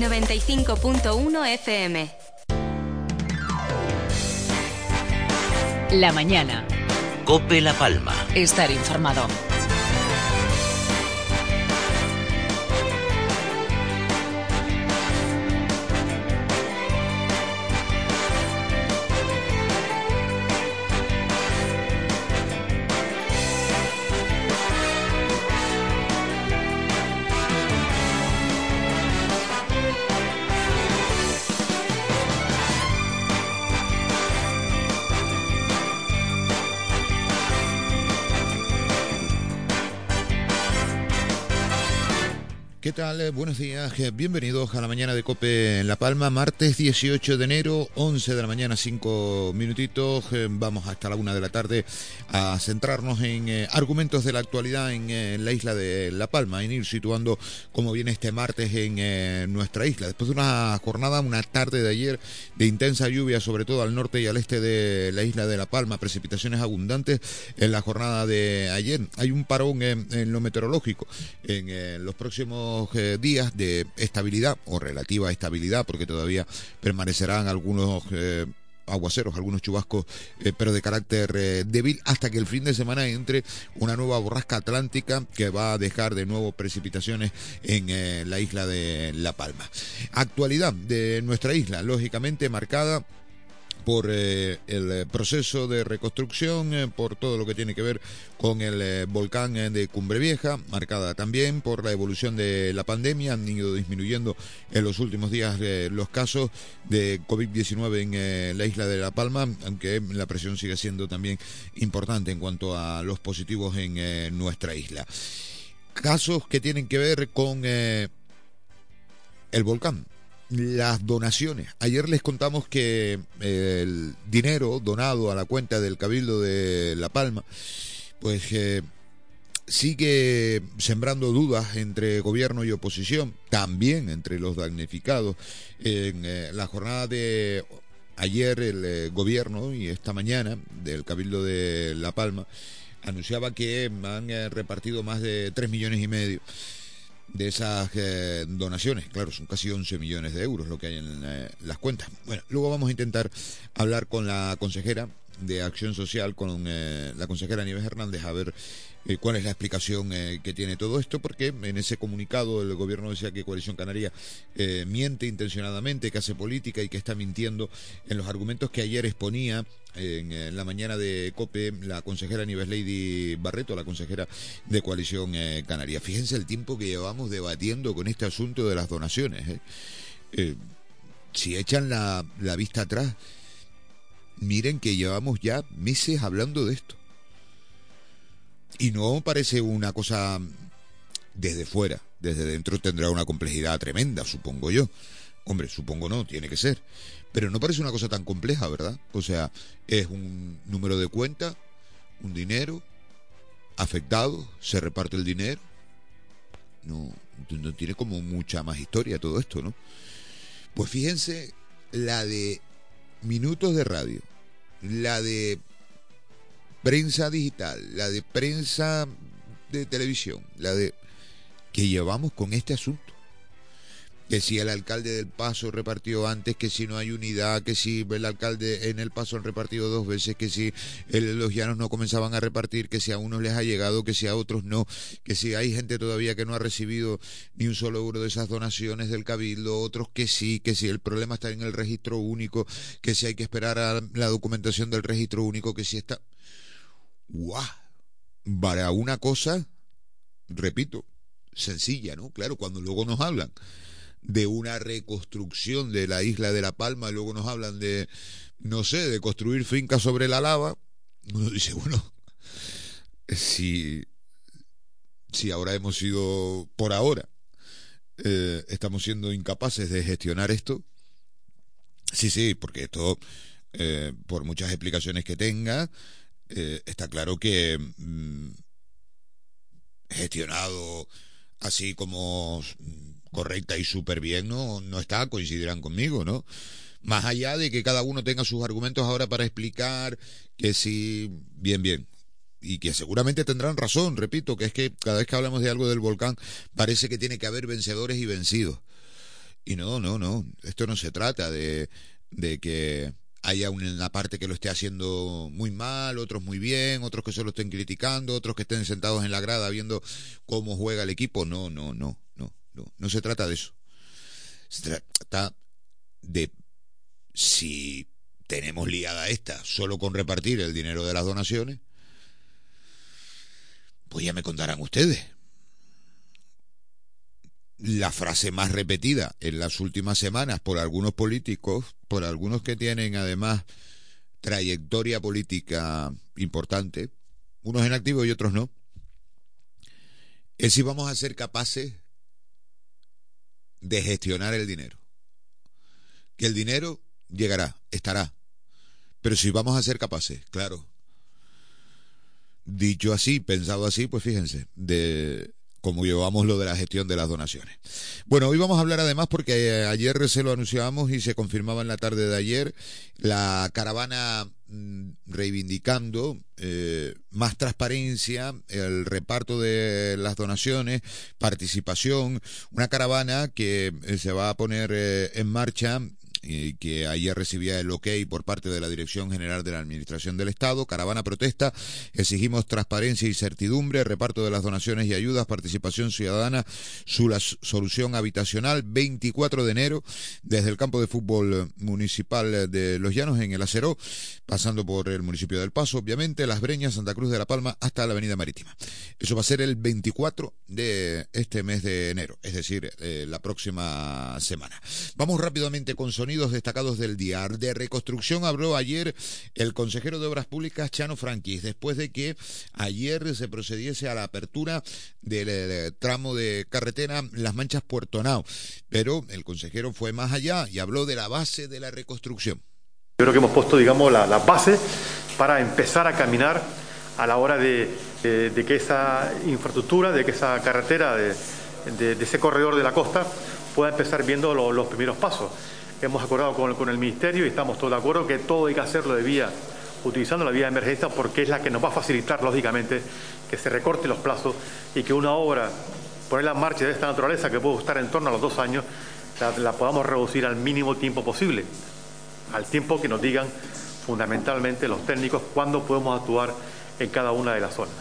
95.1 FM. La mañana. Cope La Palma. Estar informado. Eh, Buenos días, eh, bienvenidos a la mañana de Cope en La Palma, martes 18 de enero, 11 de la mañana, 5 minutitos. Eh, Vamos hasta la una de la tarde a centrarnos en argumentos de la actualidad en la isla de La Palma, en ir situando cómo viene este martes en nuestra isla. Después de una jornada, una tarde de ayer de intensa lluvia, sobre todo al norte y al este de la isla de La Palma, precipitaciones abundantes en la jornada de ayer. Hay un parón en, en lo meteorológico en los próximos eh, días de estabilidad o relativa estabilidad, porque todavía permanecerán algunos eh, aguaceros, algunos chubascos, eh, pero de carácter débil, hasta que el fin de semana entre una nueva borrasca atlántica que va a dejar de nuevo precipitaciones en la isla de La Palma. Actualidad de nuestra isla, lógicamente marcada por eh, el eh, proceso de reconstrucción, eh, por todo lo que tiene que ver con el volcán de Cumbre Vieja, marcada también por la evolución de la pandemia. Han ido disminuyendo en los últimos días los casos de COVID-19 en la isla de La Palma, aunque la presión sigue siendo también importante en cuanto a los positivos en nuestra isla. Casos que tienen que ver con el volcán las donaciones. Ayer les contamos que eh, el dinero donado a la cuenta del Cabildo de La Palma, pues eh, sigue sembrando dudas entre gobierno y oposición, también entre los damnificados. En eh, la jornada de ayer el eh, gobierno y esta mañana del Cabildo de La Palma anunciaba que han repartido más de 3 millones y medio de esas eh, donaciones. Claro, son casi 11 millones de euros lo que hay en eh, las cuentas. Bueno, luego vamos a intentar hablar con la consejera de Acción Social, con eh, la consejera Nieves Hernández, a ver eh, cuál es la explicación eh, que tiene todo esto, porque en ese comunicado el gobierno decía que Coalición Canaria eh, miente intencionadamente, que hace política y que está mintiendo en los argumentos que ayer exponía en, la mañana de COPE la consejera Nieves Lady Barreto, la consejera de Coalición Canaria. Fíjense el tiempo que llevamos debatiendo con este asunto de las donaciones. si echan la vista atrás, miren que llevamos ya meses hablando de esto. Y no parece una cosa desde fuera, desde dentro tendrá una complejidad tremenda, supongo yo. Hombre, supongo no, tiene que ser. Pero no parece una cosa tan compleja, ¿verdad? O sea, es un número de cuenta, un dinero, afectado, se reparte el dinero. No, no tiene como mucha más historia todo esto, ¿no? Pues fíjense la de minutos de radio, la de prensa digital, la de prensa de televisión, la de que llevamos con este asunto. Que si el alcalde del Paso repartió antes, que si no hay unidad, que si el alcalde en el Paso han repartido dos veces, que si los llanos no comenzaban a repartir, que si a unos les ha llegado, que si a otros no, que si hay gente todavía que no ha recibido ni un solo euro de esas donaciones del Cabildo, otros que sí, que si el problema está en el registro único, que si hay que esperar a la documentación del registro único, que si está... ¡Guau! Para una cosa, repito, sencilla, ¿no? Claro, cuando luego nos hablan de una reconstrucción de la isla de La Palma, luego nos hablan de, no sé, de construir fincas sobre la lava, uno dice, bueno, si, si ahora hemos sido, por ahora, eh, estamos siendo incapaces de gestionar esto, sí, sí, porque esto, eh, por muchas explicaciones que tenga, eh, está claro que mm, gestionado así como mm, correcta y súper bien no, no está, coincidirán conmigo, ¿no? Más allá de que cada uno tenga sus argumentos ahora para explicar que sí, bien, bien. Y que seguramente tendrán razón, repito, que es que cada vez que hablamos de algo del volcán parece que tiene que haber vencedores y vencidos. Y no, no, no. Esto no se trata de, de que haya una parte que lo esté haciendo muy mal, otros muy bien, otros que solo estén criticando, otros que estén sentados en la grada viendo cómo juega el equipo. No, no, no, no, no. No se trata de eso. Se trata de si tenemos liada esta solo con repartir el dinero de las donaciones, pues ya me contarán ustedes. La frase más repetida en las últimas semanas por algunos políticos, por algunos que tienen además trayectoria política importante, unos en activo y otros no, es si vamos a ser capaces de gestionar el dinero. Que el dinero llegará, estará. Pero si vamos a ser capaces, claro. Dicho así, pensado así, pues fíjense, de cómo llevamos lo de la gestión de las donaciones. Bueno, hoy vamos a hablar además porque ayer se lo anunciábamos y se confirmaba en la tarde de ayer la caravana mm, reivindicando eh, más transparencia, el reparto de las donaciones, participación, una caravana que eh, se va a poner eh, en marcha que ayer recibía el ok por parte de la Dirección General de la Administración del Estado. Caravana protesta. Exigimos transparencia y certidumbre, reparto de las donaciones y ayudas, participación ciudadana, su solución habitacional. 24 de enero, desde el campo de fútbol municipal de Los Llanos, en el Acero, pasando por el municipio del Paso, obviamente, Las Breñas, Santa Cruz de la Palma, hasta la Avenida Marítima. Eso va a ser el 24 de este mes de enero, es decir, eh, la próxima semana. Vamos rápidamente con sonido destacados del día. De reconstrucción habló ayer el consejero de Obras Públicas, Chano Franquis, después de que ayer se procediese a la apertura del eh, tramo de carretera Las Manchas Puerto Nao. Pero el consejero fue más allá y habló de la base de la reconstrucción. Yo creo que hemos puesto, digamos, la, base para empezar a caminar a la hora de, que esa infraestructura, de que esa carretera, de, ese corredor de la costa pueda empezar viendo los primeros pasos hemos acordado con, el Ministerio y estamos todos de acuerdo que todo hay que hacerlo de vía, utilizando la vía de emergencia porque es la que nos va a facilitar, lógicamente, que se recorten los plazos y que una obra, ponerla en marcha de esta naturaleza, que puede estar en torno a los dos años, la podamos reducir al mínimo tiempo posible, al tiempo que nos digan fundamentalmente los técnicos cuándo podemos actuar en cada una de las zonas.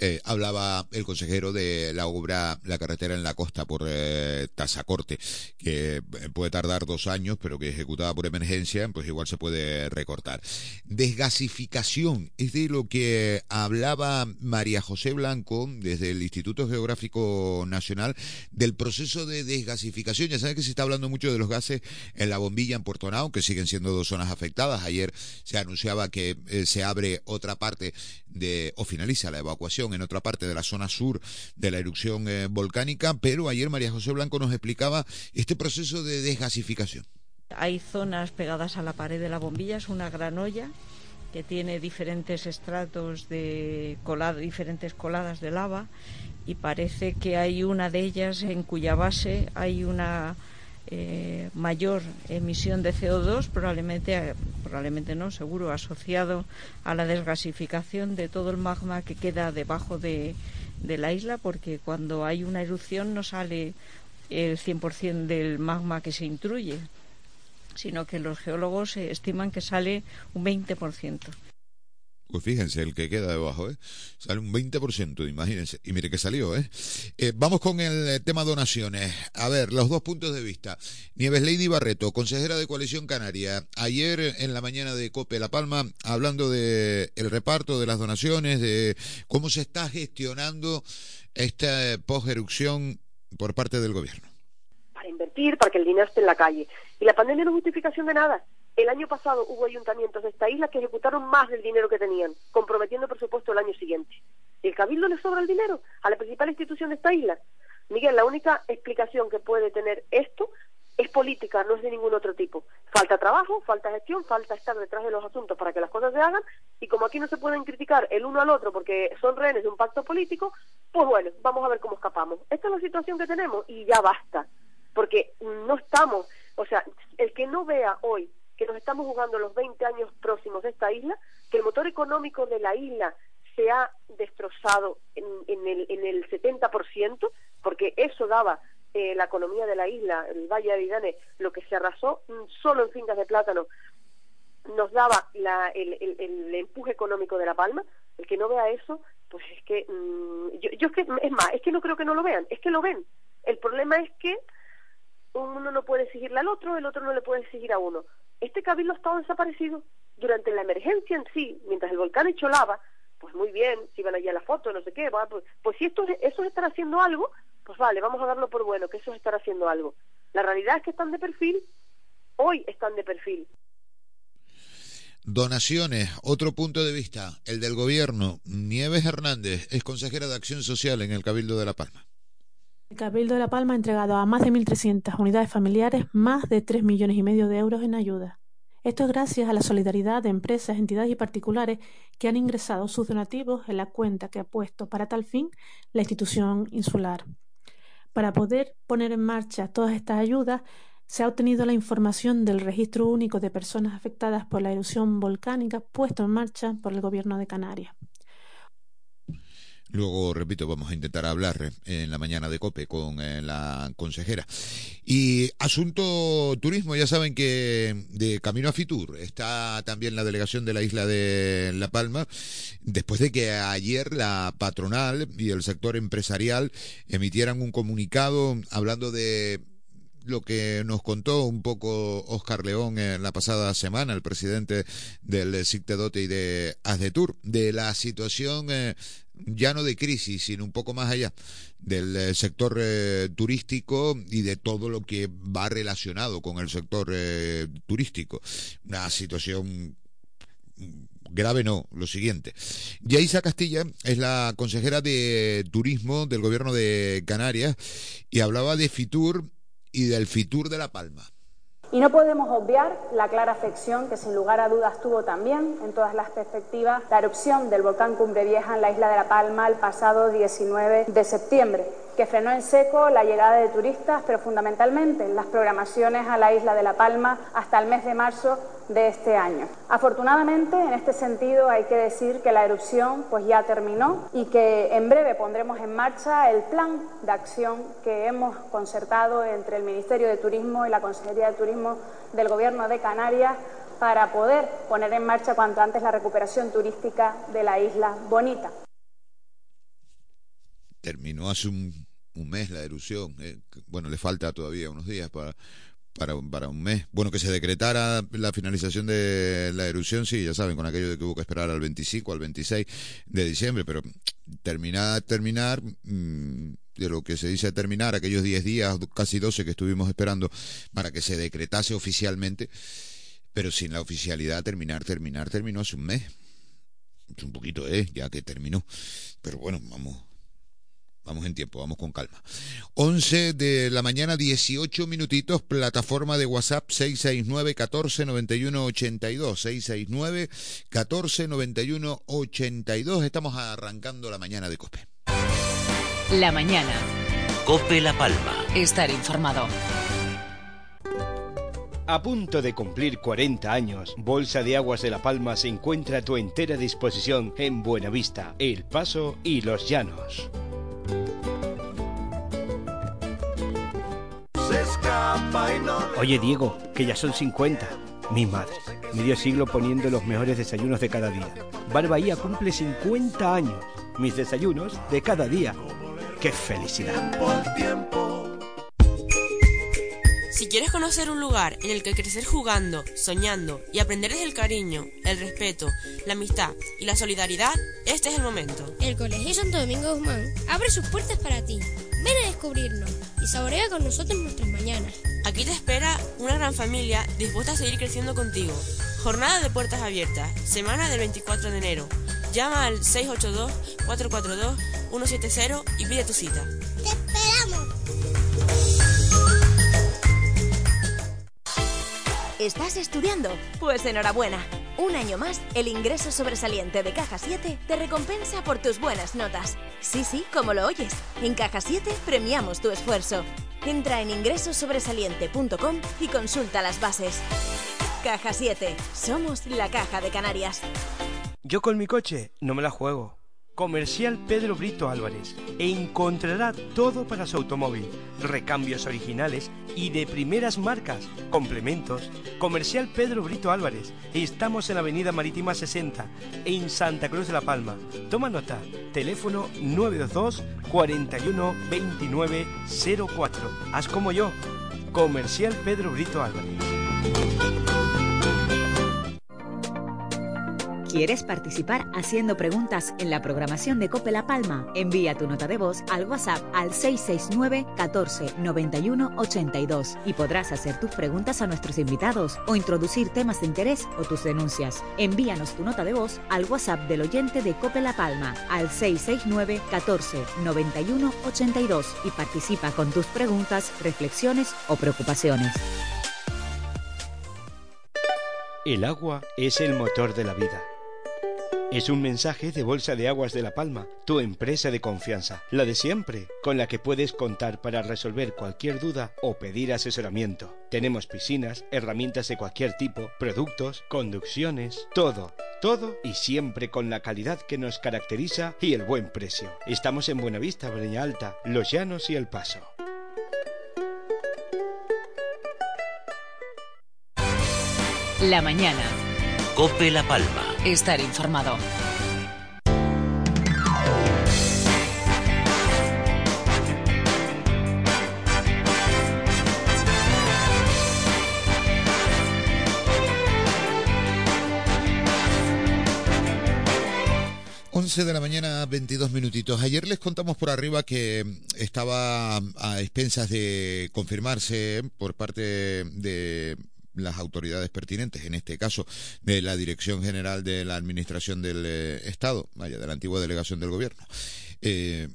Eh, hablaba el consejero de la obra La carretera en la costa por eh, Tazacorte, que eh, puede tardar dos años, pero que ejecutada por emergencia, pues igual se puede recortar. Desgasificación es de lo que hablaba María José Blanco desde el Instituto Geográfico Nacional del proceso de desgasificación. Ya saben que se está hablando mucho de los gases en la bombilla en Puerto Nao, que siguen siendo dos zonas afectadas. Ayer se anunciaba que se abre otra parte de, o finaliza la evacuación en otra parte de la zona sur de la erupción eh, volcánica, pero ayer María José Blanco nos explicaba este proceso de desgasificación. Hay zonas pegadas a la pared de la bombilla, es una gran olla que tiene diferentes estratos de diferentes coladas de lava y parece que hay una de ellas en cuya base hay una eh, mayor emisión de CO2, probablemente, probablemente no, seguro, asociado a la desgasificación de todo el magma que queda debajo de, de la isla, porque cuando hay una erupción no sale el 100% del magma que se intruye, sino que los geólogos estiman que sale un 20%. Pues fíjense, el que queda debajo, ¿eh? Sale un 20%, imagínense. Y mire que salió, ¿eh? ¿eh? Vamos con el eh, tema donaciones. A ver, los dos puntos de vista. Nieves Lady Barreto, consejera de Coalición Canaria. Ayer en la mañana de COPE La Palma, hablando de el reparto de las donaciones, de cómo se está gestionando esta post-erupción por parte del gobierno. Para invertir, para que el dinero esté en la calle. Y la pandemia no es justificación de nada. El año pasado hubo ayuntamientos de esta isla que ejecutaron más del dinero que tenían, comprometiendo presupuesto el año siguiente. ¿El Cabildo le sobra el dinero a la principal institución de esta isla? Miguel, la única explicación que puede tener esto es política, no es de ningún otro tipo. Falta trabajo, falta gestión, falta estar detrás de los asuntos para que las cosas se hagan y como aquí no se pueden criticar el uno al otro porque son rehenes de un pacto político, pues bueno, vamos a ver cómo escapamos. Esta es la situación que tenemos y ya basta, porque no estamos, o sea, el que no vea hoy que nos estamos jugando los 20 años próximos de esta isla, que el motor económico de la isla se ha destrozado en, el, en el 70%, porque eso daba eh, la economía de la isla, el Valle de Aridane, lo que se arrasó mm, solo en fincas de plátano, nos daba el, empuje económico de La Palma, el que no vea eso, pues es que, mm, yo, yo es que, es más, es que no creo que no lo vean, es que lo ven. El problema es que uno no puede exigirle al otro, el otro no le puede exigir a uno. Este cabildo ha estado desaparecido durante la emergencia en sí, mientras el volcán echó lava, pues muy bien, si van allí a la foto, no sé qué, pues, pues si estos, esos están haciendo algo, pues vale, vamos a darlo por bueno, que esos están haciendo algo. La realidad es que están de perfil, hoy están de perfil. Donaciones, otro punto de vista, el del gobierno. Nieves Hernández es consejera de Acción Social en el Cabildo de La Palma. El Cabildo de La Palma ha entregado a más de 1.300 unidades familiares más de 3 millones y medio de euros en ayuda. Esto es gracias a la solidaridad de empresas, entidades y particulares que han ingresado sus donativos en la cuenta que ha puesto para tal fin la institución insular. Para poder poner en marcha todas estas ayudas, se ha obtenido la información del Registro Único de Personas Afectadas por la Erupción Volcánica puesto en marcha por el Gobierno de Canarias. Luego, repito, vamos a intentar hablar en la mañana de COPE con eh, la consejera. Y asunto turismo, ya saben que de camino a Fitur está también la delegación de la isla de La Palma, después de que ayer la patronal y el sector empresarial emitieran un comunicado hablando de lo que nos contó un poco Oscar León en la pasada semana, el presidente del SICTEDOTE y de ASDETUR, de la situación eh, ya no de crisis, sino un poco más allá del eh, sector eh, turístico y de todo lo que va relacionado con el sector turístico. Una situación grave no, lo siguiente. Yaisa Castilla es la consejera de turismo del gobierno de Canarias y hablaba de Fitur y del Fitur de La Palma. Y no podemos obviar la clara afección que sin lugar a dudas tuvo también, en todas las perspectivas, la erupción del volcán Cumbre Vieja en la isla de La Palma el pasado 19 de septiembre que frenó en seco la llegada de turistas, pero fundamentalmente las programaciones a la isla de La Palma hasta el mes de marzo de este año. Afortunadamente, en este sentido, hay que decir que la erupción pues ya terminó y que en breve pondremos en marcha el plan de acción que hemos concertado entre el Ministerio de Turismo y la Consejería de Turismo del Gobierno de Canarias para poder poner en marcha cuanto antes la recuperación turística de la isla bonita. Terminó hace un mes la erupción. Eh, bueno, le falta todavía unos días para, para, para un mes. Bueno, que se decretara la finalización de la erupción, sí, ya saben, con aquello de que hubo que esperar al 25, al 26 de diciembre, pero terminar, terminar, mm, de lo que se dice terminar, aquellos 10 días, casi 12 que estuvimos esperando para que se decretase oficialmente, pero sin la oficialidad terminar, terminar, terminó hace un mes. Un poquito, ¿eh? Ya que terminó. Pero bueno, vamos, Vamos en tiempo, vamos con calma. 11 de la mañana, 18 minutitos, plataforma de WhatsApp 669 14 91 82. 669 14 91 82. Estamos arrancando la mañana de COPE. La mañana. COPE La Palma. Estar informado. A punto de cumplir 40 años, Bolsa de Aguas de La Palma se encuentra a tu entera disposición en Buenavista, El Paso y Los Llanos. Oye Diego, que ya son 50. Mi madre, medio siglo poniendo los mejores desayunos de cada día. Bar Bahía cumple 50 años. Mis desayunos de cada día. ¡Qué felicidad! Si quieres conocer un lugar en el que crecer jugando, soñando y aprender desde el cariño, el respeto, la amistad y la solidaridad, este es el momento. El Colegio Santo Domingo Guzmán abre sus puertas para ti. Ven a descubrirnos y saborea con nosotros nuestras mañanas. Aquí te espera una gran familia dispuesta a seguir creciendo contigo. Jornada de puertas abiertas, semana del 24 de enero. Llama al 682-442-170 y pide tu cita. ¿Estás estudiando? Pues enhorabuena. Un año más, el ingreso sobresaliente de Caja 7 te recompensa por tus buenas notas. Sí, sí, como lo oyes. En Caja 7 premiamos tu esfuerzo. Entra en ingresosobresaliente.com y consulta las bases. Caja 7. Somos la Caja de Canarias. Yo con mi coche no me la juego. Comercial Pedro Brito Álvarez. Encontrará todo para su automóvil, recambios originales y de primeras marcas, complementos. Comercial Pedro Brito Álvarez. Estamos en Avenida Marítima 60, en Santa Cruz de la Palma. Toma nota. Teléfono 922 41 29 04. Haz como yo. Comercial Pedro Brito Álvarez. ¿Quieres participar haciendo preguntas en la programación de Cope La Palma? Envía tu nota de voz al WhatsApp al 669 14 91 82 y podrás hacer tus preguntas a nuestros invitados o introducir temas de interés o tus denuncias. Envíanos tu nota de voz al WhatsApp del oyente de Cope La Palma al 669 14 91 82 y participa con tus preguntas, reflexiones o preocupaciones. El agua es el motor de la vida. Es un mensaje de Bolsa de Aguas de La Palma, tu empresa de confianza, la de siempre, con la que puedes contar para resolver cualquier duda o pedir asesoramiento. Tenemos piscinas, herramientas de cualquier tipo, productos, conducciones, todo, todo y siempre con la calidad que nos caracteriza y el buen precio. Estamos en Buenavista, Breña Alta, Los Llanos y El Paso. La mañana. Cope La Palma. Estar informado. de la mañana, 22 minutitos. Ayer les contamos por arriba que estaba a expensas de confirmarse por parte de las autoridades pertinentes, en este caso de la Dirección General de la Administración del eh, Estado, vaya, de la antigua delegación del Gobierno. Eh,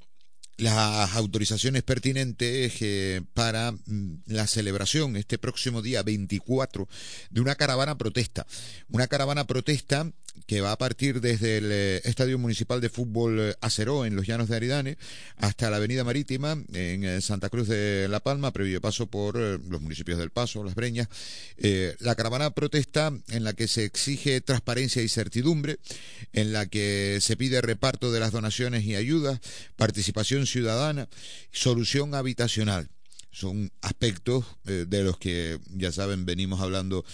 las autorizaciones pertinentes eh, para mm, la celebración este próximo día 24 de una caravana protesta. Una caravana protesta que va a partir desde el eh, Estadio Municipal de Fútbol eh, Aceró en los Llanos de Aridane hasta la Avenida Marítima en eh, Santa Cruz de La Palma, previo paso por los municipios del Paso, Las Breñas. la caravana protesta en la que se exige transparencia y certidumbre, en la que se pide reparto de las donaciones y ayudas, participación ciudadana, solución habitacional. Son aspectos de los que, ya saben, venimos hablando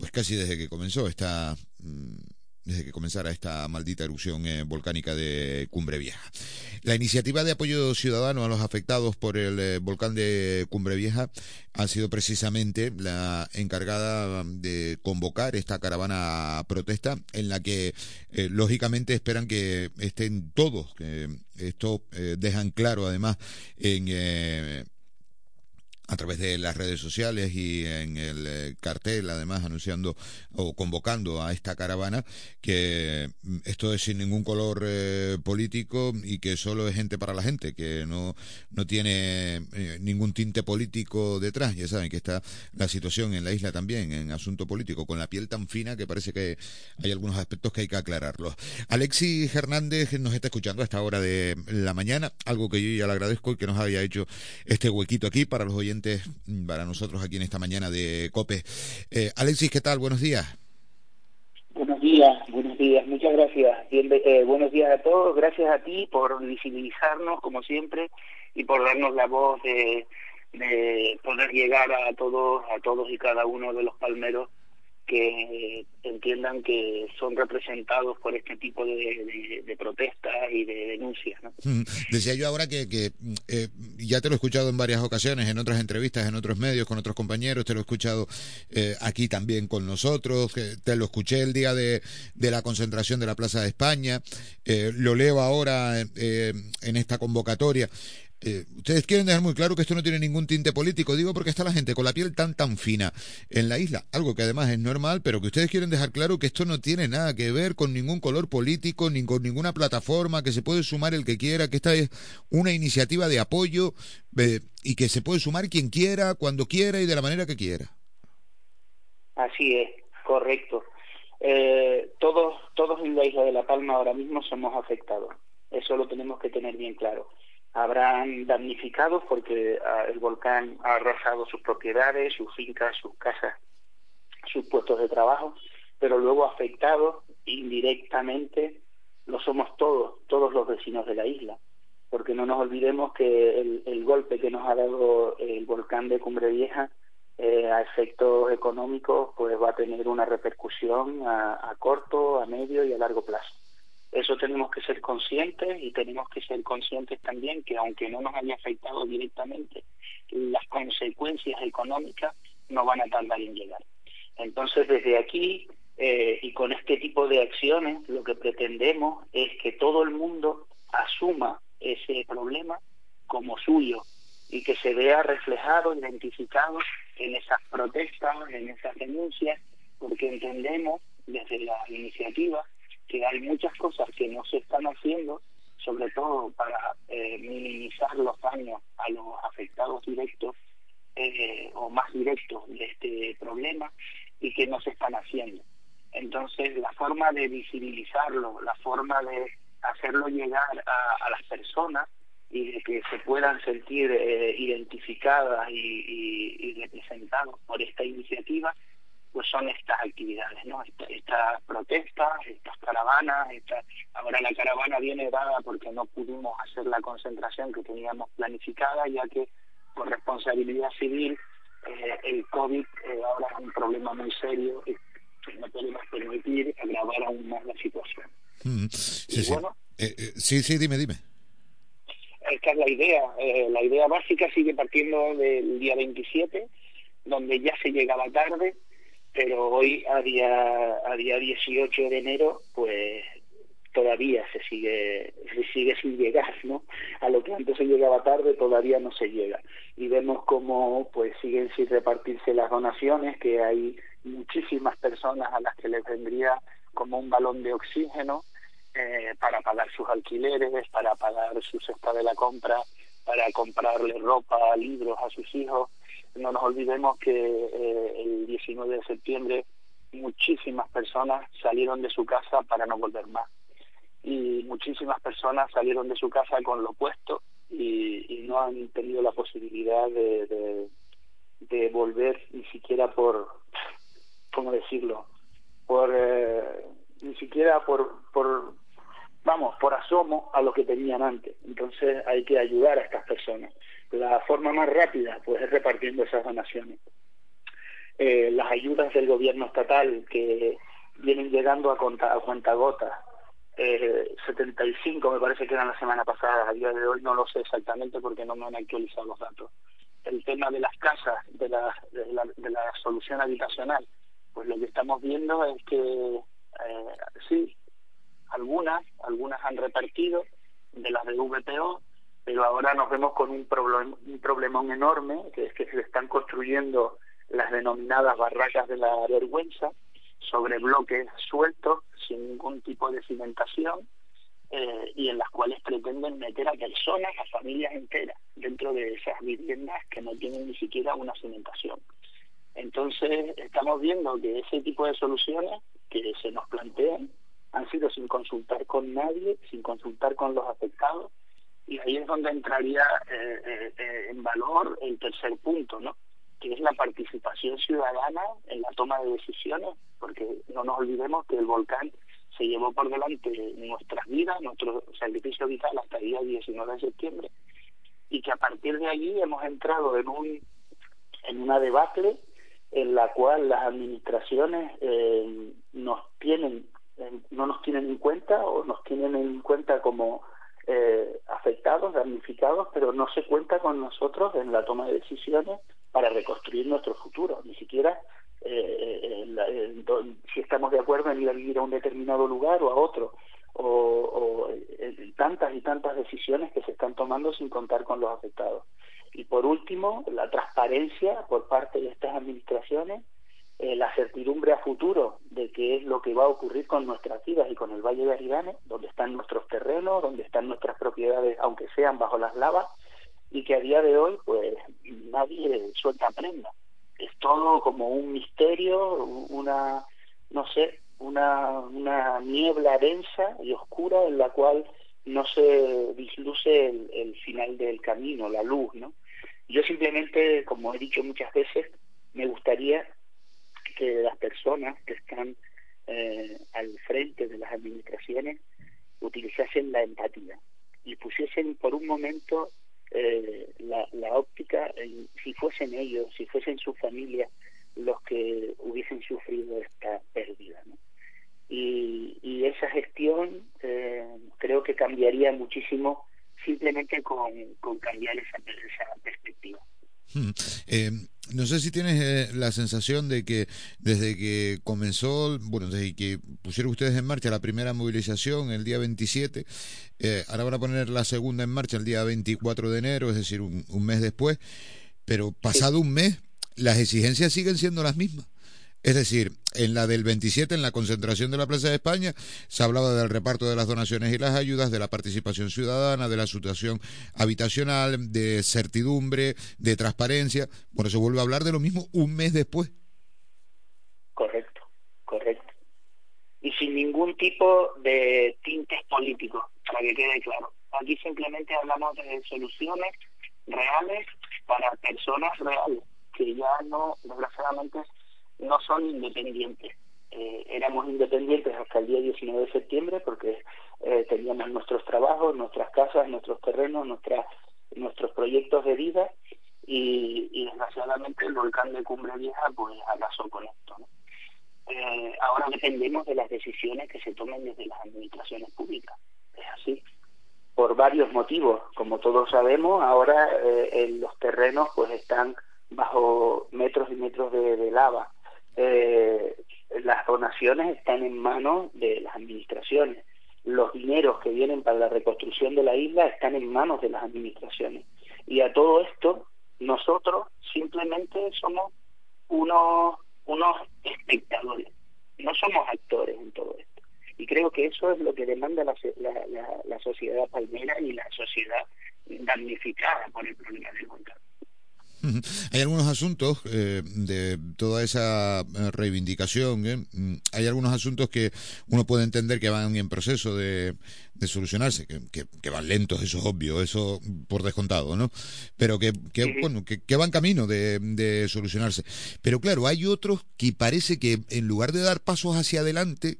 pues casi desde que comenzó esta mm, desde que comenzara esta maldita erupción eh, volcánica de Cumbre Vieja. La iniciativa de apoyo ciudadano a los afectados por el eh, volcán de Cumbre Vieja ha sido precisamente la encargada de convocar esta caravana protesta en la que eh, lógicamente esperan que estén todos. esto dejan claro además en a través de las redes sociales y en el eh, cartel, además anunciando o convocando a esta caravana, que mm, esto es sin ningún color eh, político y que solo es gente para la gente, que no, no tiene eh, ningún tinte político detrás. Ya saben que está la situación en la isla también, en asunto político, con la piel tan fina que parece que hay algunos aspectos que hay que aclararlos. Alexis Hernández nos está escuchando a esta hora de la mañana, algo que yo ya le agradezco y que nos había hecho este huequito aquí para los oyentes para nosotros aquí en esta mañana de COPE. Eh, Alexis, ¿qué tal? Buenos días. Buenos días, buenos días, muchas gracias. Eh, buenos días a todos, gracias a ti por visibilizarnos como siempre y por darnos la voz de, de poder llegar a todos, a todos y cada uno de los palmeros que entiendan que son representados por este tipo de, protestas y de denuncias. Decía yo ahora que, eh, ya te lo he escuchado en varias ocasiones, en otras entrevistas, en otros medios, con otros compañeros, te lo he escuchado eh, aquí también con nosotros, te lo escuché el día de, la concentración de la Plaza de España, eh, lo leo ahora en esta convocatoria. Eh, ustedes quieren dejar muy claro que esto no tiene ningún tinte político, digo porque está la gente con la piel tan tan fina en la isla, algo que además es normal, pero que ustedes quieren dejar claro que esto no tiene nada que ver con ningún color político, ni con ninguna plataforma, que se puede sumar el que quiera, que esta es una iniciativa de apoyo eh, y que se puede sumar quien quiera, cuando quiera y de la manera que quiera. Así es, correcto. Eh, todos, todos en la isla de La Palma ahora mismo somos afectados. Eso lo tenemos que tener bien claro habrán damnificados porque ah, el volcán ha arrasado sus propiedades, sus fincas, sus casas, sus puestos de trabajo, pero luego afectados indirectamente lo somos todos, todos los vecinos de la isla, porque no nos olvidemos que el, golpe que nos ha dado el volcán de Cumbre Vieja eh, a efectos económicos pues va a tener una repercusión a, corto, a medio y a largo plazo. Eso tenemos que ser conscientes y tenemos que ser conscientes también que aunque no nos haya afectado directamente, las consecuencias económicas no van a tardar en llegar. Entonces, desde aquí eh, y con este tipo de acciones, lo que pretendemos es que todo el mundo asuma ese problema como suyo y que se vea reflejado, identificado en esas protestas, en esas denuncias, porque entendemos desde la iniciativa que hay muchas cosas que no se están haciendo, sobre todo para eh, minimizar los daños a los afectados directos eh, o más directos de este problema y que no se están haciendo. Entonces, la forma de visibilizarlo, la forma de hacerlo llegar a, las personas y de que se puedan sentir eh, identificadas y, y, representados por esta iniciativa, pues son estas actividades, ¿no? estas protestas, estas caravanas, ahora la caravana viene dada porque no pudimos hacer la concentración que teníamos planificada, ya que por responsabilidad civil eh, el COVID eh, ahora es un problema muy serio y no podemos permitir agravar aún más la situación. Mm, sí, sí. Eh, sí, sí, dime, dime. Esta es la idea. la idea básica sigue partiendo del día 27, donde ya se llegaba tarde, pero hoy, a día, a día 18 de enero, pues todavía se sigue se sigue sin llegar no a lo que antes se llegaba tarde todavía no se llega. Y vemos cómo pues siguen sin repartirse las donaciones que hay muchísimas personas a las que les vendría como un balón de oxígeno eh, para pagar sus alquileres para pagar su cesta de la compra para comprarle ropa libros a sus hijos no nos olvidemos que eh, el 19 de septiembre muchísimas personas salieron de su casa para no volver más y muchísimas personas salieron de su casa con lo puesto y, no han tenido la posibilidad de, de, volver ni siquiera por, ¿cómo decirlo? Por, eh, ni siquiera por, por, vamos, por asomo a lo que tenían antes. Entonces hay que ayudar a estas personas. La forma más rápida, pues, es repartiendo esas donaciones. Eh, las ayudas del gobierno estatal que vienen llegando a, conta, a cuentagotas eh, 75 me parece que eran la semana pasada, a día de hoy no lo sé exactamente porque no me han actualizado los datos. El tema de las casas, de la, de la, solución habitacional, pues lo que estamos viendo es que eh, sí, algunas, algunas han repartido de las de VPO, pero ahora nos vemos con un, problem, un problemón enorme, que es que se están construyendo las denominadas barracas de la vergüenza, sobre bloques sueltos, sin ningún tipo de cimentación, eh, y en las cuales pretenden meter a personas, a familias enteras, dentro de esas viviendas que no tienen ni siquiera una cimentación. Entonces, estamos viendo que ese tipo de soluciones que se nos plantean han sido sin consultar con nadie, sin consultar con los afectados, y ahí es donde entraría eh, eh, en valor el tercer punto, ¿no? que es la participación ciudadana en la toma de decisiones, porque no nos olvidemos que el volcán se llevó por delante nuestras vidas, nuestro sacrificio vital hasta el día 19 de septiembre, y que a partir de allí hemos entrado en un en una debacle en la cual las administraciones eh, nos tienen eh, no nos tienen en cuenta o nos tienen en cuenta como eh, afectados, damnificados, pero no se cuenta con nosotros en la toma de decisiones para reconstruir nuestro futuro, ni siquiera eh, eh, si estamos de acuerdo en ir a vivir a un determinado lugar o a otro, o, tantas y tantas decisiones que se están tomando sin contar con los afectados. Y por último, la transparencia por parte de estas administraciones, eh, la certidumbre a futuro de qué es lo que va a ocurrir con nuestras vidas y con el Valle de Aridane, donde están nuestros terrenos, donde están nuestras propiedades, aunque sean bajo las lavas, y que a día de hoy pues nadie suelta prenda. Es todo como un misterio, una, no sé, una, una niebla densa y oscura en la cual no se disluce el, el final del camino, la luz, ¿no? Yo simplemente, como he dicho muchas veces, me gustaría que las personas que están eh, al frente de las administraciones utilizasen la empatía y pusiesen por un momento eh, la, la, óptica, si fuesen ellos, si fuesen su familia los que hubiesen sufrido esta pérdida. ¿no? Y, y, esa gestión eh, creo que cambiaría muchísimo simplemente con, con cambiar esa, esa perspectiva. Hmm. Eh, no sé si tienes eh, la sensación de que desde que comenzó, bueno, desde que pusieron ustedes en marcha la primera movilización el día 27, eh, ahora van a poner la segunda en marcha el día 24 de enero, es decir, un, un mes después, pero pasado un mes, las exigencias siguen siendo las mismas. Es decir, en la del 27, en la concentración de la Plaza de España, se hablaba del reparto de las donaciones y las ayudas, de la participación ciudadana, de la situación habitacional, de certidumbre, de transparencia. Bueno, se vuelve a hablar de lo mismo un mes después. Correcto, correcto. Y sin ningún tipo de tintes políticos, para que quede claro. Aquí simplemente hablamos de soluciones reales para personas reales, que ya no, desgraciadamente, no son independientes. Eh, éramos independientes hasta el día 19 de septiembre porque eh, teníamos nuestros trabajos, nuestras casas, nuestros terrenos, nuestras, nuestros proyectos de vida y, desgraciadamente el volcán de Cumbre Vieja pues arrasó con esto. ¿no? Eh, ahora dependemos de las decisiones que se tomen desde las administraciones públicas. Es así. Por varios motivos. Como todos sabemos, ahora eh, los terrenos pues están bajo metros y metros de lava eh, las donaciones están en manos de las administraciones. Los dineros que vienen para la reconstrucción de la isla están en manos de las administraciones. Y a todo esto, nosotros simplemente somos unos, unos espectadores, no somos actores en todo esto. Y creo que eso es lo que demanda la, la, la, sociedad palmera y la sociedad damnificada por el problema del volcán. Hay algunos asuntos eh, de toda esa eh, reivindicación, ¿eh? Mm, hay algunos asuntos que uno puede entender que van en proceso de, de solucionarse, que, que, que, van lentos, eso es obvio, eso por descontado, ¿no? Pero que, que bueno, que, que van camino de, de solucionarse. Pero claro, hay otros que parece que en lugar de dar pasos hacia adelante,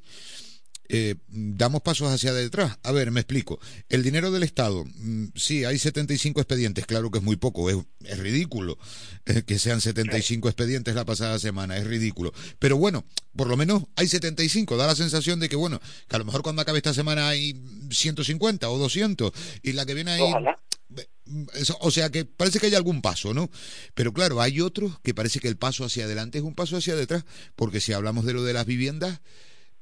eh, damos pasos hacia detrás. A ver, me explico. El dinero del Estado, mm, sí, hay 75 expedientes, claro que es muy poco, es, es ridículo eh, que sean 75 expedientes la pasada semana, es ridículo. Pero bueno, por lo menos hay 75, da la sensación de que, bueno, que a lo mejor cuando acabe esta semana hay 150 o 200 y la que viene ahí... O sea que parece que hay algún paso, ¿no? Pero claro, hay otros que parece que el paso hacia adelante es un paso hacia detrás, porque si hablamos de lo de las viviendas,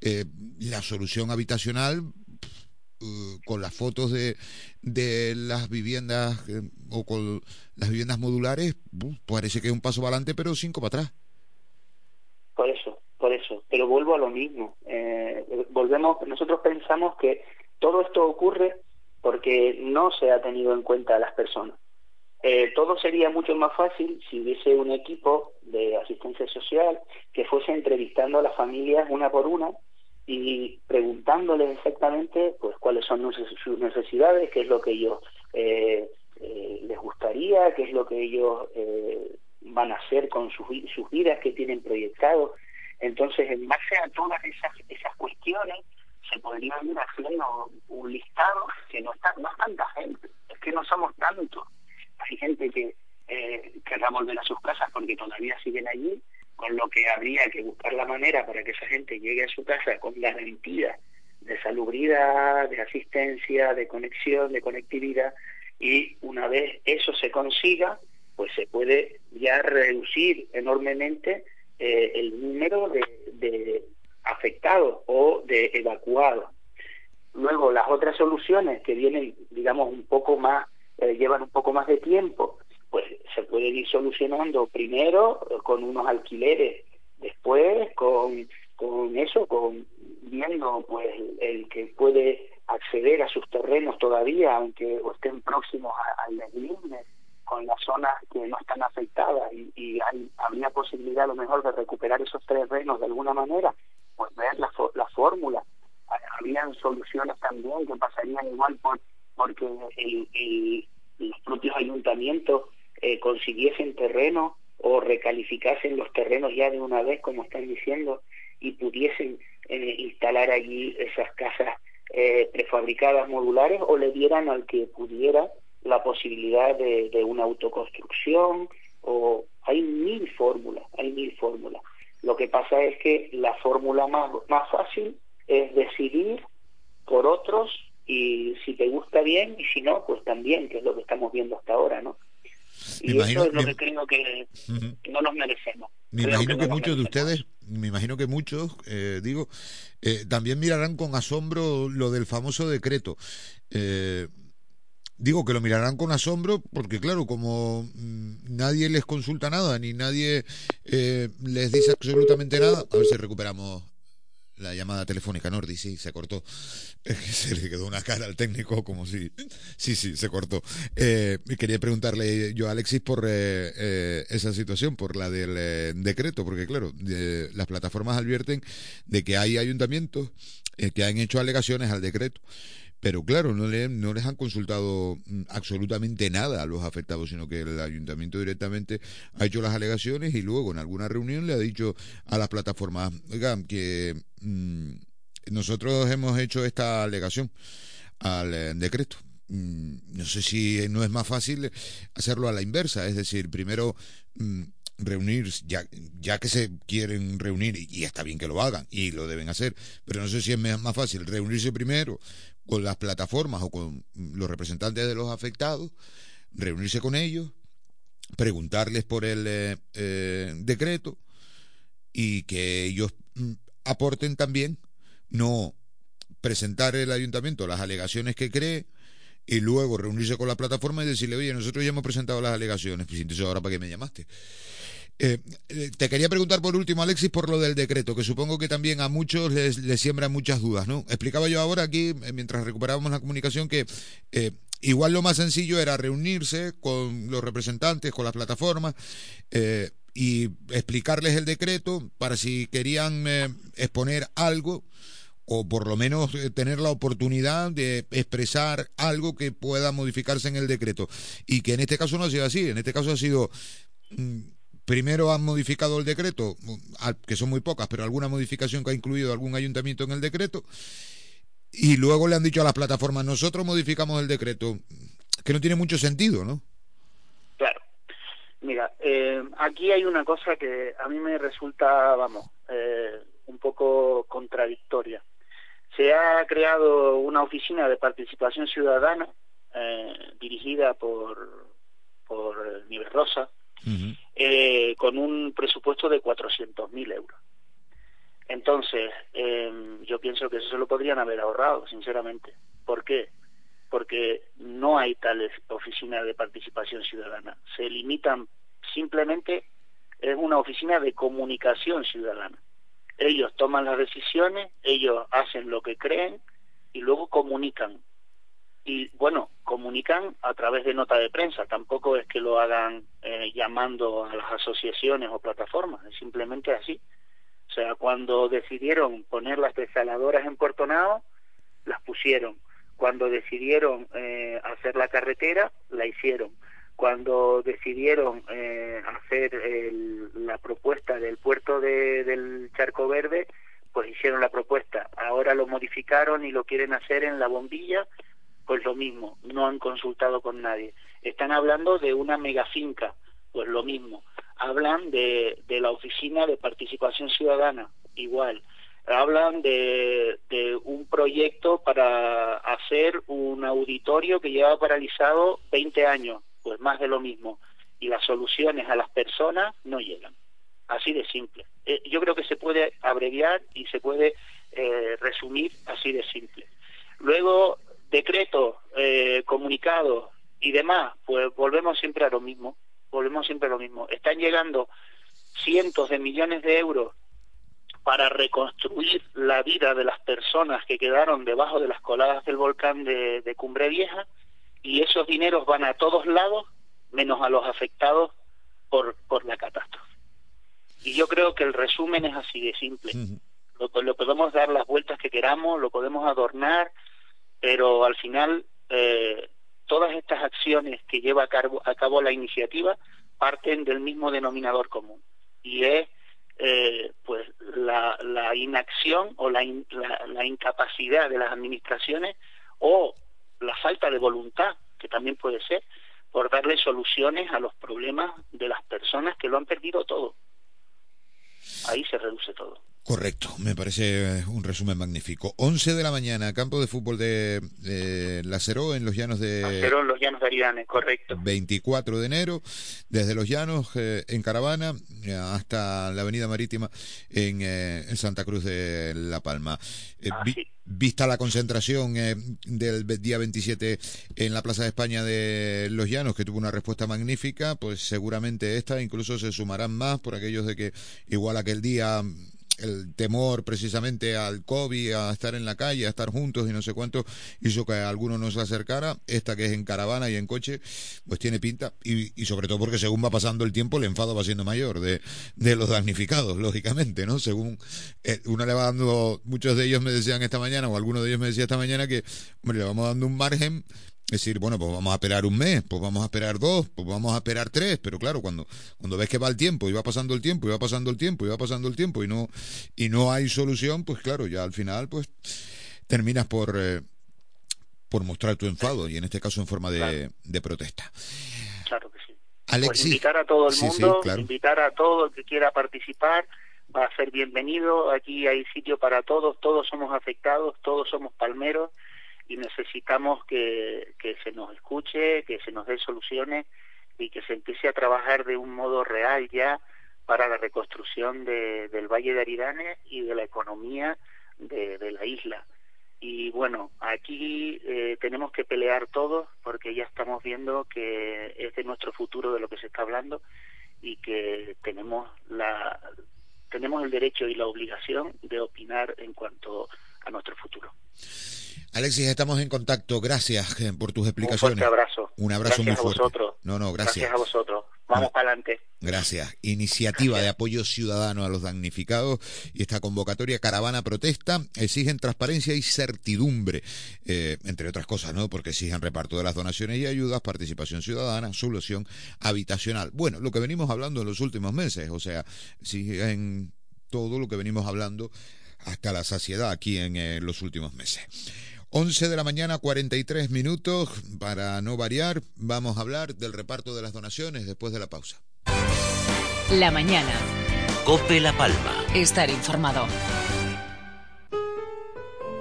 eh, la solución habitacional uh, con las fotos de, de las viviendas eh, o con las viviendas modulares parece que es un paso para adelante pero cinco para atrás. Por eso por eso. Pero vuelvo a lo mismo. Eh, volvemos nosotros pensamos que todo esto ocurre porque no se ha tenido en cuenta a las personas eh, todo sería mucho más fácil si hubiese un equipo de asistencia social que fuese entrevistando a las familias una por una y preguntándoles exactamente pues cuáles son sus necesidades, qué es lo que ellos eh, eh, les gustaría, qué es lo que ellos eh, van a hacer con sus, sus vidas que tienen proyectado. Entonces, en base a todas esas, esas cuestiones, se podría ir haciendo un listado que no está, no es tanta gente, es que no somos tantos. Hay gente que eh, querrá volver a sus casas porque todavía siguen allí, con lo que habría que buscar la manera para que esa gente llegue a su casa con garantía de salubridad, de asistencia, de conexión, de conectividad, y una vez eso se consiga, pues se puede ya reducir enormemente eh, el número de, de afectados o de evacuados. Luego, las otras soluciones que vienen, digamos, un poco más, eh, llevan un poco más de tiempo, pues se pueden ir solucionando primero con unos alquileres, después con, con eso, con viendo pues el que puede acceder a sus terrenos todavía, aunque estén próximos al deslinde, con las zonas que no están afectadas y, y hay, habría posibilidad a lo mejor de recuperar esos terrenos de alguna manera, pues ver la, la fórmula. Habrían soluciones también que pasarían igual por porque el, los propios ayuntamientos eh, consiguiesen terreno o recalificasen los terrenos ya de una vez, como están diciendo, y pudiesen eh, instalar allí esas casas eh, prefabricadas modulares o le dieran al que pudiera la posibilidad de, de una autoconstrucción o hay mil fórmulas, hay mil fórmulas. Lo que pasa es que la fórmula más, más fácil es decidir por otros y si te gusta bien y si no, pues también, que es lo que estamos viendo hasta ahora, ¿no? y eso es lo que creo que no nos merecemos. Me imagino que, muchos de ustedes, me imagino que muchos, eh, digo, eh, también mirarán con asombro lo del famoso decreto. Eh, digo que lo mirarán con asombro porque, claro, como mm, nadie les consulta nada, ni nadie les dice absolutamente nada, a ver si recuperamos la llamada telefónica Nordi, sí, se cortó. se le quedó una cara al técnico como si... Sí, sí, se cortó. Eh, quería preguntarle yo a Alexis por eh, eh, esa situación, por la del eh, decreto, porque claro, las plataformas advierten de que hay ayuntamientos que han hecho alegaciones al decreto pero claro, no, le, no les han consultado mm, absolutamente nada a los afectados, sino que el ayuntamiento directamente ha hecho las alegaciones y luego en alguna reunión le ha dicho a las plataformas, oigan, que mm, nosotros hemos hecho esta alegación al eh, decreto. Mm, no sé si no es más fácil hacerlo a la inversa, es decir, primero reunir, ya, ya que se quieren reunir, y, está bien que lo hagan, y lo deben hacer, pero no sé si es más fácil reunirse primero con las plataformas o con los representantes de los afectados, reunirse con ellos, preguntarles por el eh, eh, decreto y que ellos mm, aporten también, no presentar el ayuntamiento las alegaciones que cree y luego reunirse con la plataforma y decirle, oye, nosotros ya hemos presentado las alegaciones, pues ahora para qué me llamaste. Eh, eh, te quería preguntar por último, Alexis, por lo del decreto, que supongo que también a muchos les, les siembran muchas dudas, ¿no? Explicaba yo ahora aquí, eh, mientras recuperábamos la comunicación, que igual lo más sencillo era reunirse con los representantes, con las plataformas, y explicarles el decreto para si querían exponer algo o por lo menos tener la oportunidad de expresar algo que pueda modificarse en el decreto. Y que en este caso no ha sido así, en este caso ha sido mm, primero han modificado el decreto, que son muy pocas, pero alguna modificación que ha incluido algún ayuntamiento en el decreto, y luego le han dicho a las plataformas, nosotros modificamos el decreto, que no tiene mucho sentido, ¿no? Claro. Mira, eh, aquí hay una cosa que a mí me resulta, vamos, eh, un poco contradictoria. Se ha creado una oficina de participación ciudadana eh, dirigida por, por Nivel Rosa, eh, con un presupuesto de 400.000 euros. Entonces, eh, yo pienso que eso se lo podrían haber ahorrado, sinceramente. ¿Por qué? Porque no hay tales oficinas de participación ciudadana. Se limitan simplemente, es una oficina de comunicación ciudadana. Ellos toman las decisiones, ellos hacen lo que creen y luego comunican y bueno, comunican a través de nota de prensa, tampoco es que lo hagan eh, llamando a las asociaciones o plataformas, es simplemente así. O sea, cuando decidieron poner las desaladoras en Puerto Nao, las pusieron. Cuando decidieron eh, hacer la carretera, la hicieron. Cuando decidieron eh, hacer la propuesta del puerto de, del Charco Verde, pues hicieron la propuesta. Ahora lo modificaron y lo quieren hacer en la bombilla pues lo mismo, no han consultado con nadie. Están hablando de una megafinca, pues lo mismo. Hablan de, de la Oficina de Participación Ciudadana, igual. Hablan de, de un proyecto para hacer un auditorio que lleva paralizado 20 años, pues más de lo mismo. Y las soluciones a las personas no llegan. Así de simple. Eh, yo creo que se puede abreviar y se puede eh, resumir así de simple. Luego, decretos, eh, comunicados y demás, pues volvemos siempre a lo mismo, volvemos siempre a lo mismo. Están llegando cientos de millones de euros para reconstruir la vida de las personas que quedaron debajo de las coladas del volcán de, de Cumbre Vieja y esos dineros van a todos lados menos a los afectados por, por la catástrofe. Y yo creo que el resumen es así de simple. lo, lo podemos dar las vueltas que queramos, lo podemos adornar, pero al final eh, todas estas acciones que lleva a cabo, a cabo la iniciativa parten del mismo denominador común y es eh, pues la, la inacción o la, la, incapacidad de las administraciones o la falta de voluntad, que también puede ser, por darle soluciones a los problemas de las personas que lo han perdido todo. Ahí se reduce todo. Correcto, me parece un resumen magnífico. 11 de la mañana, campo de fútbol de, de Lacero en los llanos de... Lacero en los llanos de Aridane, correcto. 24 de enero, desde los llanos eh, en caravana eh, hasta la avenida marítima en, eh, Santa Cruz de La Palma. vista la concentración del día 27 en la Plaza de España de Los Llanos, que tuvo una respuesta magnífica, pues seguramente esta incluso se sumarán más por aquellos de que igual aquel día el temor precisamente al COVID, a estar en la calle, a estar juntos y no sé cuánto, hizo que alguno no se acercara. Esta que es en caravana y en coche, pues tiene pinta. Y, y sobre todo porque según va pasando el tiempo, el enfado va siendo mayor de, de los damnificados, lógicamente, ¿no? Según eh, uno le va dando, muchos de ellos me decían esta mañana, o alguno de ellos me decía esta mañana que, hombre, le vamos dando un margen decir, bueno, pues vamos a esperar un mes, pues vamos a esperar dos, pues vamos a esperar tres, pero claro, cuando, cuando ves que va el tiempo y va pasando el tiempo y va pasando el tiempo y va pasando el tiempo y no, y no hay solución, pues claro, ya al final pues terminas por, eh, por mostrar tu enfado y en este caso en forma de, de protesta. Claro que sí. Pues invitar a todo el mundo, invitar a todo el que quiera participar, va a ser bienvenido, aquí hay sitio para todos, todos somos afectados, todos somos palmeros y necesitamos que, que se nos escuche, que se nos dé soluciones y que se empiece a trabajar de un modo real ya para la reconstrucción de, del Valle de Aridane y de la economía de, de la isla. Y bueno, aquí eh, tenemos que pelear todos porque ya estamos viendo que es de nuestro futuro de lo que se está hablando y que tenemos la tenemos el derecho y la obligación de opinar en cuanto a nuestro futuro. Alexis, estamos en contacto. Gracias eh, por tus explicaciones. Un fuerte abrazo. Un abrazo muy fuerte. A vosotros. No, no, gracias. Gracias a vosotros. Vamos para adelante. Gracias. Iniciativa de apoyo ciudadano a los damnificados y esta convocatoria caravana protesta exigen transparencia y certidumbre, eh, entre otras cosas, ¿no? Porque exigen reparto de las donaciones y ayudas, participación ciudadana, solución habitacional. Bueno, lo que venimos hablando en los últimos meses, o sea, en todo lo que venimos hablando hasta la saciedad aquí en eh, los últimos meses. 11 de la mañana, 43 minutos. Para no variar, vamos a hablar del reparto de las donaciones después de la pausa. La mañana. Cope La Palma. Estar informado.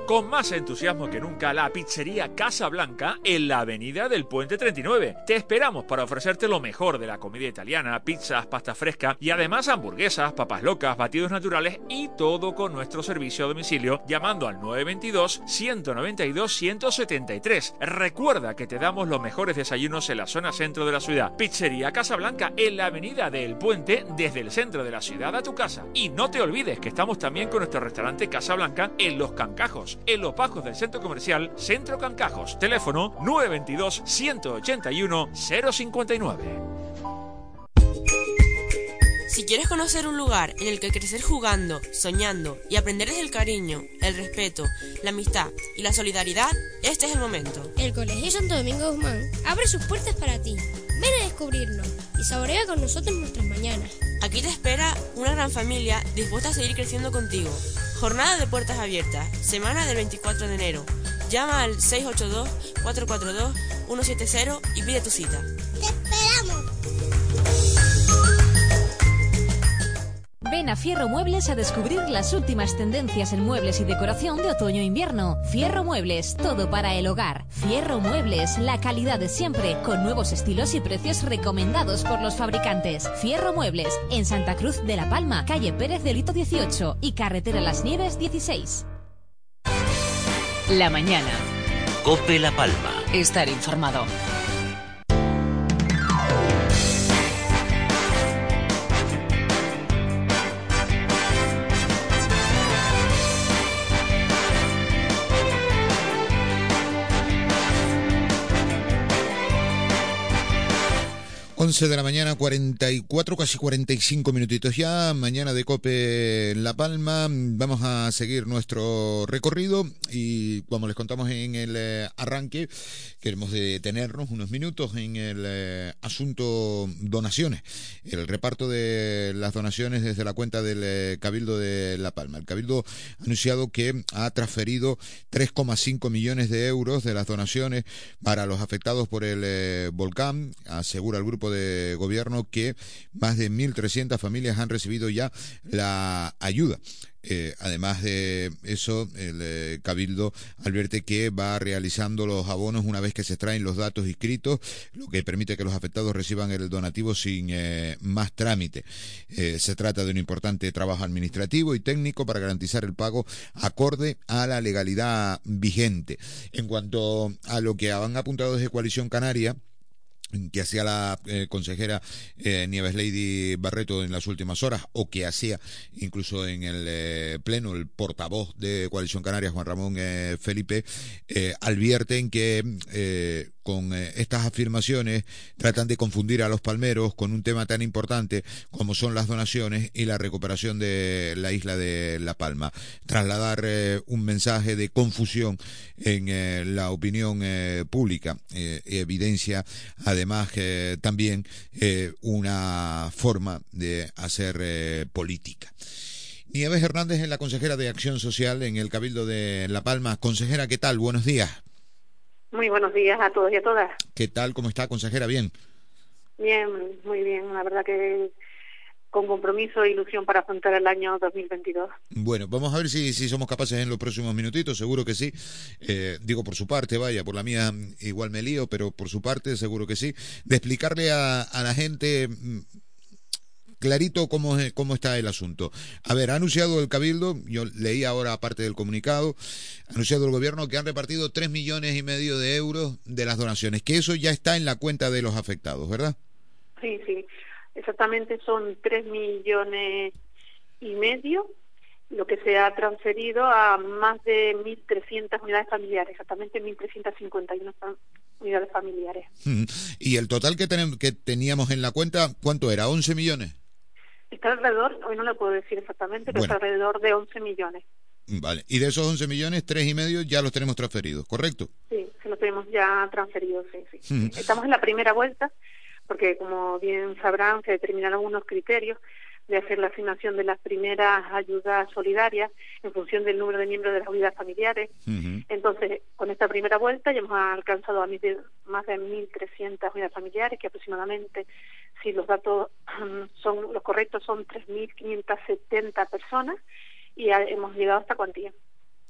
Con más entusiasmo que nunca la pizzería Casa Blanca en la avenida del Puente 39. Te esperamos para ofrecerte lo mejor de la comida italiana, pizzas, pasta fresca y además hamburguesas, papas locas, batidos naturales y todo con nuestro servicio a domicilio llamando al 922-192-173. Recuerda que te damos los mejores desayunos en la zona centro de la ciudad. Pizzería Casa Blanca en la avenida del Puente desde el centro de la ciudad a tu casa. Y no te olvides que estamos también con nuestro restaurante Casa Blanca en Los Cancajos Los Bajos del Centro Comercial Centro Cancajos. Teléfono 922-181-059. Si quieres conocer un lugar en el que crecer jugando, soñando y aprender desde el cariño, el respeto, la amistad y la solidaridad, este es el momento. El Colegio Santo Domingo Guzmán abre sus puertas para ti. Ven a descubrirnos y saborea con nosotros nuestras mañanas. Aquí te espera una gran familia dispuesta a seguir creciendo contigo. Jornada de puertas abiertas, semana del 24 de enero. Llama al 682-442-170 y pide tu cita. ¡Te esperamos! Ven a Fierro Muebles a descubrir las últimas tendencias en muebles y decoración de otoño-invierno. Fierro Muebles, todo para el hogar. Fierro Muebles, la calidad de siempre, con nuevos estilos y precios recomendados por los fabricantes. Fierro Muebles, en Santa Cruz de la Palma, calle Pérez de Lito 18 y carretera Las Nieves 16. La mañana. Cope La Palma. Estar informado. 11 de la mañana, 44, casi 45 minutitos ya. Mañana de Cope en La Palma. Vamos a seguir nuestro recorrido y como les contamos en el eh, arranque, queremos detenernos unos minutos en el eh, asunto donaciones. El reparto de las donaciones desde la cuenta del eh, Cabildo de La Palma. El Cabildo ha anunciado que ha transferido 3,5 millones de euros de las donaciones para los afectados por el volcán. Asegura el grupo de gobierno que más de 1.300 familias han recibido ya la ayuda. Eh, además de eso, el eh, Cabildo advierte que va realizando los abonos una vez que se extraen los datos inscritos, lo que permite que los afectados reciban el donativo sin eh, más trámite. se trata de un importante trabajo administrativo y técnico para garantizar el pago acorde a la legalidad vigente. En cuanto a lo que han apuntado desde Coalición Canaria, que hacía la eh, consejera eh, Nieves Lady Barreto en las últimas horas o que hacía incluso en el eh, pleno el portavoz de Coalición Canaria Juan Ramón Felipe advierten que con eh, estas afirmaciones tratan de confundir a los palmeros con un tema tan importante como son las donaciones y la recuperación de la isla de La Palma. Trasladar eh, un mensaje de confusión en eh, la opinión pública evidencia además también una forma de hacer política. Nieves Hernández es la consejera de Acción Social en el Cabildo de La Palma. Consejera, ¿qué tal? Buenos días. Muy buenos días a todos y a todas. ¿Qué tal? ¿Cómo está, consejera? ¿Bien? Bien, muy bien. La verdad que con compromiso e ilusión para afrontar el año 2022. Bueno, vamos a ver si, si somos capaces en los próximos minutitos, seguro que sí. Eh, digo por su parte, vaya, por la mía igual me lío, pero por su parte seguro que sí. De explicarle a, a la gente mm, clarito cómo, cómo está el asunto. A ver, ha anunciado el Cabildo, yo leí ahora aparte del comunicado, ha anunciado el gobierno que han repartido tres millones y medio de euros de las donaciones, que eso ya está en la cuenta de los afectados, ¿verdad? Sí, sí, exactamente son tres millones y medio lo que se ha transferido a más de 1.300 unidades familiares, exactamente 1.351 unidades familiares. ¿Y el total que, que teníamos en la cuenta, cuánto era? ¿11 millones? Está alrededor, hoy no lo puedo decir exactamente, pero está alrededor de 11 millones. Vale, y de esos 11 millones, tres y medio ya los tenemos transferidos, ¿correcto? Sí, se los tenemos ya transferidos, sí, sí. Estamos en la primera vuelta, porque como bien sabrán, se determinaron unos criterios de hacer la asignación de las primeras ayudas solidarias en función del número de miembros de las unidades familiares. Entonces, con esta primera vuelta ya hemos alcanzado a más de 1.300 unidades familiares, que aproximadamente, si los datos son los correctos, son 3.570 personas y hemos llegado a esta cuantía.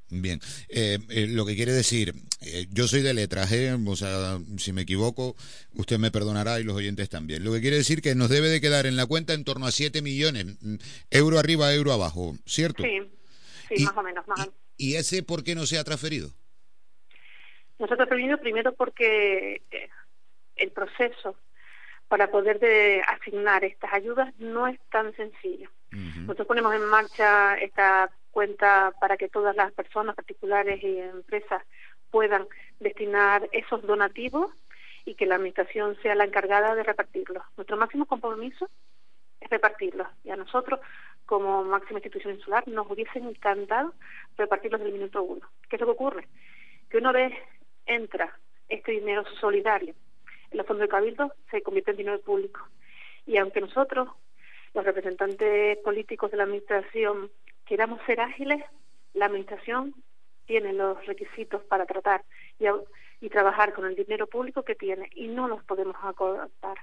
Bien, eh, eh, lo que quiere decir, eh, yo soy de letras, o sea, si me equivoco, usted me perdonará y los oyentes también. Lo que quiere decir que nos debe de quedar en la cuenta en torno a 7 millones, mm, euro arriba, euro abajo, ¿cierto? Sí, sí, más o menos. Y, ese por qué no se ha transferido? No se ha transferido primero porque el proceso para poder de asignar estas ayudas no es tan sencillo. Nosotros ponemos en marcha esta cuenta para que todas las personas particulares y empresas puedan destinar esos donativos y que la administración sea la encargada de repartirlos. Nuestro máximo compromiso es repartirlos y a nosotros como máxima institución insular nos hubiese encantado repartirlos del minuto uno. ¿Qué es lo que ocurre? Que una vez entra este dinero solidario en los fondos de cabildo se convierte en dinero público y aunque nosotros los representantes políticos de la administración queramos ser ágiles, la Administración tiene los requisitos para tratar y, trabajar con el dinero público que tiene y no los podemos acortar.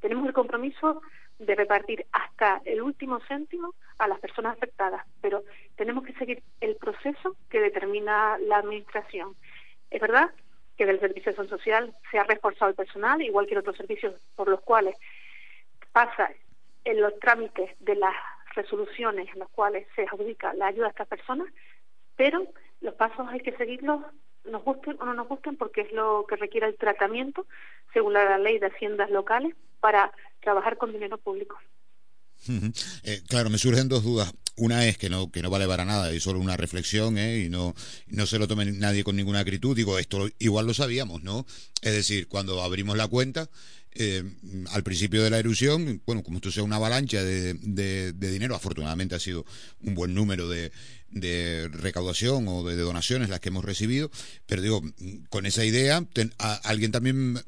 Tenemos el compromiso de repartir hasta el último céntimo a las personas afectadas, pero tenemos que seguir el proceso que determina la Administración. Es verdad que del Servicio de Social se ha reforzado el personal, igual que en otros servicios por los cuales pasa en los trámites de las resoluciones en las cuales se adjudica la ayuda a estas personas, pero los pasos hay que seguirlos, nos gusten o no nos gusten, porque es lo que requiere el tratamiento, según la ley de haciendas locales, para trabajar con dinero público. Eh, claro, me surgen dos dudas. Una es que no que no vale para nada, es solo una reflexión, ¿eh? y no no se lo tome nadie con ninguna acritud. Digo, esto igual lo sabíamos, ¿no? Es decir, cuando abrimos la cuenta, eh, al principio de la erupción, bueno, como esto sea una avalancha de, de, dinero, afortunadamente ha sido un buen número de, de recaudación o de, donaciones las que hemos recibido, pero digo, con esa idea, alguien también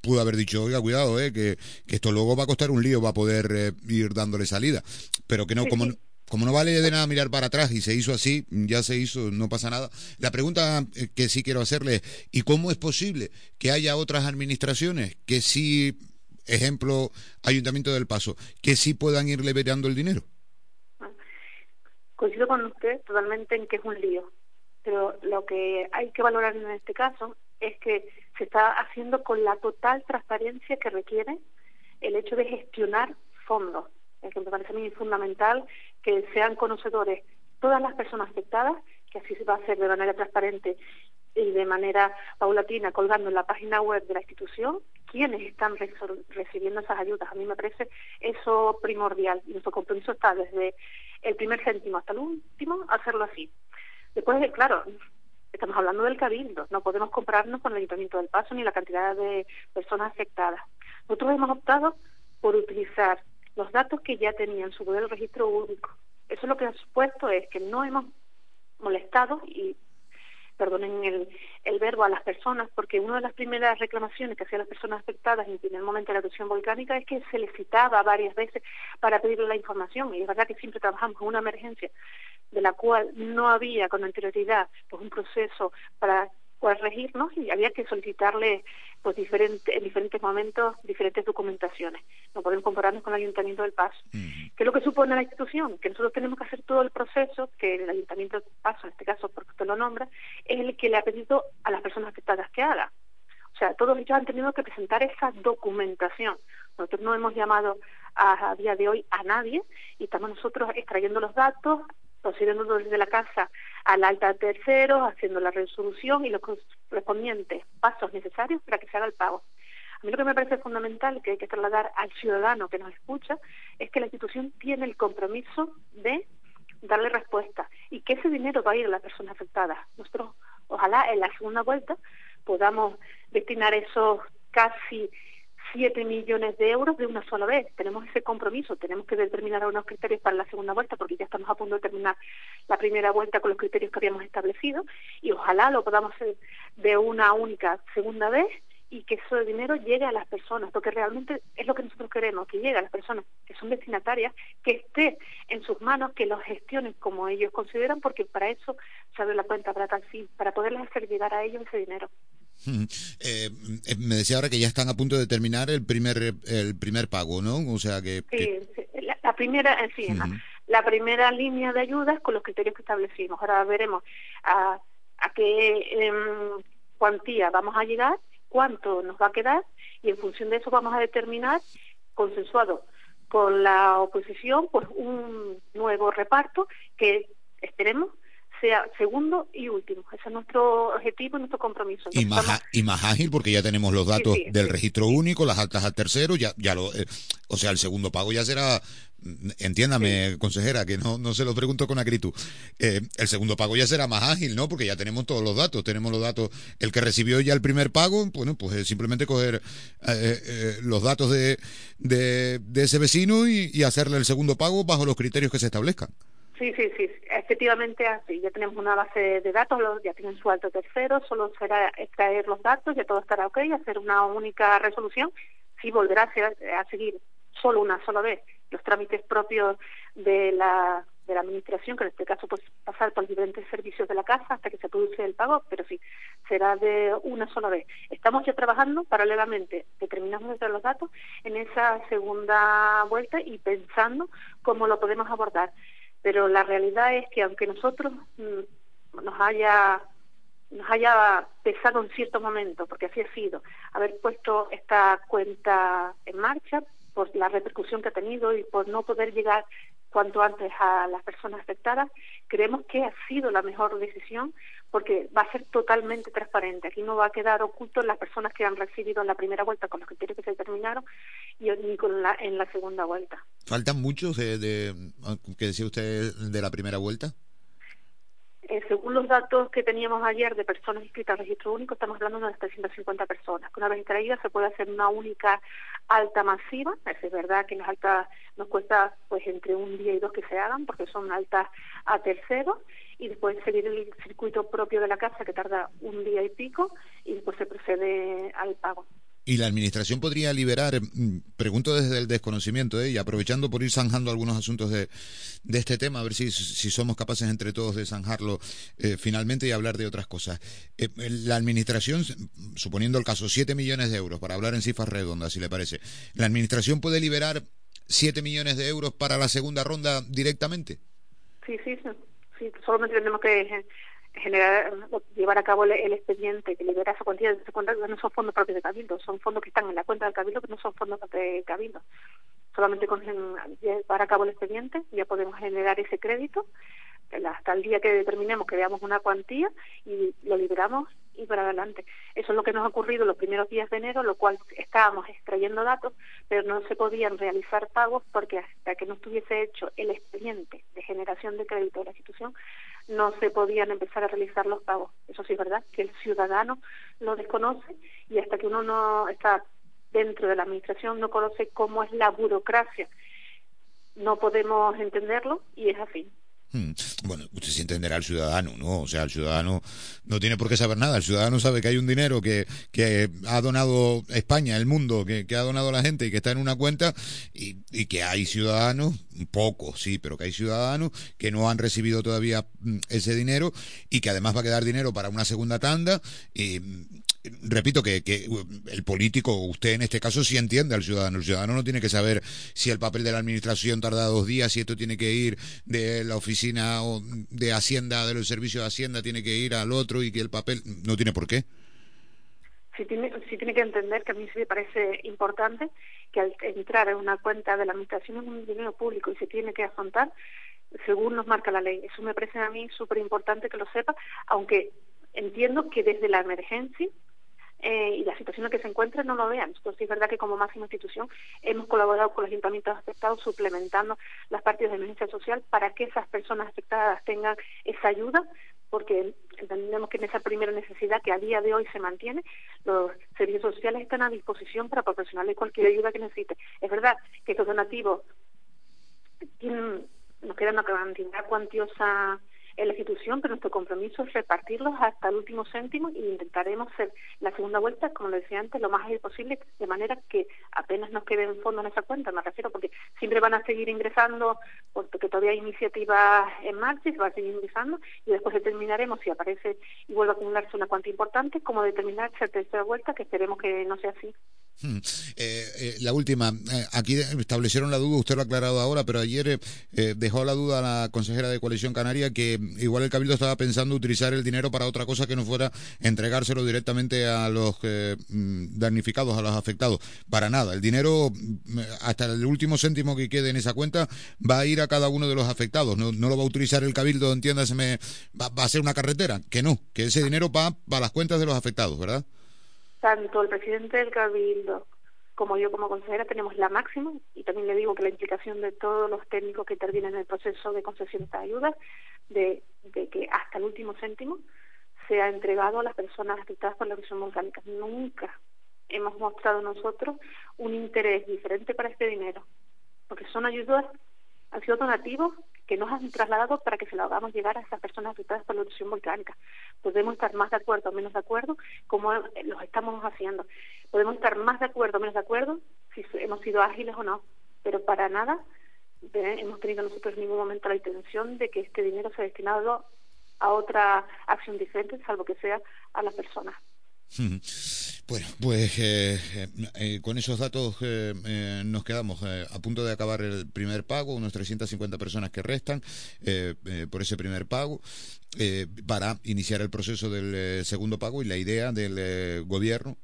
pudo haber dicho, oiga, cuidado, eh, que, esto luego va a costar un lío, va a poder eh, ir dándole salida, pero que no, como como no vale de nada mirar para atrás y se hizo así, ya se hizo, no pasa nada. La pregunta eh, que sí quiero hacerle es, ¿y cómo es posible que haya otras administraciones que sí, ejemplo, Ayuntamiento del Paso, que sí puedan ir liberando el dinero? Coincido con usted totalmente en que es un lío, pero lo que hay que valorar en este caso es que se está haciendo con la total transparencia que requiere el hecho de gestionar fondos. Es que me parece a mí fundamental que sean conocedores todas las personas afectadas, que así se va a hacer de manera transparente y de manera paulatina, colgando en la página web de la institución, quiénes están recibiendo esas ayudas. A mí me parece eso primordial y nuestro compromiso está desde el primer céntimo hasta el último, hacerlo así. Después, claro, estamos hablando del cabildo, no podemos compararnos con el Ayuntamiento del Paso ni la cantidad de personas afectadas. Nosotros hemos optado por utilizar los datos que ya tenían su poder registro único. Eso lo que ha supuesto es que no hemos molestado y perdonen el, el verbo a las personas, porque una de las primeras reclamaciones que hacían las personas afectadas en el momento de la erupción volcánica es que se les citaba varias veces para pedirle la información. Y es verdad que siempre trabajamos en una emergencia de la cual no había con anterioridad pues, un proceso para regirnos y había que solicitarle pues diferente, en diferentes momentos diferentes documentaciones. No podemos compararnos con el Ayuntamiento del Paso. ¿Qué es lo que supone la institución? Que nosotros tenemos que hacer todo el proceso que el Ayuntamiento del Paso, en este caso porque usted lo nombra, es el que le ha pedido a las personas afectadas que haga. O sea, todos ellos han tenido que presentar esa documentación. Nosotros no hemos llamado a, a día de hoy a nadie y estamos nosotros extrayendo los datos, procediendo desde la casa al alta tercero, haciendo la resolución y los correspondientes pasos necesarios para que se haga el pago. A mí lo que me parece fundamental que hay que trasladar al ciudadano que nos escucha es que la institución tiene el compromiso de darle respuesta y que ese dinero va a ir a las personas afectadas. Nosotros, ojalá en la segunda vuelta podamos destinar esos casi 7 millones de euros de una sola vez. Tenemos ese compromiso, tenemos que determinar unos criterios para la segunda vuelta porque ya estamos a punto de terminar la primera vuelta con los criterios que habíamos establecido y ojalá lo podamos hacer de una única segunda vez y que ese dinero llegue a las personas, porque realmente es lo que nosotros queremos, que llegue a las personas que son destinatarias, que esté en sus manos, que lo gestionen como ellos consideran, porque para eso se abre la cuenta para tal fin, para poderles hacer llegar a ellos ese dinero. Eh, me decía ahora que ya están a punto de terminar el primer el primer pago, ¿no? O sea que... Sí, La, primera, en fin, la primera línea de ayudas con los criterios que establecimos. Ahora veremos a, a qué em, cuantía vamos a llegar, cuánto nos va a quedar y en función de eso vamos a determinar, consensuado con la oposición, pues un nuevo reparto que esperemos sea segundo y último. Ese es nuestro objetivo y nuestro compromiso. y más, y más ágil porque ya tenemos los datos del registro único, las altas al tercero, ya, ya lo, eh, o sea, el segundo pago ya será, mm, entiéndame, consejera, que no, no se lo pregunto con acritud, eh, el segundo pago ya será más ágil, ¿no? Porque ya tenemos todos los datos, tenemos los datos, el que recibió ya el primer pago, bueno, pues es simplemente coger eh, los datos de, de, ese vecino y, y hacerle el segundo pago bajo los criterios que se establezcan. Sí, sí, sí, efectivamente así. Ya tenemos una base de datos, ya tienen su alto tercero, solo será extraer los datos, ya todo estará ok, hacer una única resolución. Sí volverá a, seguir solo una sola vez los trámites propios de la, de la administración, que en este caso pues pasar por diferentes servicios de la casa hasta que se produce el pago, pero sí, será de una sola vez. Estamos ya trabajando paralelamente, determinamos los datos en esa segunda vuelta y pensando cómo lo podemos abordar pero la realidad es que aunque nosotros mm, nos haya nos haya pesado en cierto momento, porque así ha sido, haber puesto esta cuenta en marcha por la repercusión que ha tenido y por no poder llegar cuanto antes a las personas afectadas, creemos que ha sido la mejor decisión porque va a ser totalmente transparente. Aquí no va a quedar oculto las personas que han recibido en la primera vuelta con los criterios que se determinaron y ni con la, en la segunda vuelta. ¿Faltan muchos de, de que decía usted de la primera vuelta? Eh, según los datos que teníamos ayer de personas inscritas al registro único, estamos hablando de unas 350 personas. Una vez extraídas se puede hacer una única alta masiva. Es verdad que las altas nos cuesta pues entre un día y dos que se hagan, porque son altas a tercero, y después seguir el circuito propio de la casa que tarda un día y pico, y después se procede al pago. Y la Administración podría liberar, mm, pregunto desde el desconocimiento, ¿eh? y aprovechando por ir zanjando algunos asuntos de, de este tema, a ver si, si somos capaces entre todos de zanjarlo eh, finalmente y hablar de otras cosas. Eh, la Administración, suponiendo el caso, 7 millones de euros, para hablar en cifras redondas, si le parece, ¿la Administración puede liberar 7 millones de euros para la segunda ronda directamente? Sí, sí, sí. sí solamente tenemos que generar, llevar a cabo el, expediente que libera esa cuantía, esa cuenta no son fondos propios de Cabildo, son fondos que están en la cuenta del Cabildo que no son fondos de Cabildo. Solamente con llevar a cabo el expediente ya podemos generar ese crédito hasta el día que determinemos que veamos una cuantía y lo liberamos y para adelante. Eso es lo que nos ha ocurrido los primeros días de enero, lo cual estábamos extrayendo datos, pero no se podían realizar pagos porque hasta que no estuviese hecho el expediente de generación de crédito de la institución, no se podían empezar a realizar los pagos. Eso sí es verdad, que el ciudadano lo desconoce y hasta que uno no está dentro de la administración no conoce cómo es la burocracia. No podemos entenderlo y es así. Hmm. Bueno, usted sí entenderá al ciudadano, ¿no? O sea, el ciudadano no tiene por qué saber nada. El ciudadano sabe que hay un dinero que, que ha donado España, el mundo, que, que, ha donado la gente y que está en una cuenta y, y que hay ciudadanos, pocos, sí, pero que hay ciudadanos que no han recibido todavía mm, ese dinero y que además va a quedar dinero para una segunda tanda y repito que, que, el político, usted en este caso sí entiende al ciudadano. El ciudadano no tiene que saber si el papel de la administración tarda dos días, si esto tiene que ir de la oficina de Hacienda, de los servicios de Hacienda, tiene que ir al otro y que el papel no tiene por qué. Sí tiene, sí tiene que entender que a mí sí me parece importante que al entrar en una cuenta de la administración es un dinero público y se tiene que afrontar según nos marca la ley. Eso me parece a mí súper importante que lo sepa, aunque entiendo que desde la emergencia eh, y la situación en la que se encuentra no lo vean. Entonces es verdad que como máxima institución hemos colaborado con los ayuntamientos afectados suplementando las partidas de emergencia social para que esas personas afectadas tengan esa ayuda porque entendemos que en esa primera necesidad que a día de hoy se mantiene, los servicios sociales están a disposición para proporcionarles cualquier ayuda que necesite. Es verdad que estos donativos tienen, nos queda una cantidad cuantiosa en la institución, pero nuestro compromiso es repartirlos hasta el último céntimo y intentaremos hacer la segunda vuelta, como le decía antes, lo más ágil posible, de manera que apenas nos queden fondos en esa cuenta, me refiero, porque siempre van a seguir ingresando, porque todavía hay iniciativas en marcha y se va a seguir ingresando, y después determinaremos si aparece y vuelve a acumularse una cuanta importante, como determinar esa tercera vuelta, que esperemos que no sea así. Hmm. Eh, eh, la última, eh, aquí establecieron la duda, usted lo ha aclarado ahora, pero ayer dejó la duda a la consejera de Coalición Canaria que igual el Cabildo estaba pensando utilizar el dinero para otra cosa que no fuera entregárselo directamente a los mm, damnificados, a los afectados. Para nada, el dinero, mm, hasta el último céntimo que quede en esa cuenta, va a ir a cada uno de los afectados. No, no lo va a utilizar el Cabildo, entiéndaseme, va, va a ser una carretera. Que no, que ese dinero va para las cuentas de los afectados, ¿verdad? Tanto el presidente del Cabildo como yo como consejera tenemos la máxima y también le digo que la implicación de todos los técnicos que intervienen en el proceso de concesión de ayudas, de, de que hasta el último céntimo sea entregado a las personas afectadas por la erupción volcánica. Nunca hemos mostrado nosotros un interés diferente para este dinero, porque son ayudas, han sido donativos que nos han trasladado para que se lo hagamos llegar a esas personas afectadas por la erupción volcánica. Podemos estar más de acuerdo o menos de acuerdo, como los estamos haciendo. Podemos estar más de acuerdo o menos de acuerdo si hemos sido ágiles o no, pero para nada hemos tenido nosotros en ningún momento la intención de que este dinero sea destinado a otra acción diferente, salvo que sea a las personas. Bueno, pues eh, eh, con esos datos eh, nos quedamos a punto de acabar el primer pago, unos 350 personas que restan por ese primer pago, para iniciar el proceso del segundo pago y la idea del gobierno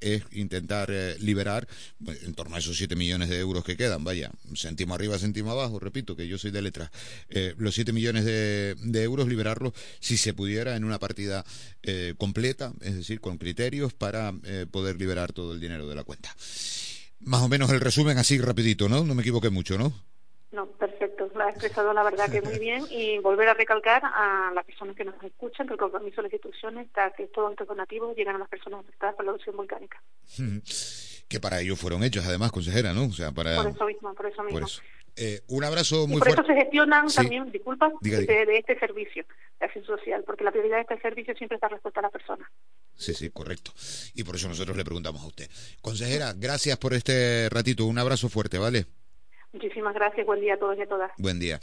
es intentar eh, liberar pues, en torno a esos 7 millones de euros que quedan, vaya, céntimo arriba, céntimo abajo, repito que yo soy de letras, eh, los 7 millones de, euros liberarlos si se pudiera en una partida eh, completa, es decir, con criterios para poder liberar todo el dinero de la cuenta. Más o menos el resumen así rapidito, ¿no? No me equivoqué mucho, ¿no? No, perfecto. Lo ha expresado la verdad que muy bien y volver a recalcar a las personas que nos escuchan que el compromiso de las instituciones está que todos estos donativos llegan a las personas afectadas por la erupción volcánica. que para ello fueron hechos, además, consejera, ¿no? O sea, para... Por eso mismo, por eso mismo. Eh, un abrazo muy y por fuerte. eso se gestionan también, disculpas, Diga, de, diga. de este servicio de acción social, porque la prioridad de este servicio siempre está respuesta a la persona. Sí, sí, correcto. Y por eso nosotros le preguntamos a usted. Consejera, gracias por este ratito. Un abrazo fuerte, ¿vale? Muchísimas gracias, buen día a todos y a todas. Buen día.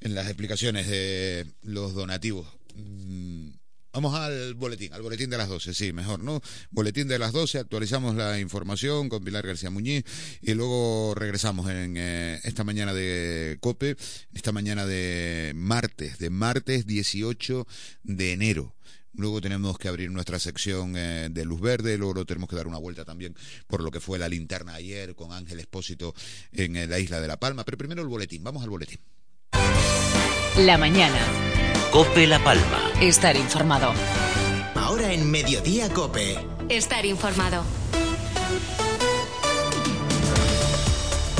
En las explicaciones de los donativos. mm, Vamos al boletín, al boletín de las 12, sí, mejor, ¿no? Boletín de las 12, actualizamos la información con Pilar García Muñiz y luego regresamos en eh, esta mañana de COPE, esta mañana de martes, de martes 18 de enero. Luego tenemos que abrir nuestra sección eh, de luz verde, luego tenemos que dar una vuelta también por lo que fue la linterna ayer con Ángel Espósito en eh, la isla de La Palma. Pero primero el boletín, vamos al boletín. La mañana. Cope La Palma. Estar informado. Ahora en Mediodía Cope. Estar informado.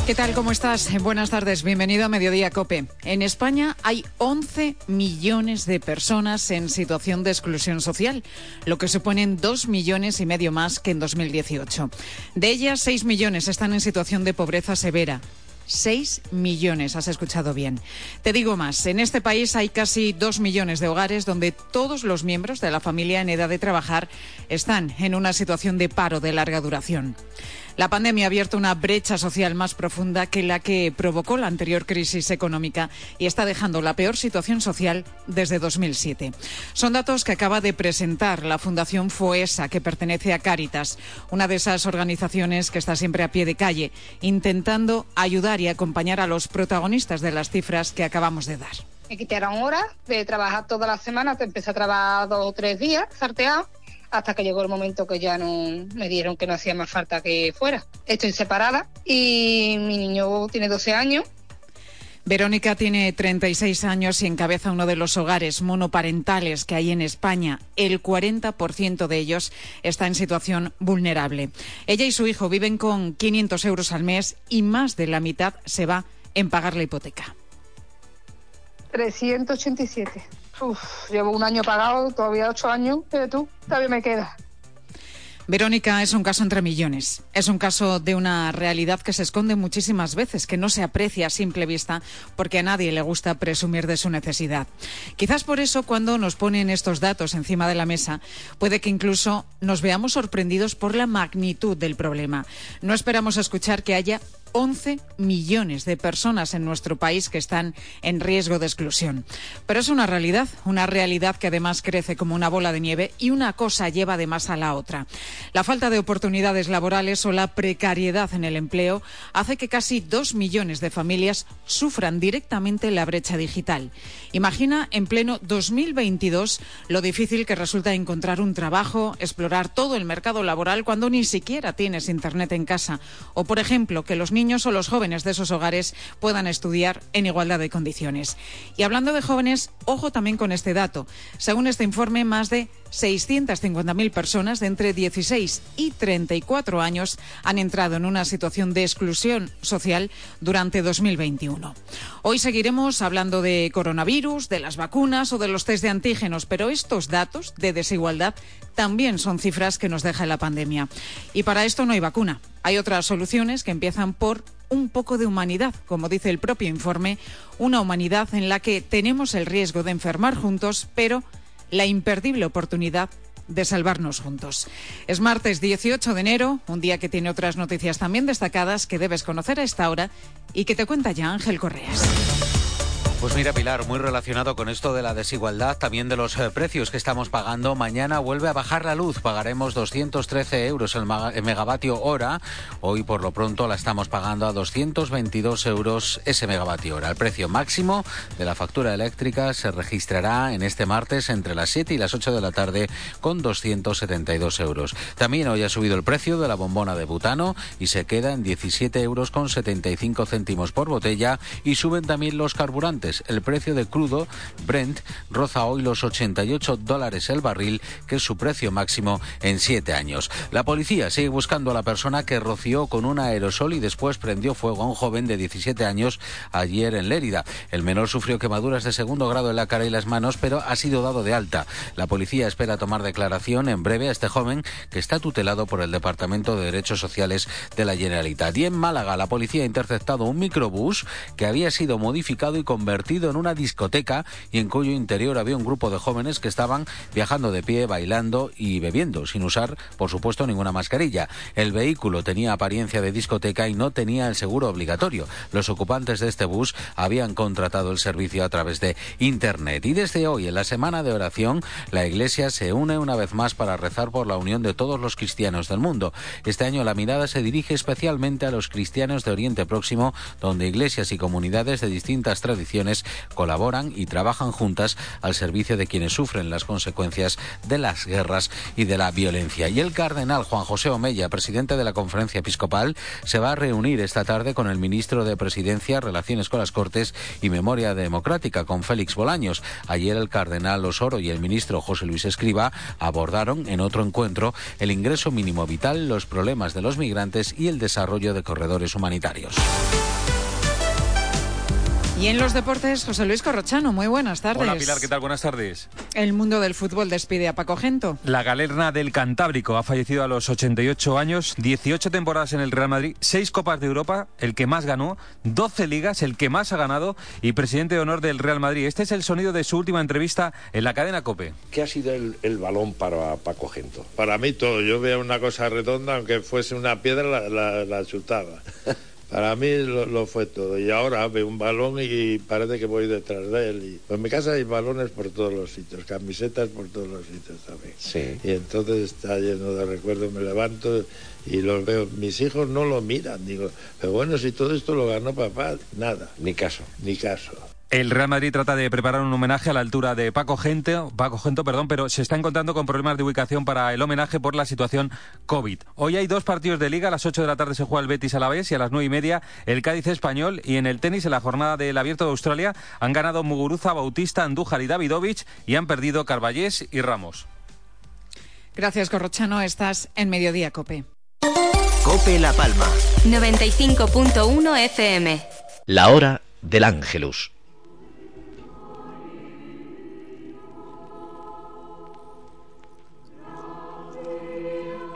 ¿Qué tal? ¿Cómo estás? Buenas tardes. Bienvenido a Mediodía Cope. En España hay 11 millones de personas en situación de exclusión social, lo que suponen 2 millones y medio más que en 2018. De ellas, 6 millones están en situación de pobreza severa. 6 millones, has escuchado bien. Te digo más, en este país hay casi 2 millones de hogares donde todos los miembros de la familia en edad de trabajar están en una situación de paro de larga duración. La pandemia ha abierto una brecha social más profunda que la que provocó la anterior crisis económica y está dejando la peor situación social desde 2007. Son datos que acaba de presentar la Fundación FOESA, que pertenece a Cáritas, una de esas organizaciones que está siempre a pie de calle, intentando ayudar y acompañar a los protagonistas de las cifras que acabamos de dar. Me quitaron horas de trabajar toda la semana, te empecé a trabajar dos o tres días, sarteado, hasta que llegó el momento que ya no me dieron que no hacía más falta que fuera. Estoy separada y mi niño tiene 12 años. Verónica tiene 36 años y encabeza uno de los hogares monoparentales que hay en España. El 40% de ellos está en situación vulnerable. Ella y su hijo viven con 500 euros al mes y más de la mitad se va en pagar la hipoteca. 387. Llevo un año pagado, todavía ocho años, pero tú, todavía me queda. Verónica es un caso entre millones. Es un caso de una realidad que se esconde muchísimas veces, que no se aprecia a simple vista porque a nadie le gusta presumir de su necesidad. Quizás por eso cuando nos ponen estos datos encima de la mesa, puede que incluso nos veamos sorprendidos por la magnitud del problema. No esperamos escuchar que haya 11 millones de personas en nuestro país que están en riesgo de exclusión. Pero es una realidad, una realidad que además crece como una bola de nieve y una cosa lleva además a la otra. La falta de oportunidades laborales o la precariedad en el empleo hace que casi dos millones de familias sufran directamente la brecha digital. Imagina en pleno 2022 lo difícil que resulta encontrar un trabajo, explorar todo el mercado laboral cuando ni siquiera tienes internet en casa o, por ejemplo, que los niños o los jóvenes de esos hogares puedan estudiar en igualdad de condiciones. Y hablando de jóvenes, ojo también con este dato. Según este informe, más de 650.000 personas de entre 16 y 34 años han entrado en una situación de exclusión social durante 2021. Hoy seguiremos hablando de coronavirus, de las vacunas o de los test de antígenos, pero estos datos de desigualdad también son cifras que nos deja la pandemia. Y para esto no hay vacuna. Hay otras soluciones que empiezan por un poco de humanidad, como dice el propio informe, una humanidad en la que tenemos el riesgo de enfermar juntos, pero la imperdible oportunidad de salvarnos juntos. Es martes 18 de enero, un día que tiene otras noticias también destacadas que debes conocer a esta hora y que te cuenta ya Ángel Correas. Pues mira, Pilar, muy relacionado con esto de la desigualdad, también de los eh, precios que estamos pagando. Mañana vuelve a bajar la luz, pagaremos 213 euros el, megavatio hora. Hoy, por lo pronto, la estamos pagando a 222 euros ese megavatio hora. El precio máximo de la factura eléctrica se registrará en este martes entre las 7 y las 8 de la tarde con 272 euros. También hoy ha subido el precio de la bombona de butano y se queda en 17 euros con 75 céntimos por botella y suben también los carburantes El precio de crudo Brent roza hoy los 88 dólares el barril, que es su precio máximo en siete años. La policía sigue buscando a la persona que roció con un aerosol y después prendió fuego a un joven de 17 años ayer en Lérida. El menor sufrió quemaduras de segundo grado en la cara y las manos, pero ha sido dado de alta. La policía espera tomar declaración en breve a este joven que está tutelado por el Departamento de Derechos Sociales de la Generalitat. Y en Málaga, la policía ha interceptado un microbús que había sido modificado y convertido en una discoteca y en cuyo interior había un grupo de jóvenes que estaban viajando de pie, bailando y bebiendo, sin usar, por supuesto, ninguna mascarilla. El vehículo tenía apariencia de discoteca y no tenía el seguro obligatorio. Los ocupantes de este bus habían contratado el servicio a través de Internet. Y desde hoy, en la semana de oración, la Iglesia se une una vez más para rezar por la unión de todos los cristianos del mundo. Este año la mirada se dirige especialmente a los cristianos de Oriente Próximo, donde iglesias y comunidades de distintas tradiciones colaboran y trabajan juntas al servicio de quienes sufren las consecuencias de las guerras y de la violencia. Y el cardenal Juan José Omeya, presidente de la Conferencia Episcopal, se va a reunir esta tarde con el ministro de Presidencia, Relaciones con las Cortes y Memoria Democrática, con Félix Bolaños. Ayer el cardenal Osoro y el ministro José Luis Escriba abordaron en otro encuentro el ingreso mínimo vital, los problemas de los migrantes y el desarrollo de corredores humanitarios. Y en los deportes, José Luis Corrochano, muy buenas tardes. Hola Pilar, ¿qué tal? Buenas tardes. El mundo del fútbol despide a Paco Gento. La galerna del Cantábrico ha fallecido a los 88 años, 18 temporadas en el Real Madrid, 6 Copas de Europa, el que más ganó, 12 ligas, el que más ha ganado y presidente de honor del Real Madrid. Este es el sonido de su última entrevista en la cadena COPE. ¿Qué ha sido el, el balón para Paco Gento? Para mí todo. Yo veo una cosa redonda, aunque fuese una piedra, la, la, la chutaba. Para mí lo, lo, fue todo. Y ahora veo un balón y parece que voy detrás de él. Y, pues en mi casa hay balones por todos los sitios, camisetas por todos los sitios también. Sí. Y entonces está lleno de recuerdos. Me levanto y los veo. Mis hijos no lo miran. Digo, pero bueno, si todo esto lo ganó papá, nada. Ni caso. Ni caso. El Real Madrid trata de preparar un homenaje a la altura de Paco Gento, Paco Gento, perdón, pero se está encontrando con problemas de ubicación para el homenaje por la situación COVID. Hoy hay dos partidos de liga, a las 8 de la tarde se juega el Betis a la vez y a las nueve y media el Cádiz Español y en el tenis en la jornada del Abierto de Australia han ganado Muguruza, Bautista, Andújar y Davidovich y han perdido Carballés y Ramos. Gracias, Corrochano. Estás en Mediodía, Cope. Cope La Palma. 95.1 FM. La hora del Ángelus.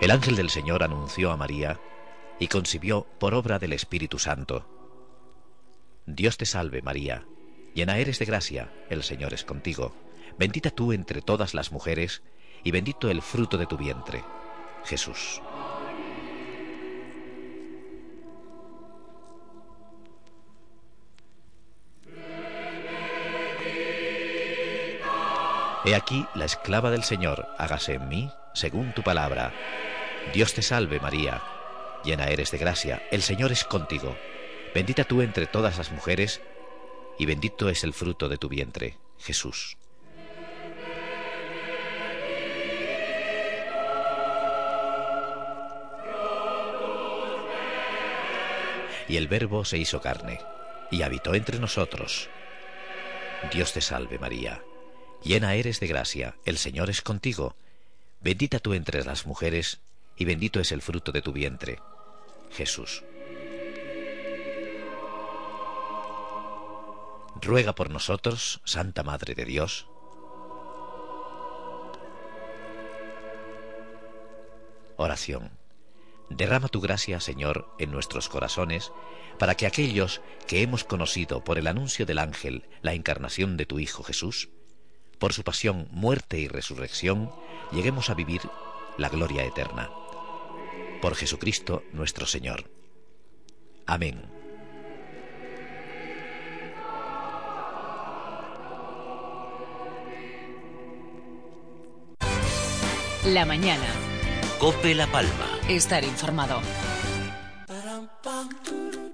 El ángel del Señor anunció a María y concibió por obra del Espíritu Santo. Dios te salve María, llena eres de gracia, el Señor es contigo, bendita tú entre todas las mujeres, y bendito el fruto de tu vientre, Jesús. He aquí la esclava del Señor, hágase en mí según tu palabra. Dios te salve María, llena eres de gracia, el Señor es contigo. Bendita tú entre todas las mujeres, y bendito es el fruto de tu vientre, Jesús. Y el Verbo se hizo carne, y habitó entre nosotros. Dios te salve María, llena eres de gracia, el Señor es contigo. Bendita tú entre las mujeres, y bendito es el fruto de tu vientre, Jesús. Ruega por nosotros, Santa Madre de Dios. Oración. Derrama tu gracia, Señor, en nuestros corazones, para que aquellos que hemos conocido por el anuncio del ángel la encarnación de tu Hijo Jesús, por su pasión, muerte y resurrección, lleguemos a vivir la gloria eterna. Por Jesucristo nuestro Señor. Amén. La mañana. Cope La Palma. Estar informado.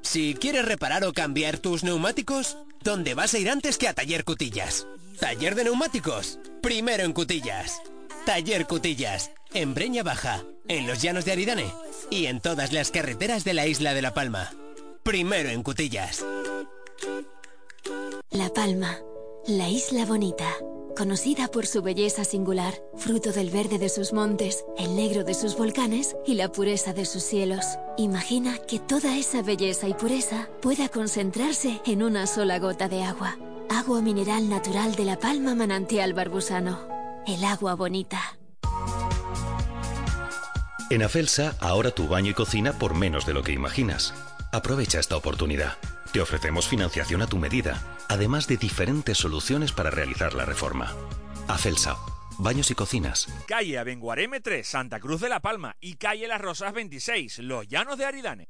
Si quieres reparar o cambiar tus neumáticos, ¿dónde vas a ir antes que a Taller Cutillas? Taller de neumáticos, primero en Cutillas. Taller Cutillas, en Breña Baja, en los llanos de Aridane y en todas las carreteras de la isla de La Palma. Primero en Cutillas. La Palma, la isla bonita. Conocida por su belleza singular, fruto del verde de sus montes, el negro de sus volcanes y la pureza de sus cielos. Imagina que toda esa belleza y pureza pueda concentrarse en una sola gota de agua. Agua mineral natural de la Palma Manantial Barbusano. El agua bonita. En Afelsa, ahora tu baño y cocina por menos de lo que imaginas. Aprovecha esta oportunidad. Te ofrecemos financiación a tu medida, además de diferentes soluciones para realizar la reforma. Afelsa, baños y cocinas. Calle Abenguareme 3, Santa Cruz de la Palma y calle Las Rosas 26, Los Llanos de Aridane.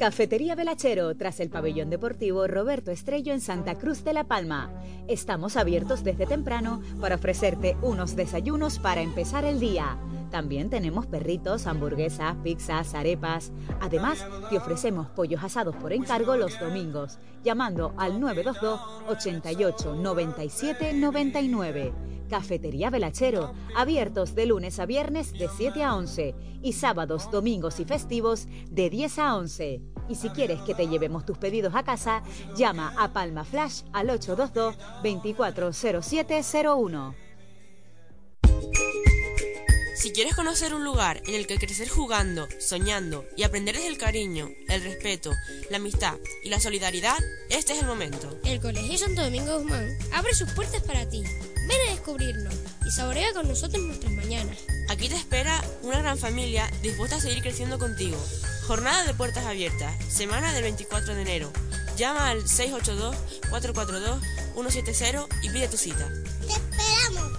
Cafetería Velachero, tras el pabellón deportivo Roberto Estrello en Santa Cruz de la Palma. Estamos abiertos desde temprano para ofrecerte unos desayunos para empezar el día. También tenemos perritos, hamburguesas, pizzas, arepas. Además, te ofrecemos pollos asados por encargo los domingos, llamando al 922 88 97 99. Cafetería Velachero, abiertos de lunes a viernes de 7 a 11 y sábados, domingos y festivos de 10 a 11. Y si quieres que te llevemos tus pedidos a casa, llama a Palma Flash al 822 240701. Si quieres conocer un lugar en el que crecer jugando, soñando y aprender desde el cariño, el respeto, la amistad y la solidaridad, este es el momento. El Colegio Santo Domingo Guzmán abre sus puertas para ti. Ven a descubrirnos y saborea con nosotros nuestras mañanas. Aquí te espera una gran familia dispuesta a seguir creciendo contigo. Jornada de puertas abiertas, semana del 24 de enero. Llama al 682-442-170 y pide tu cita. ¡Te esperamos!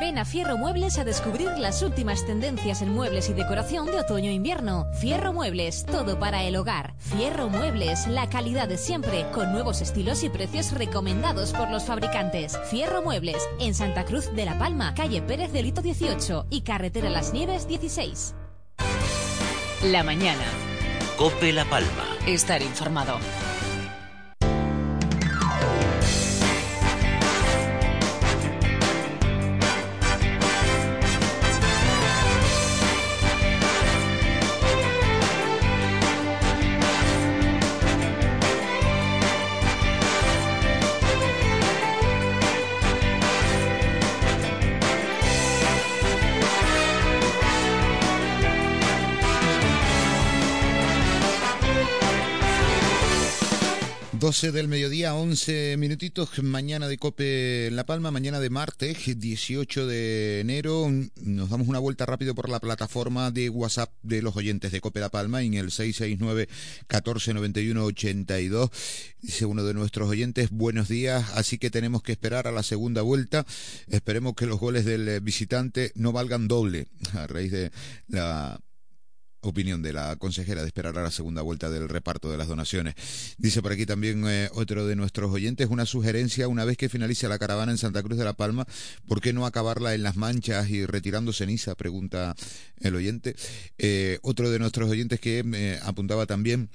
Ven a Fierro Muebles a descubrir las últimas tendencias en muebles y decoración de otoño-invierno. Fierro Muebles, todo para el hogar. Fierro Muebles, la calidad de siempre, con nuevos estilos y precios recomendados por los fabricantes. Fierro Muebles, en Santa Cruz de la Palma, calle Pérez de Lito 18 y carretera Las Nieves 16. La mañana. Cope La Palma. Estar informado. Del mediodía, 11 minutitos, mañana de Cope La Palma, mañana de martes, 18 de enero. Nos damos una vuelta rápido por la plataforma de WhatsApp de los oyentes de Cope La Palma en el 669 1491 82. Dice uno de nuestros oyentes, buenos días, así que tenemos que esperar a la segunda vuelta. Esperemos que los goles del visitante no valgan doble a raíz de la opinión de la consejera de esperar a la segunda vuelta del reparto de las donaciones. Dice por aquí también eh, otro de nuestros oyentes, una sugerencia, una vez que finalice la caravana en Santa Cruz de la Palma, ¿por qué no acabarla en las manchas y retirando ceniza? Pregunta el oyente. Eh, otro de nuestros oyentes que me apuntaba también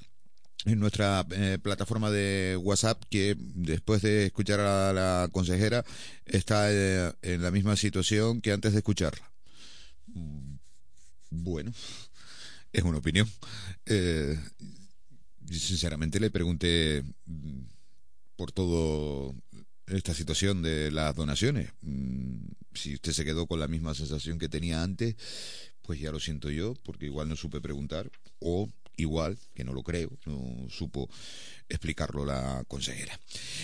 en nuestra eh, plataforma de WhatsApp que después de escuchar a la consejera está en la misma situación que antes de escucharla. Bueno es una opinión. Eh, sinceramente le pregunté mm, por todo esta situación de las donaciones. Mm, si usted se quedó con la misma sensación que tenía antes, pues ya lo siento yo, porque igual no supe preguntar, o igual, que no lo creo, no supo explicarlo la consejera.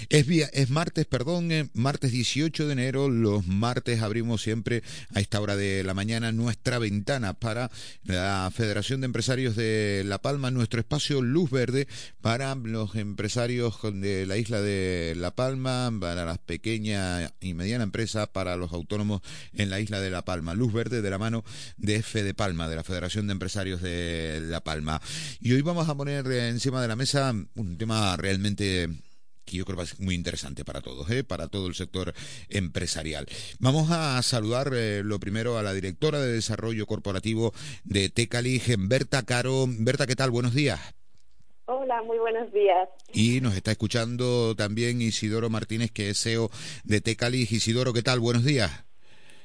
Es, es martes, perdón, eh, martes 18 de enero. Los martes abrimos siempre a esta hora de la mañana nuestra ventana para la Federación de Empresarios de La Palma, nuestro espacio Luz Verde para los empresarios de la isla de La Palma, para las pequeñas y medianas empresas, para los autónomos en la isla de La Palma. Luz Verde de la mano de de Palma, de la Federación de Empresarios de La Palma. Y hoy vamos a poner encima de la mesa un tema realmente que yo creo que es muy interesante para todos, ¿eh? para todo el sector empresarial. Vamos a saludar eh, lo primero a la directora de Desarrollo Corporativo de Tecalig, Berta Caro. Berta, ¿qué tal? Buenos días. Hola, muy buenos días. Y nos está escuchando también Isidoro Martínez, que es CEO de Tecalig. Isidoro, ¿qué tal? Buenos días.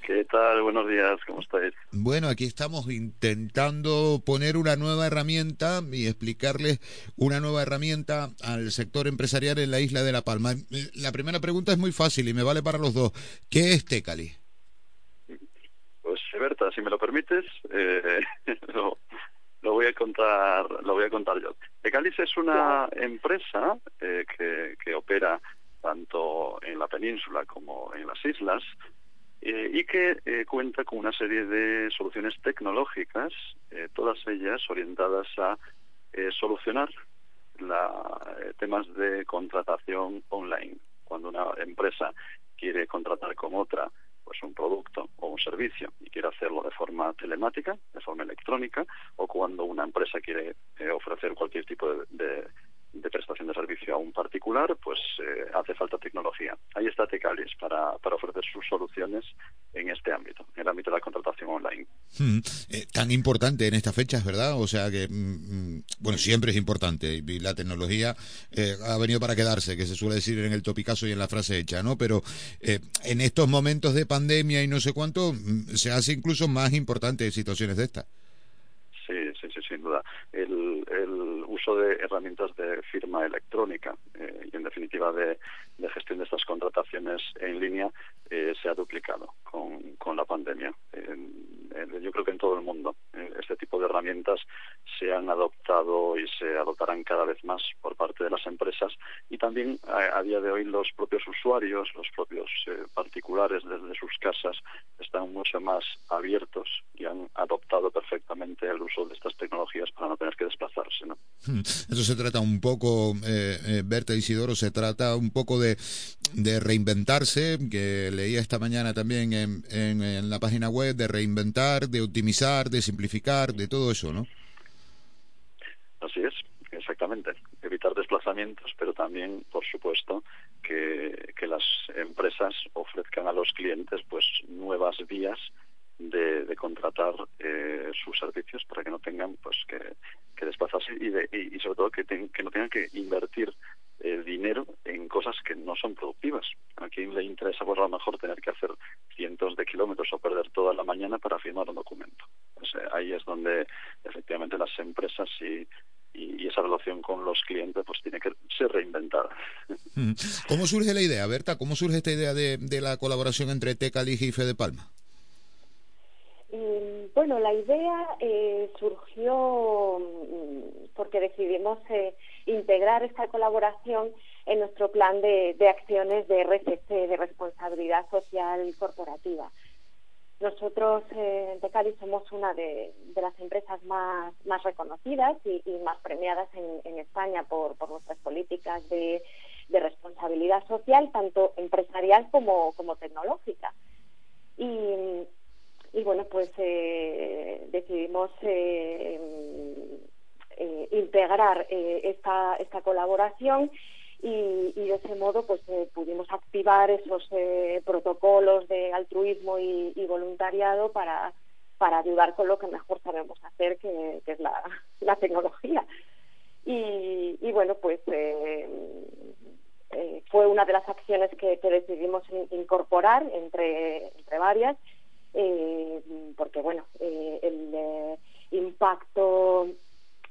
¿Qué tal? Buenos días, ¿cómo estáis? Bueno, aquí estamos intentando poner una nueva herramienta y explicarles una nueva herramienta al sector empresarial en la isla de La Palma. Eh, la primera pregunta es muy fácil y me vale para los dos. ¿Qué es Tecali? Pues, Berta, si me lo permites, eh, lo, voy a contar, lo voy a contar yo. Tecalis es una empresa eh, que, que opera tanto en la península como en las islas eh, y que eh, cuenta con una serie de soluciones tecnológicas, eh, todas ellas orientadas a solucionar la, temas de contratación online. Cuando una empresa quiere contratar con otra pues un producto o un servicio y quiere hacerlo de forma telemática, de forma electrónica, o cuando una empresa quiere ofrecer cualquier tipo de de prestación de servicio a un particular, pues eh, hace falta tecnología. Ahí está Tecalis para, para ofrecer sus soluciones en este ámbito, en el ámbito de la contratación online. Hmm. Eh, tan importante en estas fechas, ¿verdad? O sea que, mm, mm, bueno, siempre es importante y la tecnología eh, ha venido para quedarse, que se suele decir en el topicazo y en la frase hecha, ¿no? Pero en estos momentos de pandemia y no sé cuánto, mm, se hace incluso más importante en situaciones de estas. Sí, sí, sí, sin duda. De herramientas de firma electrónica eh, y, en definitiva, de, gestión de estas contrataciones en línea eh, se ha duplicado con, con la pandemia. yo creo que en todo el mundo eh, este tipo de herramientas se han adoptado y se adoptarán cada vez más por parte de las empresas y también a, día de hoy los propios usuarios, los propios particulares desde sus casas están mucho más abiertos y han adoptado perfectamente el uso de estas tecnologías para no tener que desplazarse. ¿no? Hmm. Eso se trata un poco, eh, eh, Berta Isidoro, se trata un poco de, de reinventarse, que leía esta mañana también en, en, la página web, de reinventar, de optimizar, de simplificar, de todo eso, ¿no? Así es, exactamente. Evitar desplazamientos, pero también, por supuesto, que, que las empresas ofrezcan a los clientes pues nuevas vías de, de contratar eh, sus servicios para que no tengan pues que, que desplazarse y, de, y, sobre todo que, que no tengan que invertir eh, dinero en cosas que no son productivas. A quien le interesa pues a lo mejor tener que hacer cientos de kilómetros o perder toda la mañana para firmar un documento. Pues, ahí es donde efectivamente las empresas y, y, esa relación con los clientes pues tiene que ser reinventada. Mm. ¿Cómo surge la idea, Berta? ¿Cómo surge esta idea de, de la colaboración entre Tecalig y Fede Palma? Bueno, la idea eh, surgió mm, porque decidimos eh, integrar esta colaboración en nuestro plan de, acciones de RCC, de responsabilidad social corporativa. Nosotros eh, en Tecali somos una de, las empresas más, reconocidas y, más premiadas en, España por, nuestras políticas de, responsabilidad social, tanto empresarial como, tecnológica. Y, bueno, pues eh, decidimos eh, eh, integrar esta, esta colaboración y, de ese modo pues pudimos activar esos protocolos de altruismo y, voluntariado para, para ayudar con lo que mejor sabemos hacer, que, es la, la tecnología. Y, y, bueno, pues fue una de las acciones que, que decidimos incorporar entre, entre varias eh, porque bueno, eh, el eh, impacto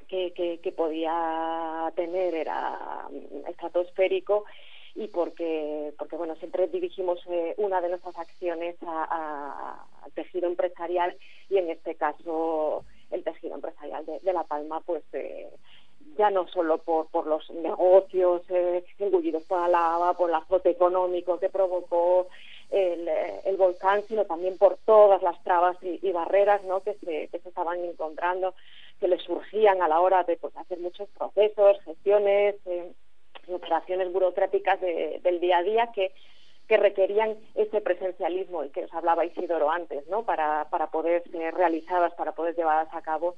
que, podía tener era estratosférico y porque, porque bueno, siempre dirigimos eh, una de nuestras acciones al tejido empresarial y en este caso el tejido empresarial de, La Palma, pues ya no solo por, por los negocios eh, engullidos por la lava, por el azote económico que provocó el, volcán, sino también por todas las trabas y, barreras ¿no? que se estaban encontrando, que le surgían a la hora de pues, hacer muchos procesos, gestiones, eh, operaciones burocráticas del día a día que que requerían ese presencialismo el que os hablaba Isidoro antes, ¿no? Para, para poder ser realizadas, para poder llevadas a cabo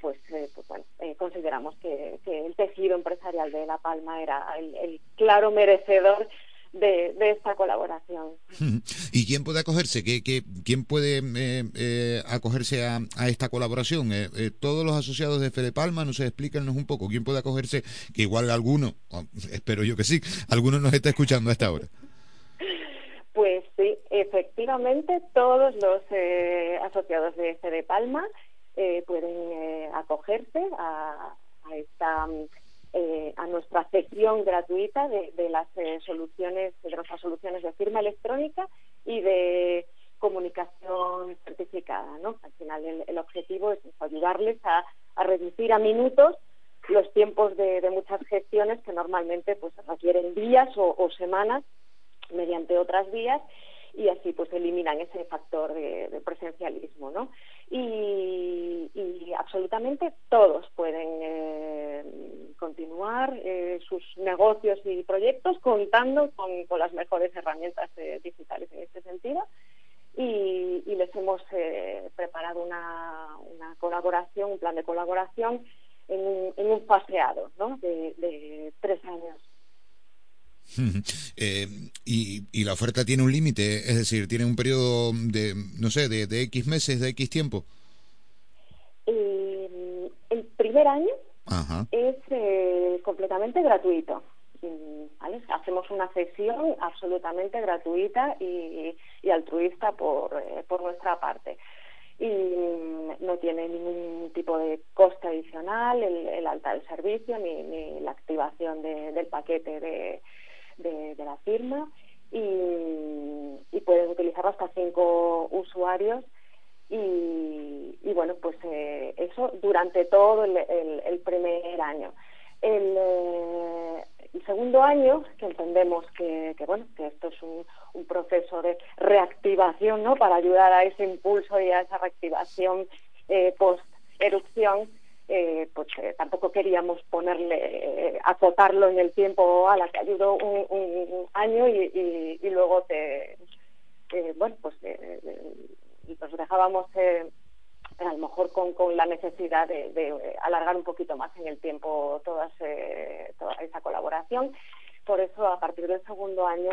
pues, eh, pues bueno, eh, consideramos que, el tejido empresarial de La Palma era el, claro merecedor de, esta colaboración. ¿Y quién puede acogerse? ¿Qué, quién puede eh, acogerse a, esta colaboración? todos los asociados de Fede Palma, no sé, explícanos un poco. ¿Quién puede acogerse? Que igual alguno, espero yo que sí, alguno nos está escuchando a esta hora. Pues Sí, efectivamente, todos los eh, asociados de CD Palma eh, pueden eh, acogerse a, a esta eh, a nuestra sección gratuita de, de las eh, soluciones de nuestras soluciones de firma electrónica y de comunicación certificada, ¿no? Al final el, el objetivo es ayudarles a, a reducir a minutos los tiempos de, de muchas gestiones que normalmente pues requieren días o, o semanas mediante otras vías y así pues eliminan ese factor de, presencialismo, ¿no? Y, absolutamente todos pueden eh, continuar eh, sus negocios y proyectos contando con, las mejores herramientas eh, digitales en este sentido. Y, y les hemos eh, preparado una, una colaboración, un plan de colaboración en un, en un faseado ¿no? de tres años. Eh, y, y, la oferta tiene un límite, es decir, tiene un periodo de, no sé, de, de X meses, de X tiempo. Eh, el primer año Ajá. es eh, completamente gratuito. ¿vale? Hacemos una sesión absolutamente gratuita y, y altruista por, eh, por nuestra parte. Y mm, no tiene ningún tipo de coste adicional el, el alta del servicio ni, ni la activación de, del paquete de, de, la firma y, y pueden utilizarlo hasta cinco usuarios y, y bueno pues eh, eso durante todo el, el, el primer año. El, eh, segundo año que entendemos que, que bueno que esto es un, un, proceso de reactivación no para ayudar a ese impulso y a esa reactivación eh, post erupción eh, pues eh, tampoco queríamos ponerle, eh, acotarlo en el tiempo a la que ayudó un, un año y, y, y, luego te, eh, bueno, pues nos dejábamos a lo mejor con, la necesidad de, alargar un poquito más en el tiempo toda esa colaboración. Por eso, a partir del segundo año,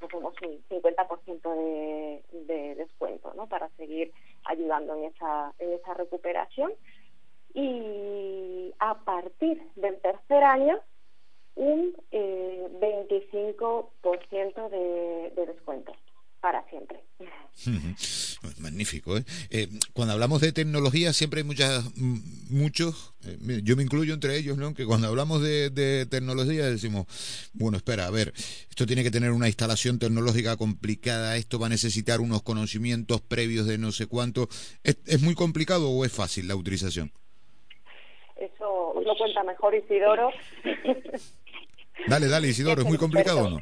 pusimos un 50% de, de descuento. Para seguir ayudando en esa recuperación y a partir del tercer año un eh, 25% de, de descuento para siempre. Magnífico. ¿eh? Eh, cuando hablamos de tecnología siempre hay muchas, muchos, eh, yo me incluyo entre ellos, ¿no? que cuando hablamos de, de, tecnología decimos, bueno, espera, a ver, esto tiene que tener una instalación tecnológica complicada, esto va a necesitar unos conocimientos previos de no sé cuánto. ¿Es, es muy complicado o es fácil la utilización? Eso lo cuenta mejor Isidoro. Dale, dale, Isidoro, ¿es muy complicado no?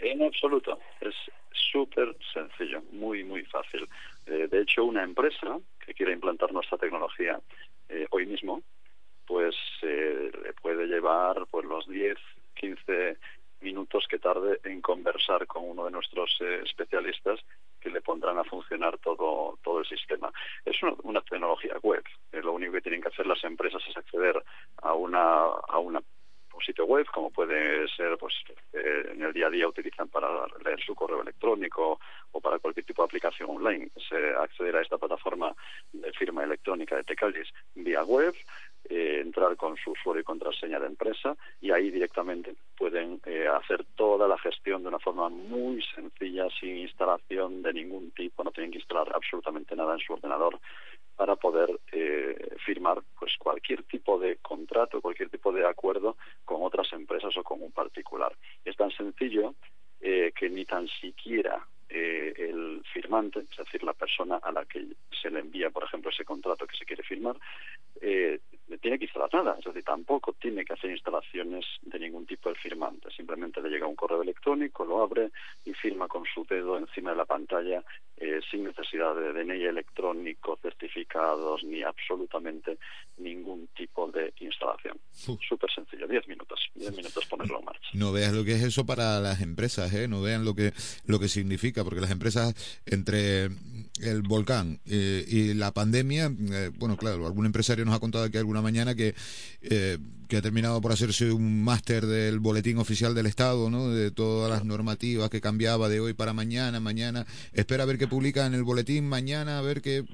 En absoluto, es súper sencillo, muy, muy fácil. Eh, de hecho, una empresa que quiera implantar nuestra tecnología eh, hoy mismo, pues eh, le puede llevar pues los 10, 15 minutos que tarde en conversar con uno de nuestros eh, especialistas que le pondrán a funcionar todo, todo el sistema. Es una, tecnología web. Lo único que tienen que hacer las empresas es acceder a una, a un sitio web, como puede ser, pues, eh, en el día a día utilizan para leer su correo electrónico o para cualquier tipo de aplicación online. Se acceder a esta plataforma de firma electrónica de Tecalis vía web, eh, entrar con su usuario y contraseña de empresa y ahí directamente pueden eh, hacer toda la gestión de una forma muy sencilla, sin instalación de ningún tipo, no tienen que instalar absolutamente nada en su ordenador para poder eh, firmar pues cualquier tipo de contrato, cualquier tipo de acuerdo con otras empresas o con un particular. Es tan sencillo eh, que ni tan siquiera eh, el firmante, es decir, la persona a la que se le envía, por ejemplo, ese contrato que se quiere firmar, eh, tiene que instalar nada, es decir, tampoco tiene que hacer instalaciones de ningún tipo el firmante, simplemente le llega un correo electrónico, lo abre y firma con su dedo encima de la pantalla eh, sin necesidad de DNI electrónico, certificados, ni absolutamente ningún tipo de instalación. Súper sencillo, 10 minutos, 10 minutos ponerlo en marcha. No veas lo que es eso para las empresas, ¿eh? no vean lo que, lo que significa, porque las empresas entre el volcán eh, y la pandemia, eh, bueno, claro, algún empresario nos ha contado aquí alguna mañana que eh, que ha terminado por hacerse un máster del boletín oficial del Estado, ¿no? De todas las normativas que cambiaba de hoy para mañana, mañana. Espera a ver qué publica en el boletín mañana, a ver qué,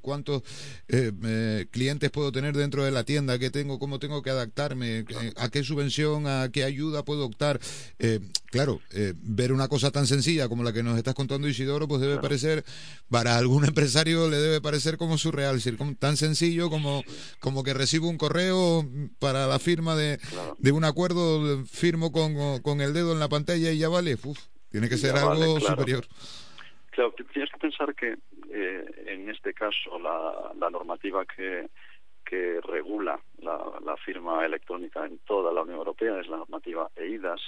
cuántos eh, eh, clientes puedo tener dentro de la tienda, qué tengo, cómo tengo que adaptarme, a qué subvención, a qué ayuda puedo optar. claro, ver una cosa tan sencilla como la que nos estás contando Isidoro, pues debe parecer, para algún empresario le debe parecer como surreal, decir, tan sencillo como, como que recibo un correo para la firma de, de un acuerdo, firmo con, con, el dedo en la pantalla y ya vale. Uf, tiene que ser algo superior. Claro, tienes que pensar que eh, en este caso la, la normativa que, que regula la, la, firma electrónica en toda la Unión Europea es la normativa EIDAS,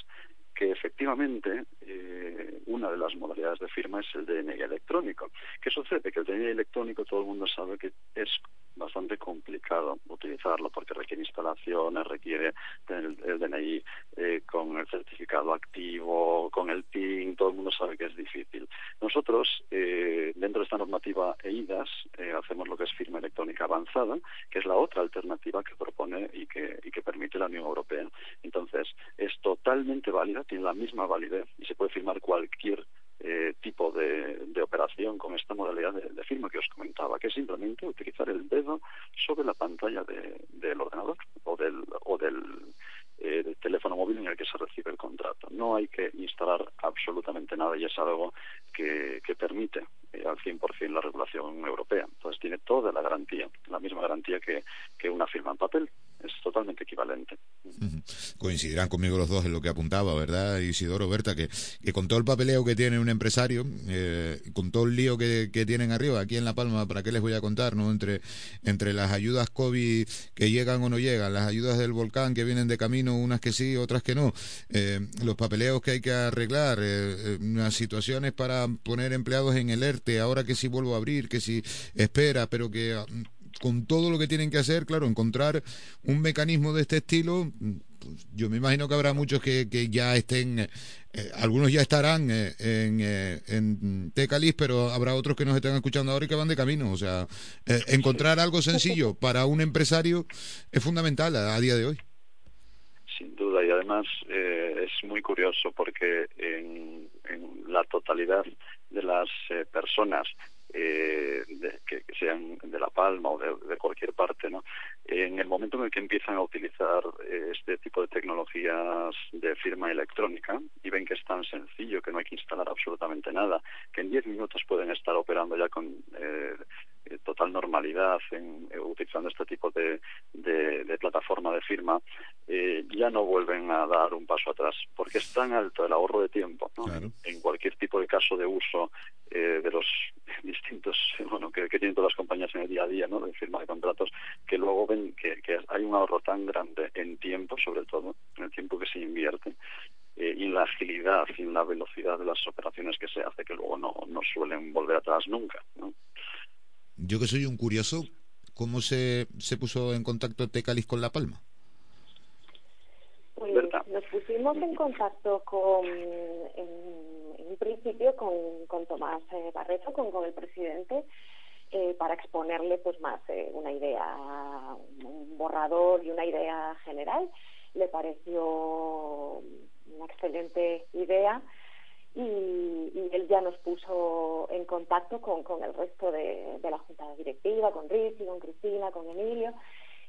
que efectivamente eh, una de las modalidades de firma es el DNI electrónico. ¿Qué sucede? Que el DNI electrónico todo el mundo sabe que es bastante complicado utilizarlo porque requiere instalaciones, requiere tener el, DNI eh, con el certificado activo, con el PIN, todo el mundo sabe que es difícil. Nosotros, eh, dentro de esta normativa EIDAS, eh, hacemos lo que es firma electrónica avanzada, que es la otra alternativa que propone y que, y que permite la Unión Europea. Entonces, es totalmente válida, tiene la misma validez y se puede firmar cualquier eh, tipo de, operación con esta modalidad de, firma que os comentaba, que es simplemente utilizar el dedo sobre la pantalla del ordenador o del, o eh, del, teléfono móvil en el que se recibe el contrato. No hay que instalar absolutamente nada y es algo que, que permite eh, al 100% la regulación europea. Entonces tiene toda la garantía, la misma garantía que, que una firma en papel. Es totalmente equivalente coincidirán conmigo los dos en lo que apuntaba, ¿verdad, Isidoro Berta? Que, que con todo el papeleo que tiene un empresario, eh, con todo el lío que, que, tienen arriba, aquí en La Palma, ¿para qué les voy a contar, no? Entre, entre las ayudas COVID que llegan o no llegan, las ayudas del volcán que vienen de camino, unas que sí, otras que no, eh, los papeleos que hay que arreglar, eh, unas situaciones para poner empleados en el ERTE, ahora que si vuelvo a abrir, que si espera, pero que con todo lo que tienen que hacer, claro, encontrar un mecanismo de este estilo, pues, yo me imagino que habrá muchos que, que ya estén, eh, algunos ya estarán eh, en, eh, en Tecalis, pero habrá otros que nos están escuchando ahora y que van de camino. O sea, encontrar algo sencillo para un empresario es fundamental a, día de hoy. Sin duda, y además es muy curioso porque en la totalidad de las personas eh, que, sean de La Palma o de, cualquier parte, ¿no? En el momento en el que empiezan a utilizar eh, este tipo de tecnologías de firma electrónica y ven que es tan sencillo, que no hay que instalar absolutamente nada, que en 10 minutos pueden estar operando ya con eh, eh, total normalidad en, utilizando este tipo de, de, plataforma de firma, ya no vuelven a dar un paso atrás, porque es tan alto el ahorro de tiempo en cualquier tipo de caso de uso de los distintos bueno que, tienen todas las compañías en el día a día ¿no? de firma de contratos que luego ven que, hay un ahorro tan grande en tiempo sobre todo en el tiempo que se invierte eh, y en la agilidad y en la velocidad de las operaciones que se hace que luego no, no suelen volver atrás nunca ¿no? Yo que soy un curioso ¿cómo se, se puso en contacto Tecalis con La Palma? Pues nos pusimos en contacto con en principio con, con Tomás eh, Barreto, con, con el presidente, eh, para exponerle pues más eh, una idea, un borrador y una idea general. Le pareció una excelente idea y, él ya nos puso en contacto con, el resto de, la junta directiva, con Rizzi, con Cristina, con Emilio.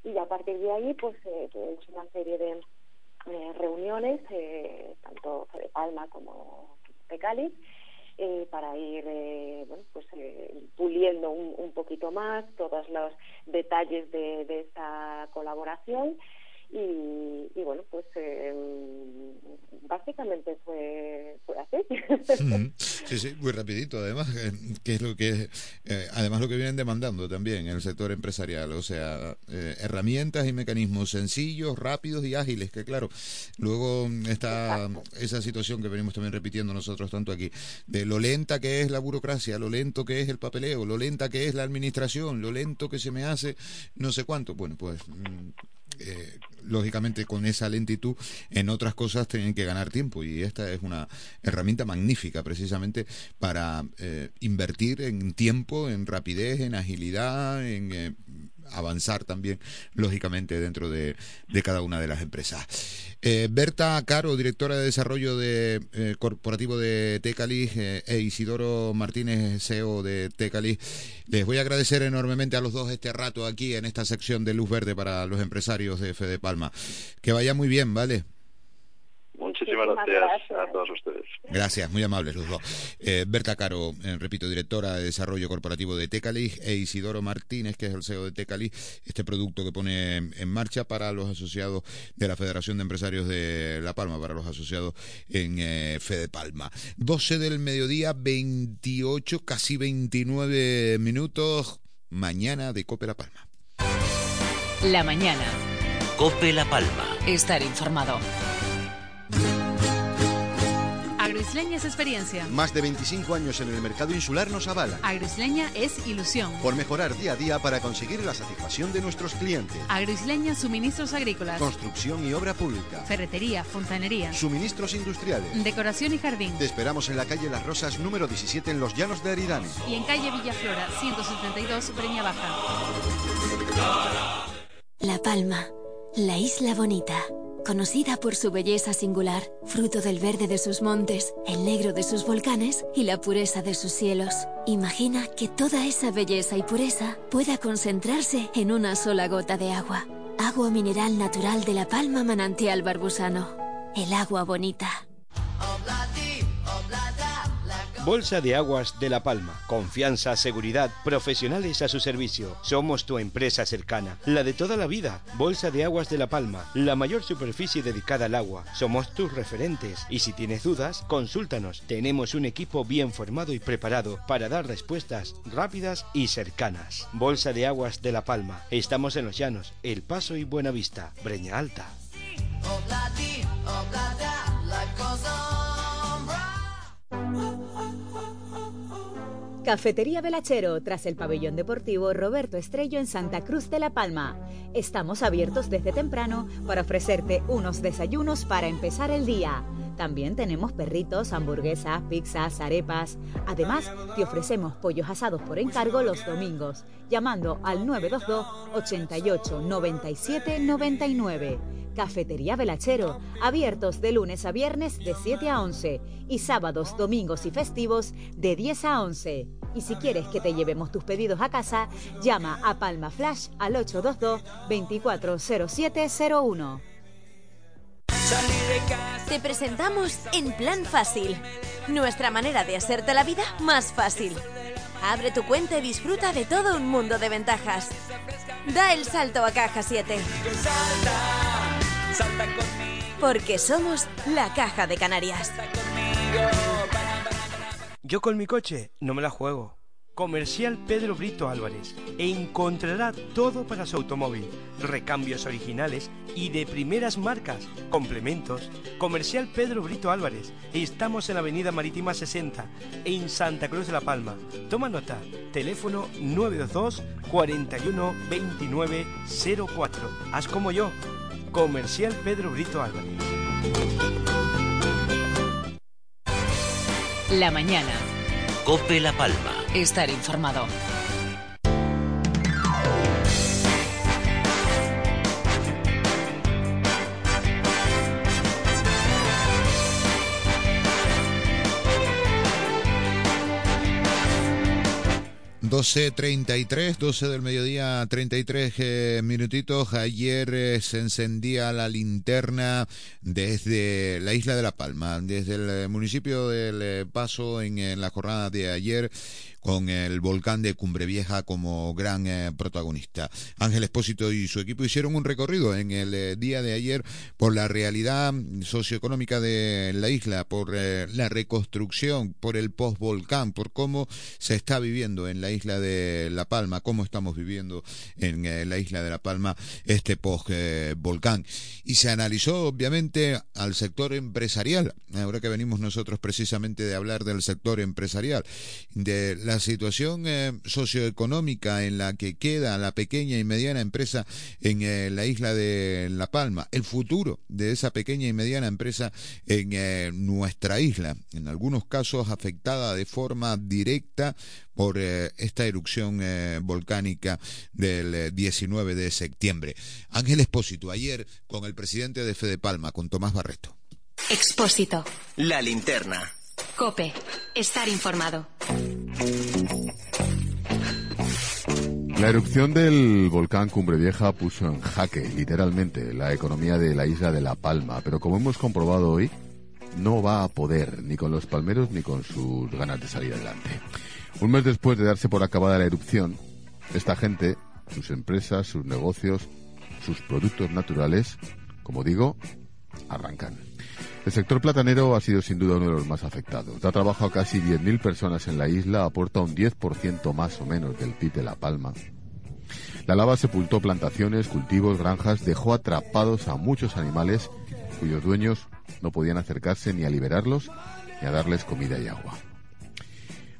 Y a partir de ahí pues eh, una serie de reuniones, tanto de Palma como de Cáliz, eh, para ir eh, bueno, pues, eh, puliendo un, un, poquito más todos los detalles de, de esta colaboración y, y bueno, pues eh, básicamente fue, fue así. Sí, sí, muy rapidito además, eh, que es lo que eh, además lo que vienen demandando también en el sector empresarial, o sea, eh, herramientas y mecanismos sencillos, rápidos y ágiles, que claro, luego está esa situación que venimos también repitiendo nosotros tanto aquí, de lo lenta que es la burocracia, lo lento que es el papeleo, lo lenta que es la administración, lo lento que se me hace no sé cuánto, bueno, pues mm, eh, lógicamente con esa lentitud en otras cosas tienen que ganar tiempo y esta es una herramienta magnífica precisamente para eh, invertir en tiempo, en rapidez, en agilidad, en, eh, avanzar también, lógicamente, dentro de, cada una de las empresas. Eh, Berta Caro, directora de Desarrollo de, eh, Corporativo de Tecalis, eh, e Isidoro Martínez, CEO de Tecalis, les voy a agradecer enormemente a los dos este rato aquí en esta sección de Luz Verde para los empresarios de Fede Palma. Que vaya muy bien, ¿vale? Muchísimas gracias, a todos ustedes. Gracias, muy amables los dos. Eh, Berta Caro, eh, repito, directora de Desarrollo Corporativo de Tecali, e Isidoro Martínez, que es el CEO de Tecali, este producto que pone en marcha para los asociados de la Federación de Empresarios de La Palma, para los asociados en eh, Fede Palma. 12 del mediodía, 28, casi 29 minutos, mañana de Cope La Palma. La mañana. Cope La Palma. Estar informado. Agroisleña es experiencia. Más de 25 años en el mercado insular nos avala. Agroisleña es ilusión. Por mejorar día a día para conseguir la satisfacción de nuestros clientes. Agroisleña suministros agrícolas. Construcción y obra pública. Ferretería, fontanería. Suministros industriales. Decoración y jardín. Te esperamos en la calle Las Rosas número 17 en Los Llanos de Aridane. Y en calle Villaflora 172 Breña Baja. La Palma, la isla bonita conocida por su belleza singular, fruto del verde de sus montes, el negro de sus volcanes y la pureza de sus cielos. Imagina que toda esa belleza y pureza pueda concentrarse en una sola gota de agua. Agua mineral natural de la palma manantial barbusano. El agua bonita. Bolsa de Aguas de La Palma. Confianza, seguridad, profesionales a su servicio. Somos tu empresa cercana, la de toda la vida. Bolsa de Aguas de La Palma, la mayor superficie dedicada al agua. Somos tus referentes y si tienes dudas, consúltanos. Tenemos un equipo bien formado y preparado para dar respuestas rápidas y cercanas. Bolsa de Aguas de La Palma. Estamos en Los Llanos, El Paso y Buenavista, Breña Alta. Cafetería Velachero, tras el pabellón deportivo Roberto Estrello en Santa Cruz de la Palma. Estamos abiertos desde temprano para ofrecerte unos desayunos para empezar el día. También tenemos perritos, hamburguesas, pizzas, arepas. Además, te ofrecemos pollos asados por encargo los domingos, llamando al 922 88 97 99. Cafetería Velachero, abiertos de lunes a viernes de 7 a 11 y sábados, domingos y festivos de 10 a 11. Y si quieres que te llevemos tus pedidos a casa, llama a Palma Flash al 822 240701. Te presentamos En Plan Fácil, nuestra manera de hacerte la vida más fácil. Abre tu cuenta y disfruta de todo un mundo de ventajas. Da el salto a Caja 7. Porque somos la Caja de Canarias. Yo con mi coche no me la juego. Comercial Pedro Brito Álvarez encontrará todo para su automóvil, recambios originales y de primeras marcas, complementos. Comercial Pedro Brito Álvarez, estamos en la Avenida Marítima 60, en Santa Cruz de la Palma. Toma nota, teléfono 922 41 29 04. Haz como yo, Comercial Pedro Brito Álvarez. La mañana. Cope La Palma. Estar informado. 12.33, 12 del mediodía, 33 eh, minutitos. Ayer eh, se encendía la linterna desde la isla de La Palma, desde el eh, municipio del Paso en la jornada de ayer con el volcán de Cumbre Vieja como gran eh, protagonista. Ángel Espósito y su equipo hicieron un recorrido en el eh, día de ayer por la realidad socioeconómica de la isla, por eh, la reconstrucción, por el post-volcán, por cómo se está viviendo en la isla de La Palma, cómo estamos viviendo en la isla de La Palma este post-volcán. Y se analizó obviamente al sector empresarial, ahora que venimos nosotros precisamente de hablar del sector empresarial, de la la situación eh, socioeconómica en la que queda la pequeña y mediana empresa en eh, la isla de La Palma, el futuro de esa pequeña y mediana empresa en eh, nuestra isla, en algunos casos afectada de forma directa por eh, esta erupción eh, volcánica del eh, 19 de septiembre. Ángel Espósito, ayer con el presidente de Fede Palma, con Tomás Barreto. Expósito. La linterna. Cope. Estar informado. La erupción del volcán Cumbre Vieja puso en jaque, literalmente, la economía de la isla de La Palma, pero como hemos comprobado hoy, no va a poder, ni con los palmeros ni con sus ganas de salir adelante. Un mes después de darse por acabada la erupción, esta gente, sus empresas, sus negocios, sus productos naturales, como digo, arrancan. El sector platanero ha sido sin duda uno de los más afectados. Da trabajo a casi 10.000 personas en la isla, aporta un 10% más o menos del PIB de La Palma. La lava sepultó plantaciones, cultivos, granjas, dejó atrapados a muchos animales cuyos dueños no podían acercarse ni a liberarlos ni a darles comida y agua.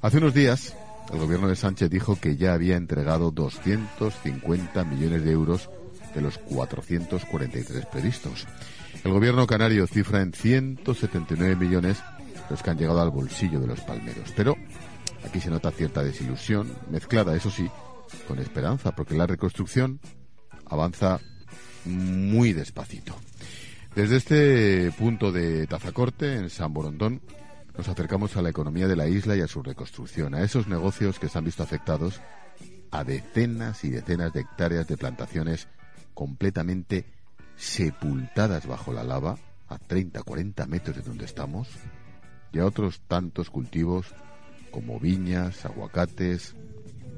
Hace unos días, el gobierno de Sánchez dijo que ya había entregado 250 millones de euros de los 443 previstos. El gobierno canario cifra en 179 millones los que han llegado al bolsillo de los palmeros. Pero aquí se nota cierta desilusión, mezclada, eso sí, con esperanza, porque la reconstrucción avanza muy despacito. Desde este punto de Tazacorte, en San Borondón, nos acercamos a la economía de la isla y a su reconstrucción, a esos negocios que se han visto afectados, a decenas y decenas de hectáreas de plantaciones completamente sepultadas bajo la lava, a 30, 40 metros de donde estamos, y a otros tantos cultivos como viñas, aguacates,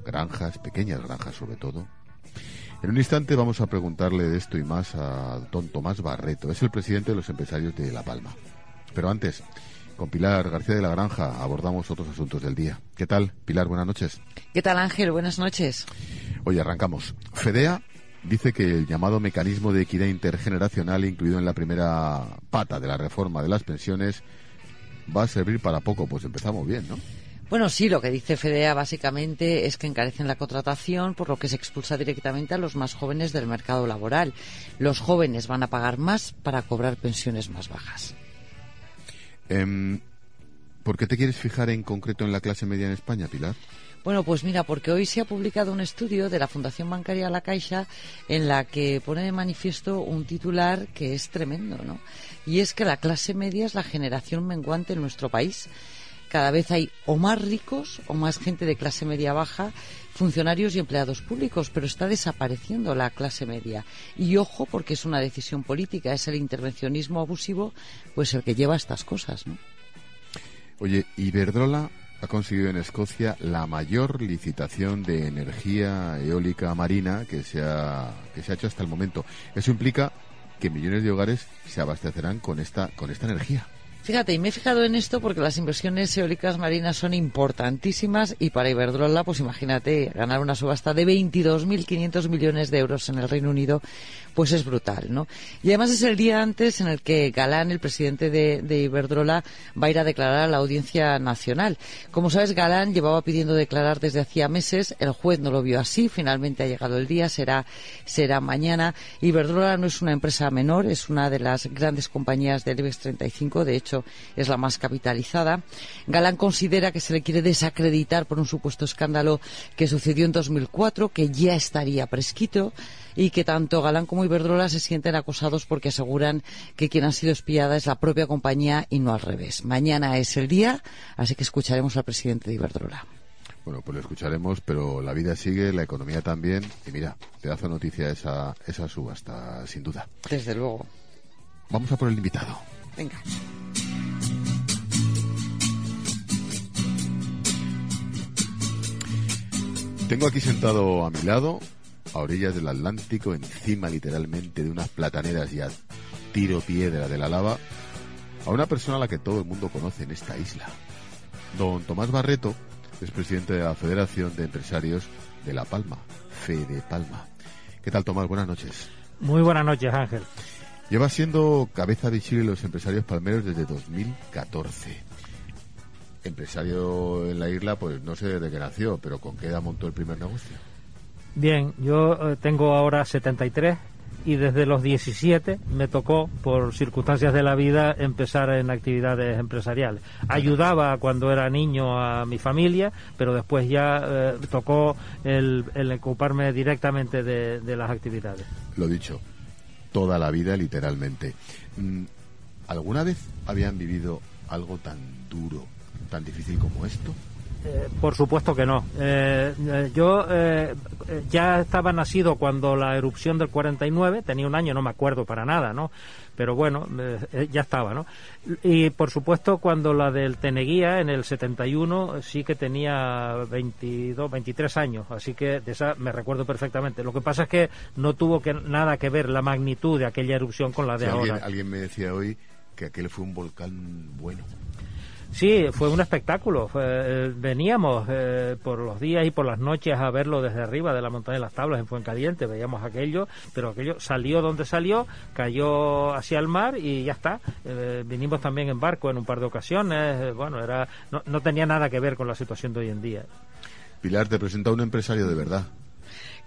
granjas, pequeñas granjas sobre todo. En un instante vamos a preguntarle de esto y más a don Tomás Barreto, es el presidente de los empresarios de La Palma. Pero antes, con Pilar García de la Granja abordamos otros asuntos del día. ¿Qué tal, Pilar? Buenas noches. ¿Qué tal, Ángel? Buenas noches. Oye, arrancamos. FEDEA dice que el llamado mecanismo de equidad intergeneracional incluido en la primera pata de la reforma de las pensiones va a servir para poco. Pues empezamos bien, ¿no? Bueno, sí, lo que dice FEDEA básicamente es que encarecen la contratación, por lo que se expulsa directamente a los más jóvenes del mercado laboral. Los jóvenes van a pagar más para cobrar pensiones más bajas. Eh, ¿Por qué te quieres fijar en concreto en la clase media en España, Pilar? Bueno, pues mira, porque hoy se ha publicado un estudio de la Fundación Bancaria La Caixa en la que pone de manifiesto un titular que es tremendo, ¿no? Y es que la clase media es la generación menguante en nuestro país. Cada vez hay o más ricos o más gente de clase media baja, funcionarios y empleados públicos, pero está desapareciendo la clase media. Y ojo, porque es una decisión política, es el intervencionismo abusivo, pues el que lleva estas cosas, ¿no? Oye, Iberdrola ha conseguido en Escocia la mayor licitación de energía eólica marina que se ha, que se ha hecho hasta el momento. Eso implica que millones de hogares se abastecerán con esta, con esta energía. Fíjate, y me he fijado en esto porque las inversiones eólicas marinas son importantísimas y para Iberdrola, pues imagínate, ganar una subasta de 22.500 millones de euros en el Reino Unido, pues es brutal, ¿no? Y además es el día antes en el que Galán, el presidente de, de Iberdrola, va a ir a declarar a la Audiencia Nacional. Como sabes, Galán llevaba pidiendo declarar desde hacía meses, el juez no lo vio así, finalmente ha llegado el día, será, será mañana. Iberdrola no es una empresa menor, es una de las grandes compañías del IBEX 35, de hecho es la más capitalizada. Galán considera que se le quiere desacreditar por un supuesto escándalo que sucedió en 2004, que ya estaría prescrito y que tanto Galán como Iberdrola se sienten acosados porque aseguran que quien ha sido espiada es la propia compañía y no al revés. Mañana es el día, así que escucharemos al presidente de Iberdrola. Bueno, pues lo escucharemos, pero la vida sigue, la economía también. Y mira, pedazo de noticia esa, esa subasta, sin duda. Desde luego. Vamos a por el invitado. Venga. Tengo aquí sentado a mi lado, a orillas del Atlántico, encima literalmente de unas plataneras y a tiro piedra de la lava, a una persona a la que todo el mundo conoce en esta isla. Don Tomás Barreto es presidente de la Federación de Empresarios de La Palma, Fede Palma. ¿Qué tal, Tomás? Buenas noches. Muy buenas noches, Ángel. Lleva siendo cabeza de Chile los empresarios palmeros desde 2014. Empresario en la isla, pues no sé desde qué nació, pero ¿con qué edad montó el primer negocio? Bien, yo eh, tengo ahora 73 y desde los 17 me tocó, por circunstancias de la vida, empezar en actividades empresariales. Ayudaba cuando era niño a mi familia, pero después ya eh, tocó el, ocuparme directamente de, de las actividades. Lo dicho, toda la vida literalmente. Mm, ¿Alguna vez habían vivido algo tan duro, tan difícil como esto? Eh, por supuesto que no. Eh, eh, yo eh, ya estaba nacido cuando la erupción del 49, tenía un año, no me acuerdo para nada, ¿no? Pero bueno, eh, ya estaba, ¿no? Y por supuesto cuando la del Teneguía en el 71 sí que tenía 22, 23 años, así que de esa me recuerdo perfectamente. Lo que pasa es que no tuvo que, nada que ver la magnitud de aquella erupción con la de ahora. alguien, alguien me decía hoy que aquel fue un volcán bueno. Sí, fue un espectáculo. Eh, veníamos eh, por los días y por las noches a verlo desde arriba de la montaña de las tablas en Fuencaliente. Veíamos aquello, pero aquello salió donde salió, cayó hacia el mar y ya está. Eh, vinimos también en barco en un par de ocasiones. bueno, era no, no tenía nada que ver con la situación de hoy en día. Pilar, te presenta un empresario de verdad.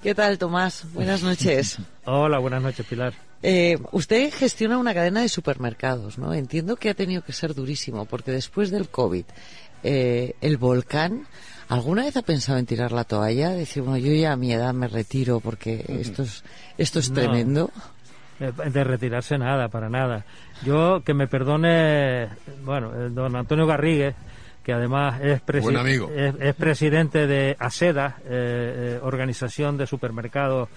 ¿Qué tal, Tomás? Buenas noches. Hola, buenas noches, Pilar. Eh, usted gestiona una cadena de supermercados, ¿no? Entiendo que ha tenido que ser durísimo, porque después del COVID, eh, el volcán, ¿alguna vez ha pensado en tirar la toalla? Decir, bueno, yo ya a mi edad me retiro porque esto es, esto es No. tremendo. Eh, de retirarse nada, para nada. Yo, que me perdone, bueno, eh, don Antonio Garrigues, que además es, presi- es presidente de ASEDA, eh, eh, Organización de Supermercados,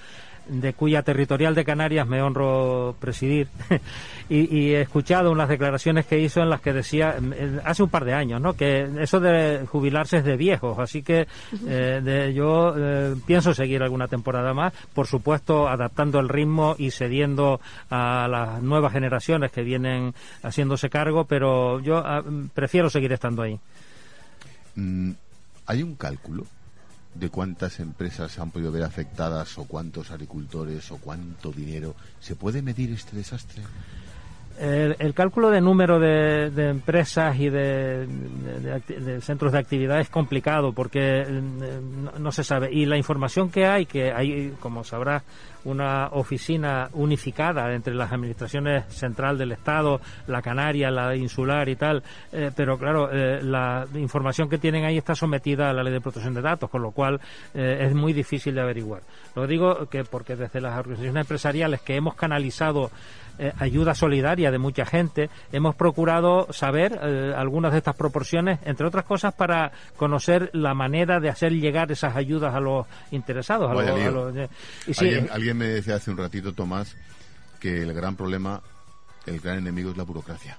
de cuya territorial de Canarias me honro presidir. y, y he escuchado unas declaraciones que hizo en las que decía, hace un par de años, ¿no? que eso de jubilarse es de viejos, así que eh, de- yo eh, pienso seguir alguna temporada más, por supuesto adaptando el ritmo y cediendo a las nuevas generaciones que vienen haciéndose cargo, pero yo ah, prefiero seguir estando ahí. Mm, ¿Hay un cálculo de cuántas empresas han podido ver afectadas o cuántos agricultores o cuánto dinero? ¿Se puede medir este desastre? El, el cálculo de número de, de empresas y de, de- centros de actividad es complicado porque eh, no, se sabe. Y la información que hay, que hay, como sabrás, una oficina unificada entre las administraciones central del Estado, la canaria, la insular y tal, eh, pero claro, eh, la información que tienen ahí está sometida a la ley de protección de datos, con lo cual es muy difícil de averiguar. Lo digo que porque desde las organizaciones empresariales que hemos canalizado eh, ayuda solidaria de mucha gente, hemos procurado saber eh, algunas de estas proporciones, entre otras cosas, para conocer la manera de hacer llegar esas ayudas a los interesados. A Vaya los- a lío. los- eh, y sí, alguien, alguien me decía hace un ratito, Tomás, que el gran problema, el gran enemigo es la burocracia.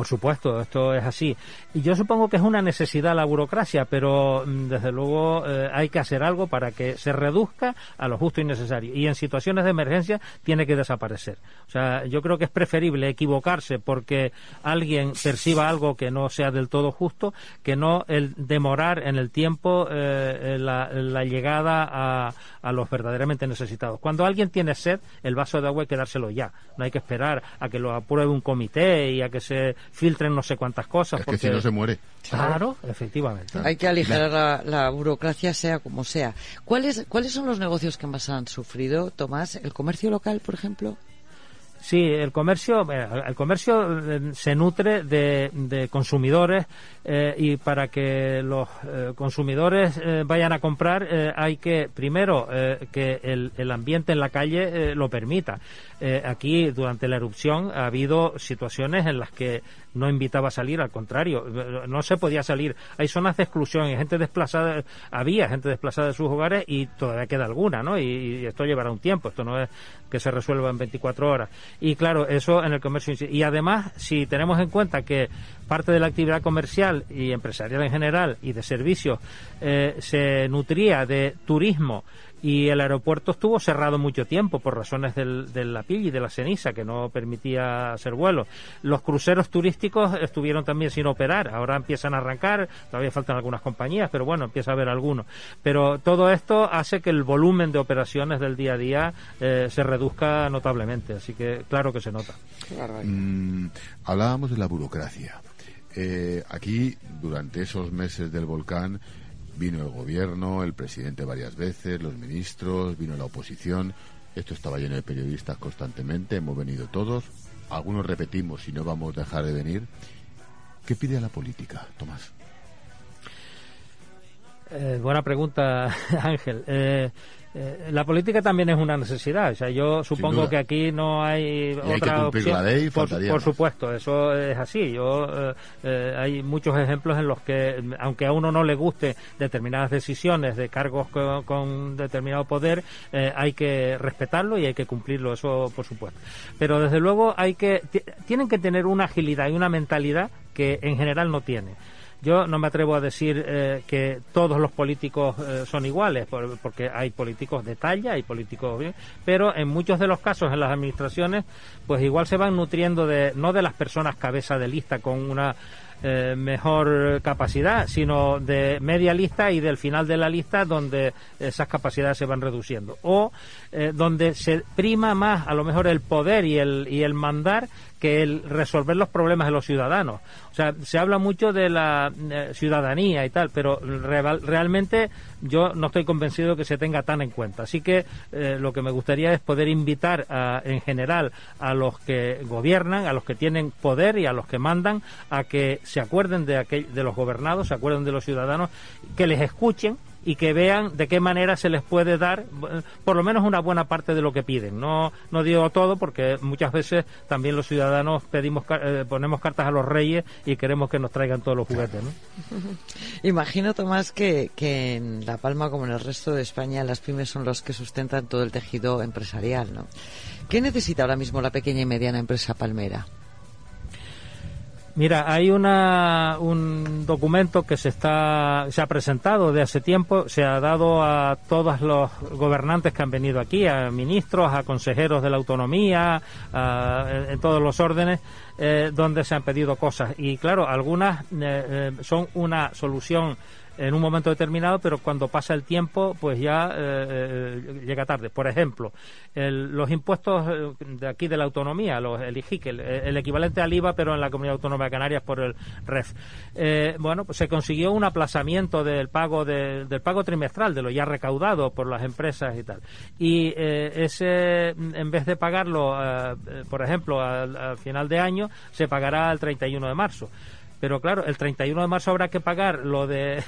Por supuesto, esto es así. Y yo supongo que es una necesidad la burocracia, pero mm, desde luego eh, hay que hacer algo para que se reduzca a lo justo y necesario. Y en situaciones de emergencia tiene que desaparecer. O sea, yo creo que es preferible equivocarse porque alguien perciba algo que no sea del todo justo que no el demorar en el tiempo eh, la, la llegada a, a los verdaderamente necesitados. Cuando alguien tiene sed, el vaso de agua hay que dárselo ya. No hay que esperar a que lo apruebe un comité y a que se filtren no sé cuántas cosas. Es que porque... si no se muere. Claro, efectivamente. Hay que aligerar la, la burocracia sea como sea. ¿Cuáles, ¿Cuáles son los negocios que más han sufrido, Tomás? ¿El comercio local, por ejemplo? Sí, el comercio, eh, el comercio eh, se nutre de, de consumidores eh, y para que los consumidores vayan a comprar hay que primero que el, el ambiente en la calle lo permita. Aquí durante la erupción ha habido situaciones en las que no invitaba a salir, al contrario, no se podía salir. Hay zonas de exclusión y gente desplazada, había gente desplazada de sus hogares y todavía queda alguna, ¿no? Y, y esto llevará un tiempo, esto no es que se resuelva en 24 horas. Y claro, eso en el comercio. Y además, si tenemos en cuenta que parte de la actividad comercial y empresarial en general y de servicios eh, se nutría de turismo y el aeropuerto estuvo cerrado mucho tiempo por razones del, de la pilla y de la ceniza que no permitía hacer vuelos. Los cruceros turísticos estuvieron también sin operar, ahora empiezan a arrancar, todavía faltan algunas compañías, pero bueno, empieza a haber algunos. Pero todo esto hace que el volumen de operaciones del día a día eh, se reduzca notablemente, así que claro que se nota. Mm, hablábamos de la burocracia. Eh, aquí, durante esos meses del volcán, vino el gobierno, el presidente varias veces, los ministros, vino la oposición. Esto estaba lleno de periodistas constantemente, hemos venido todos, algunos repetimos y no vamos a dejar de venir. ¿Qué pide a la política, Tomás? Eh, buena pregunta, Ángel. Eh, eh, la política también es una necesidad. O sea, yo supongo que aquí no hay otra opción. por, por supuesto, eso es así. Yo hay muchos ejemplos en los que, aunque a uno no le guste determinadas decisiones de cargos con, determinado poder, hay que respetarlo y hay que cumplirlo. Eso, por supuesto. Pero desde luego hay que tienen que tener una agilidad y una mentalidad que en general no tiene. Yo no me atrevo a decir eh, que todos los políticos eh, son iguales, porque hay políticos de talla, hay políticos pero en muchos de los casos en las administraciones, pues igual se van nutriendo de no de las personas cabeza de lista con una eh, mejor capacidad, sino de media lista y del final de la lista donde esas capacidades se van reduciendo. O donde se prima más a lo mejor el poder y el, y el mandar que el resolver los problemas de los ciudadanos. O sea, se habla mucho de la eh, ciudadanía y tal, pero realmente yo no estoy convencido de que se tenga tan en cuenta. Así que eh, lo que me gustaría es poder invitar en general a los que gobiernan, a los que tienen poder y a los que mandan a que se acuerden de, aquel, de los gobernados, se acuerden de los ciudadanos, que les escuchen y que vean de qué manera se les puede dar por lo menos una buena parte de lo que piden. No, no digo todo porque muchas veces también los ciudadanos pedimos eh, ponemos cartas a los reyes y queremos que nos traigan todos los juguetes. ¿no? Imagino, Tomás, que, que en La Palma, como en el resto de España, las pymes son los que sustentan todo el tejido empresarial. ¿no? ¿Qué necesita ahora mismo la pequeña y mediana empresa palmera? Mira, hay una, un documento que se está se ha presentado de hace tiempo, se ha dado a todos los gobernantes que han venido aquí, a ministros, a consejeros de la autonomía, en, todos los órdenes, eh, donde se han pedido cosas. Y claro, algunas eh, eh, son una solución en un momento determinado, pero cuando pasa el tiempo, pues ya eh, eh, llega tarde. Por ejemplo, los impuestos eh, de aquí de la autonomía, los, el IGIC, el, equivalente al IVA, pero en la Comunidad Autónoma de Canarias por el REF. bueno, pues se consiguió un aplazamiento del pago del pago trimestral, de lo ya recaudado por las empresas y tal. Y ese, en vez de pagarlo, por ejemplo, al final de año, se pagará el 31 de marzo pero claro, el 31 de marzo habrá que pagar lo de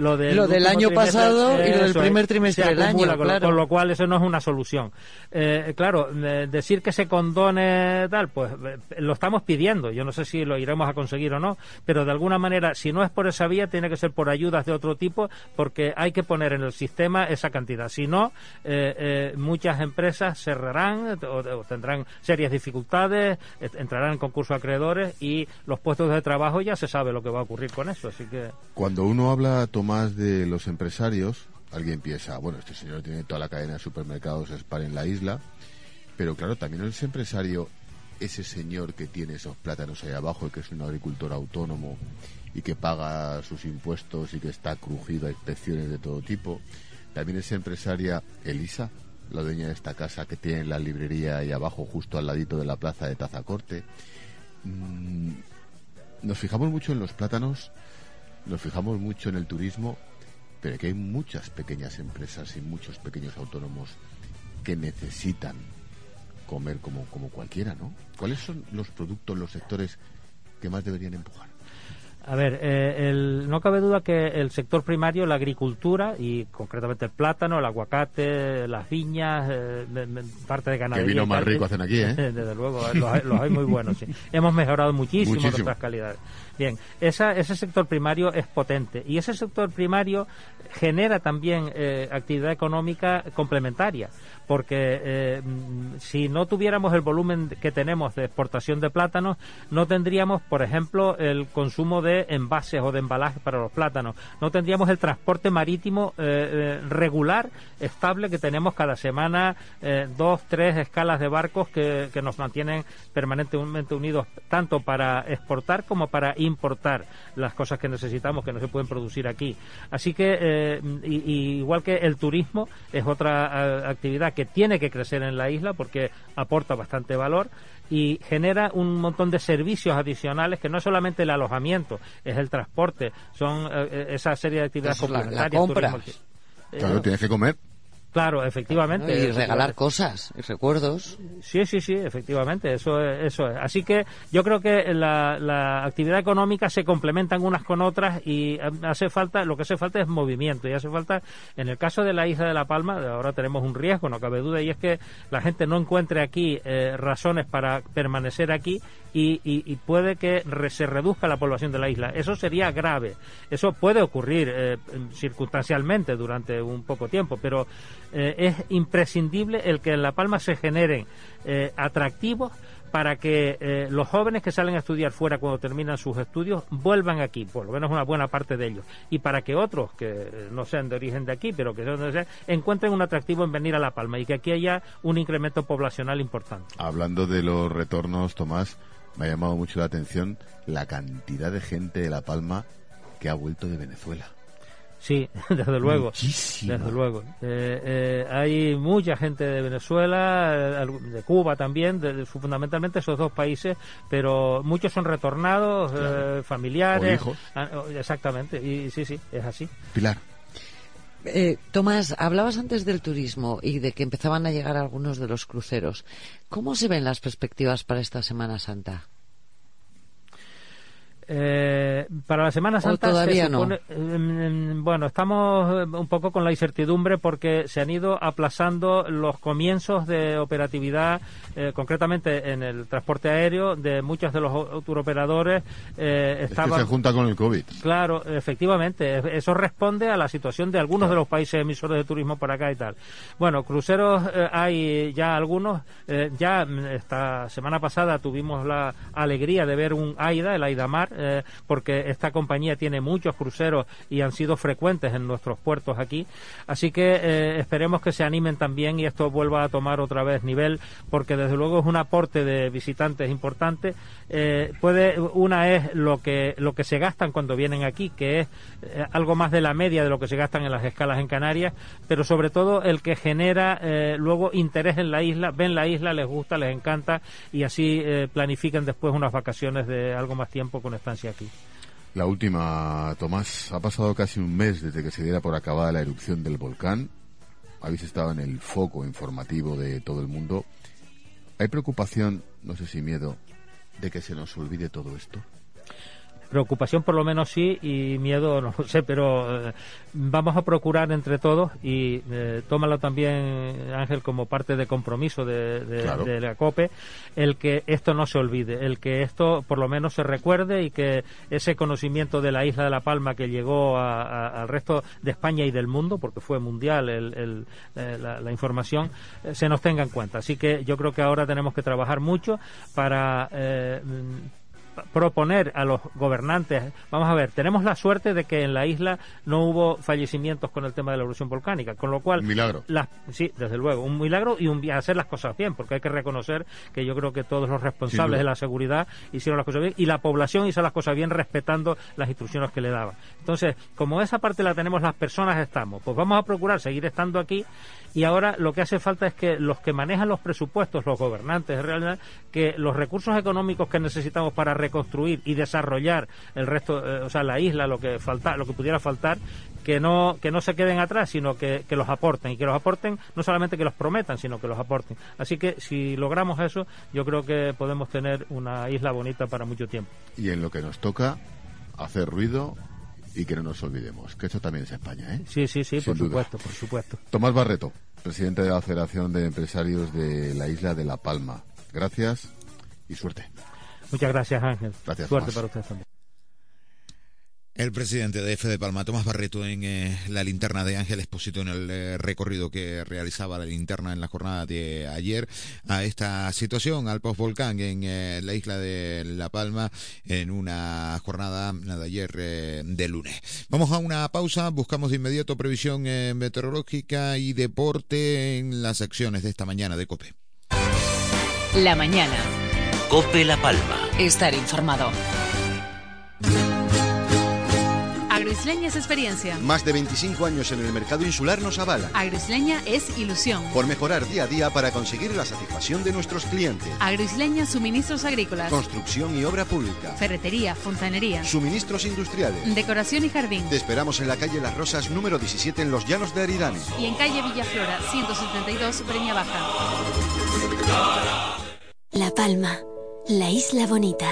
lo, del año pasado y lo del primer trimestre del año, con, lo, cual eso no es una solución. Eh, claro, decir que se condone tal, pues eh, lo estamos pidiendo. Yo no sé si lo iremos a conseguir o no, pero de alguna manera, si no es por esa vía, tiene que ser por ayudas de otro tipo, porque hay que poner en el sistema esa cantidad. Si no, eh, muchas empresas cerrarán o, tendrán serias dificultades, entrarán en concurso de acreedores y los puestos de trabajo ya se sabe lo que va a ocurrir con eso. Así que cuando uno habla más de los empresarios, alguien piensa, bueno, este señor tiene toda la cadena de supermercados Spar en la isla, pero claro, también es empresario, ese señor que tiene esos plátanos ahí abajo y que es un agricultor autónomo y que paga sus impuestos y que está crujido a inspecciones de todo tipo. También es empresaria Elisa, la dueña de esta casa que tiene la librería ahí abajo, justo al ladito de la plaza de Tazacorte. Mm, nos fijamos mucho en los plátanos nos fijamos mucho en el turismo, pero que hay muchas pequeñas empresas y muchos pequeños autónomos que necesitan comer como, como cualquiera, ¿no? ¿Cuáles son los productos, los sectores que más deberían empujar? A ver, eh, no cabe duda que el sector primario, la agricultura y concretamente el plátano, el aguacate, las viñas, eh, parte de ganadería. Que vino más rico hacen aquí, ¿eh? Desde luego, los hay, muy buenos, sí. Hemos mejorado muchísimo, muchísimo. nuestras calidades. Bien, ese sector primario es potente y ese sector primario genera también eh, actividad económica complementaria, porque eh, si no tuviéramos el volumen que tenemos de exportación de plátanos, no tendríamos, por ejemplo, el consumo de envases o de embalajes para los plátanos, no tendríamos el transporte marítimo eh, regular, estable, que tenemos cada semana, dos, tres escalas de barcos que, que nos mantienen permanentemente unidos, tanto para exportar como para importar las cosas que necesitamos que no se pueden producir aquí. Así que, eh, igual que el turismo, es otra eh, actividad que tiene que crecer en la isla porque aporta bastante valor y genera un montón de servicios adicionales que no es solamente el alojamiento, es el transporte, son eh, esa serie de actividades complementarias. claro, tienes que comer. Claro, efectivamente. Y regalar cosas y recuerdos. Sí, sí, sí, efectivamente, eso es, eso es. Así que yo creo que la, la actividad económica se complementan unas con otras y eh, hace falta, lo que hace falta es movimiento y hace falta, en el caso de la isla de La Palma, ahora tenemos un riesgo, no cabe duda, y es que la gente no encuentre aquí eh, razones para permanecer aquí y, y, puede que se reduzca la población de la isla. Eso sería grave. Eso puede ocurrir eh, circunstancialmente durante un poco tiempo, pero eh, es imprescindible el que en La Palma se generen eh, atractivos para que eh, los jóvenes que salen a estudiar fuera cuando terminan sus estudios vuelvan aquí, por lo menos una buena parte de ellos, y para que otros que no sean de origen de aquí, pero que sean de encuentren un atractivo en venir a La Palma y que aquí haya un incremento poblacional importante. Hablando de los retornos, Tomás, me ha llamado mucho la atención la cantidad de gente de La Palma que ha vuelto de Venezuela. Sí, desde luego. Desde luego. Eh, eh, hay mucha gente de Venezuela, de Cuba también, de, fundamentalmente esos dos países, pero muchos son retornados, eh, familiares. Ah, exactamente, y sí, sí, es así. Pilar. Tomás, hablabas antes del turismo y de que empezaban a llegar algunos de los cruceros. ¿Cómo se ven las perspectivas para esta Semana Santa? Eh, para la Semana Santa todavía no. Em, bueno, estamos un poco con la incertidumbre porque se han ido aplazando los comienzos de operatividad, eh, concretamente en el transporte aéreo, de muchos de los turoperadores. Eh, estaban... se junta con el COVID. Claro, efectivamente. Eso responde a la situación de algunos de los países emisores de turismo por acá y tal. Bueno, cruceros eh, hay ya algunos. ya esta semana pasada tuvimos la alegría de ver un AIDA, el AIDA Mar, eh, porque esta compañía tiene muchos cruceros y han sido frecuentes en nuestros puertos aquí. Así que eh, esperemos que se animen también y esto vuelva a tomar otra vez nivel, porque desde luego es un aporte de visitantes importante. Eh, puede, una es lo que, lo que se gastan cuando vienen aquí, que es algo más de la media de lo que se gastan en las escalas en Canarias, pero sobre todo el que genera luego interés en la isla, ven la isla, les gusta, les encanta y así planifican después unas vacaciones de algo más tiempo con esta La última, Tomás. Ha pasado casi un mes desde que se diera por acabada la erupción del volcán. Habéis estado en el foco informativo de todo el mundo. ¿Hay preocupación, no sé si miedo, de que se nos olvide todo esto? Preocupación por lo menos sí y miedo no sé, pero eh, vamos a procurar entre todos y eh, tómalo también Ángel como parte de compromiso de, la COPE, el que esto no se olvide, el que esto por lo menos se recuerde y que ese conocimiento de la isla de La Palma que llegó al resto de España y del mundo, porque fue mundial el, eh, la, información, se nos tenga en cuenta. Así que yo creo que ahora tenemos que trabajar mucho para proponer a los gobernantes, vamos a ver, tenemos la suerte de que en la isla no hubo fallecimientos con el tema de la erupción volcánica, con lo cual... Un milagro. sí, desde luego, un milagro y un, hacer las cosas bien, porque hay que reconocer que yo creo que todos los responsables de la seguridad hicieron las cosas bien y la población hizo las cosas bien respetando las instrucciones que le daban. Entonces, como esa parte la tenemos, las personas estamos, pues vamos a procurar seguir estando aquí y ahora lo que hace falta es que los que manejan los presupuestos, los gobernantes, en realidad, que los recursos económicos que necesitamos para reconstruir y desarrollar el resto, eh, o sea, la isla, lo que falta, lo que pudiera faltar, que no que no se queden atrás, sino que, que los aporten y que los aporten no solamente que los prometan, sino que los aporten. Así que si logramos eso, yo creo que podemos tener una isla bonita para mucho tiempo. Y en lo que nos toca hacer ruido y que no nos olvidemos, que eso también es España, ¿eh? Sí, sí, sí, por supuesto, por supuesto. Tomás Barreto, presidente de la Federación de Empresarios de la Isla de La Palma. Gracias y suerte. Muchas gracias, Ángel. Gracias. Suerte para usted también. El presidente de F de Palma, Tomás Barreto, en eh, la linterna de Ángel Expósito, en el eh, recorrido que realizaba la linterna en la jornada de ayer, a esta situación, al postvolcán en eh, la isla de La Palma, en una jornada de ayer de lunes. Vamos a una pausa, buscamos de inmediato previsión meteorológica y deporte en las acciones de esta mañana de COPE. La mañana. COPE La Palma. Estar informado. Agroisleña es experiencia. Más de 25 años en el mercado insular nos avala. Agroisleña es ilusión. Por mejorar día a día para conseguir la satisfacción de nuestros clientes. Agroisleña Suministros Agrícolas. Construcción y obra pública. Ferretería, fontanería. Suministros industriales. Decoración y jardín. Te esperamos en la calle Las Rosas número 17 en Los Llanos de Aridane. Y en calle Villaflora 172, Breña Baja. La Palma, la isla bonita,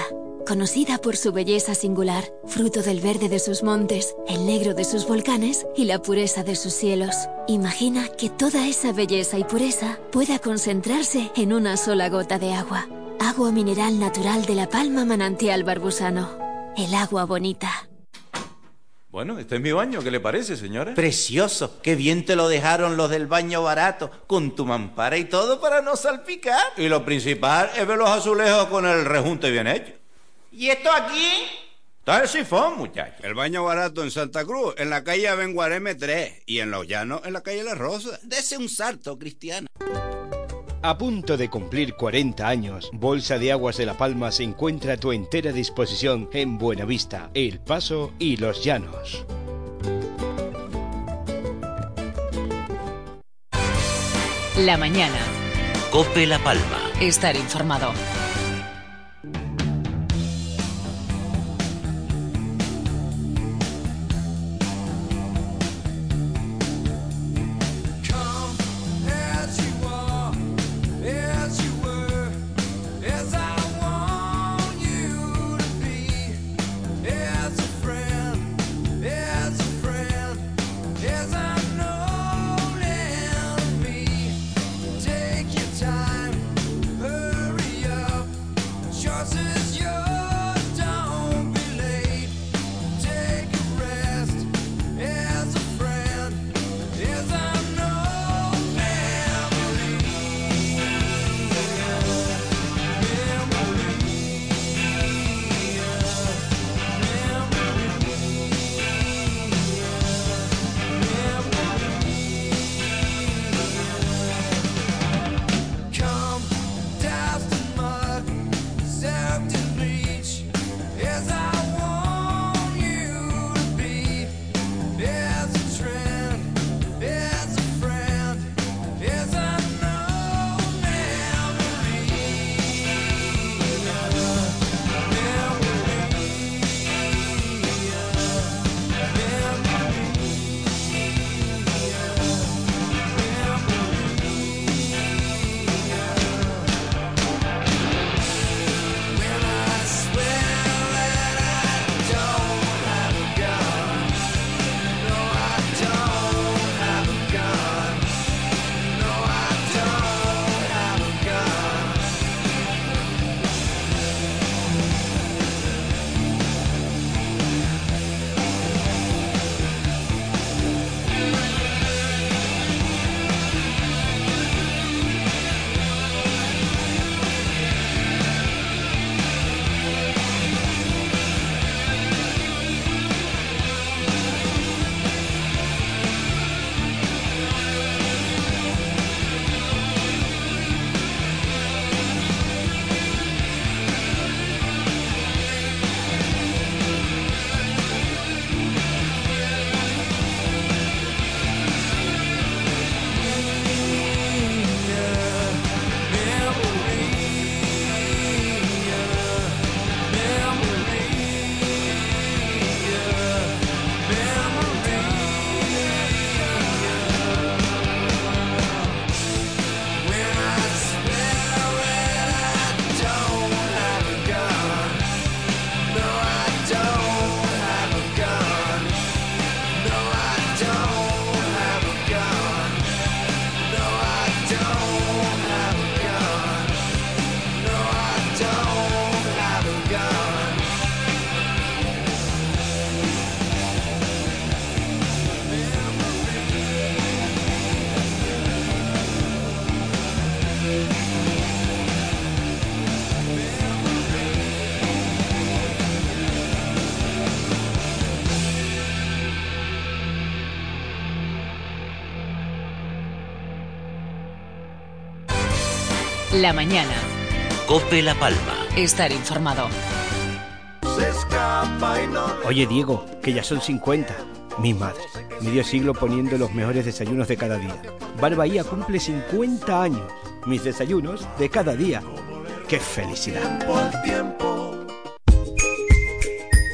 conocida por su belleza singular, fruto del verde de sus montes, el negro de sus volcanes y la pureza de sus cielos. Imagina que toda esa belleza y pureza pueda concentrarse en una sola gota de agua. Agua mineral natural de la Palma Manantial Barbusano. El agua bonita. Bueno, este es mi baño, ¿qué le parece, señora? Precioso, qué bien te lo dejaron los del baño barato, con tu mampara y todo para no salpicar. Y lo principal es ver los azulejos con el rejunte bien hecho. ¿Y esto aquí? Está el sifón, muchacho. El baño barato en Santa Cruz, en la calle Abenguareme 3 y en Los Llanos, en la calle La Rosa. Dese un salto, Cristiana. A punto de cumplir 40 años, Bolsa de Aguas de La Palma se encuentra a tu entera disposición en Buenavista, El Paso y Los Llanos. La mañana. Cope La Palma. Estar informado. La mañana. Cope La Palma. Estar informado. Oye, Diego, que ya son 50. Mi madre, medio siglo poniendo los mejores desayunos de cada día. Bar Bahía cumple 50 años. Mis desayunos de cada día. ¡Qué felicidad!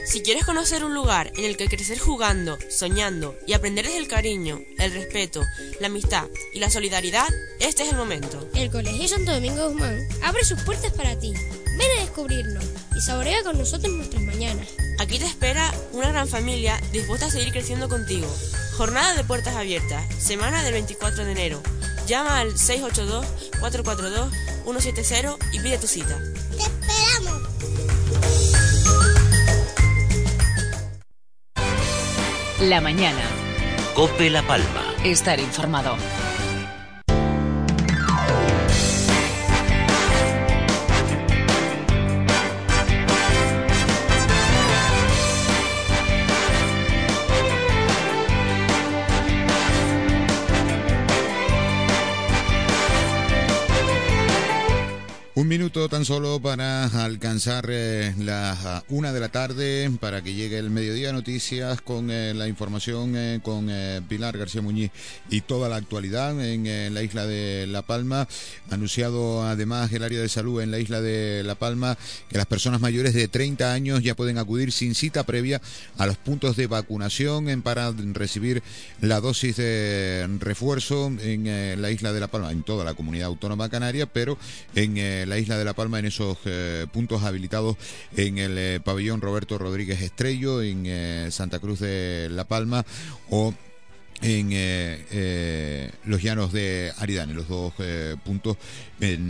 Si quieres conocer un lugar en el que crecer jugando, soñando y aprender desde el cariño, el respeto, la amistad y la solidaridad, este es el momento. El Colegio Santo Domingo Guzmán abre sus puertas para ti. Ven a descubrirnos y saborea con nosotros nuestras mañanas. Aquí te espera una gran familia dispuesta a seguir creciendo contigo. Jornada de puertas abiertas, semana del 24 de enero. Llama al 682-442-170 y pide tu cita. ¡Te esperamos! La mañana. Cope La Palma. Estar informado. Minuto tan solo para alcanzar eh, la una de la tarde, para que llegue el mediodía noticias con eh, la información eh, con Pilar García Muñiz y toda la actualidad en la isla de La Palma. Anunciado además el área de salud en la isla de La Palma que las personas mayores de 30 años ya pueden acudir sin cita previa a los puntos de vacunación para recibir la dosis de refuerzo en la isla de La Palma, en toda la comunidad autónoma canaria, pero en la isla de La Palma en esos eh, puntos habilitados en el eh, pabellón Roberto Rodríguez Estrello, en eh, Santa Cruz de La Palma o en los llanos de Aridane, los dos puntos en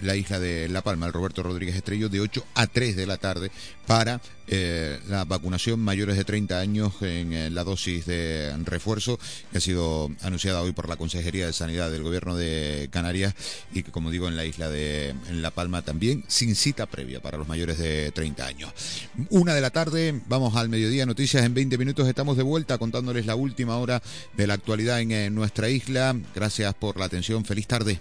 la isla de La Palma, el Roberto Rodríguez Estrello, de 8 a 3 de la tarde para eh, la vacunación mayores de 30 años en eh, la dosis de refuerzo que ha sido anunciada hoy por la Consejería de Sanidad del Gobierno de Canarias y que, como digo, en la isla de en La Palma también sin cita previa para los mayores de 30 años. Una de la tarde, vamos al mediodía, noticias en 20 minutos, estamos de vuelta contándoles la última hora de la actualidad en, eh, nuestra isla. Gracias por la atención, feliz tarde.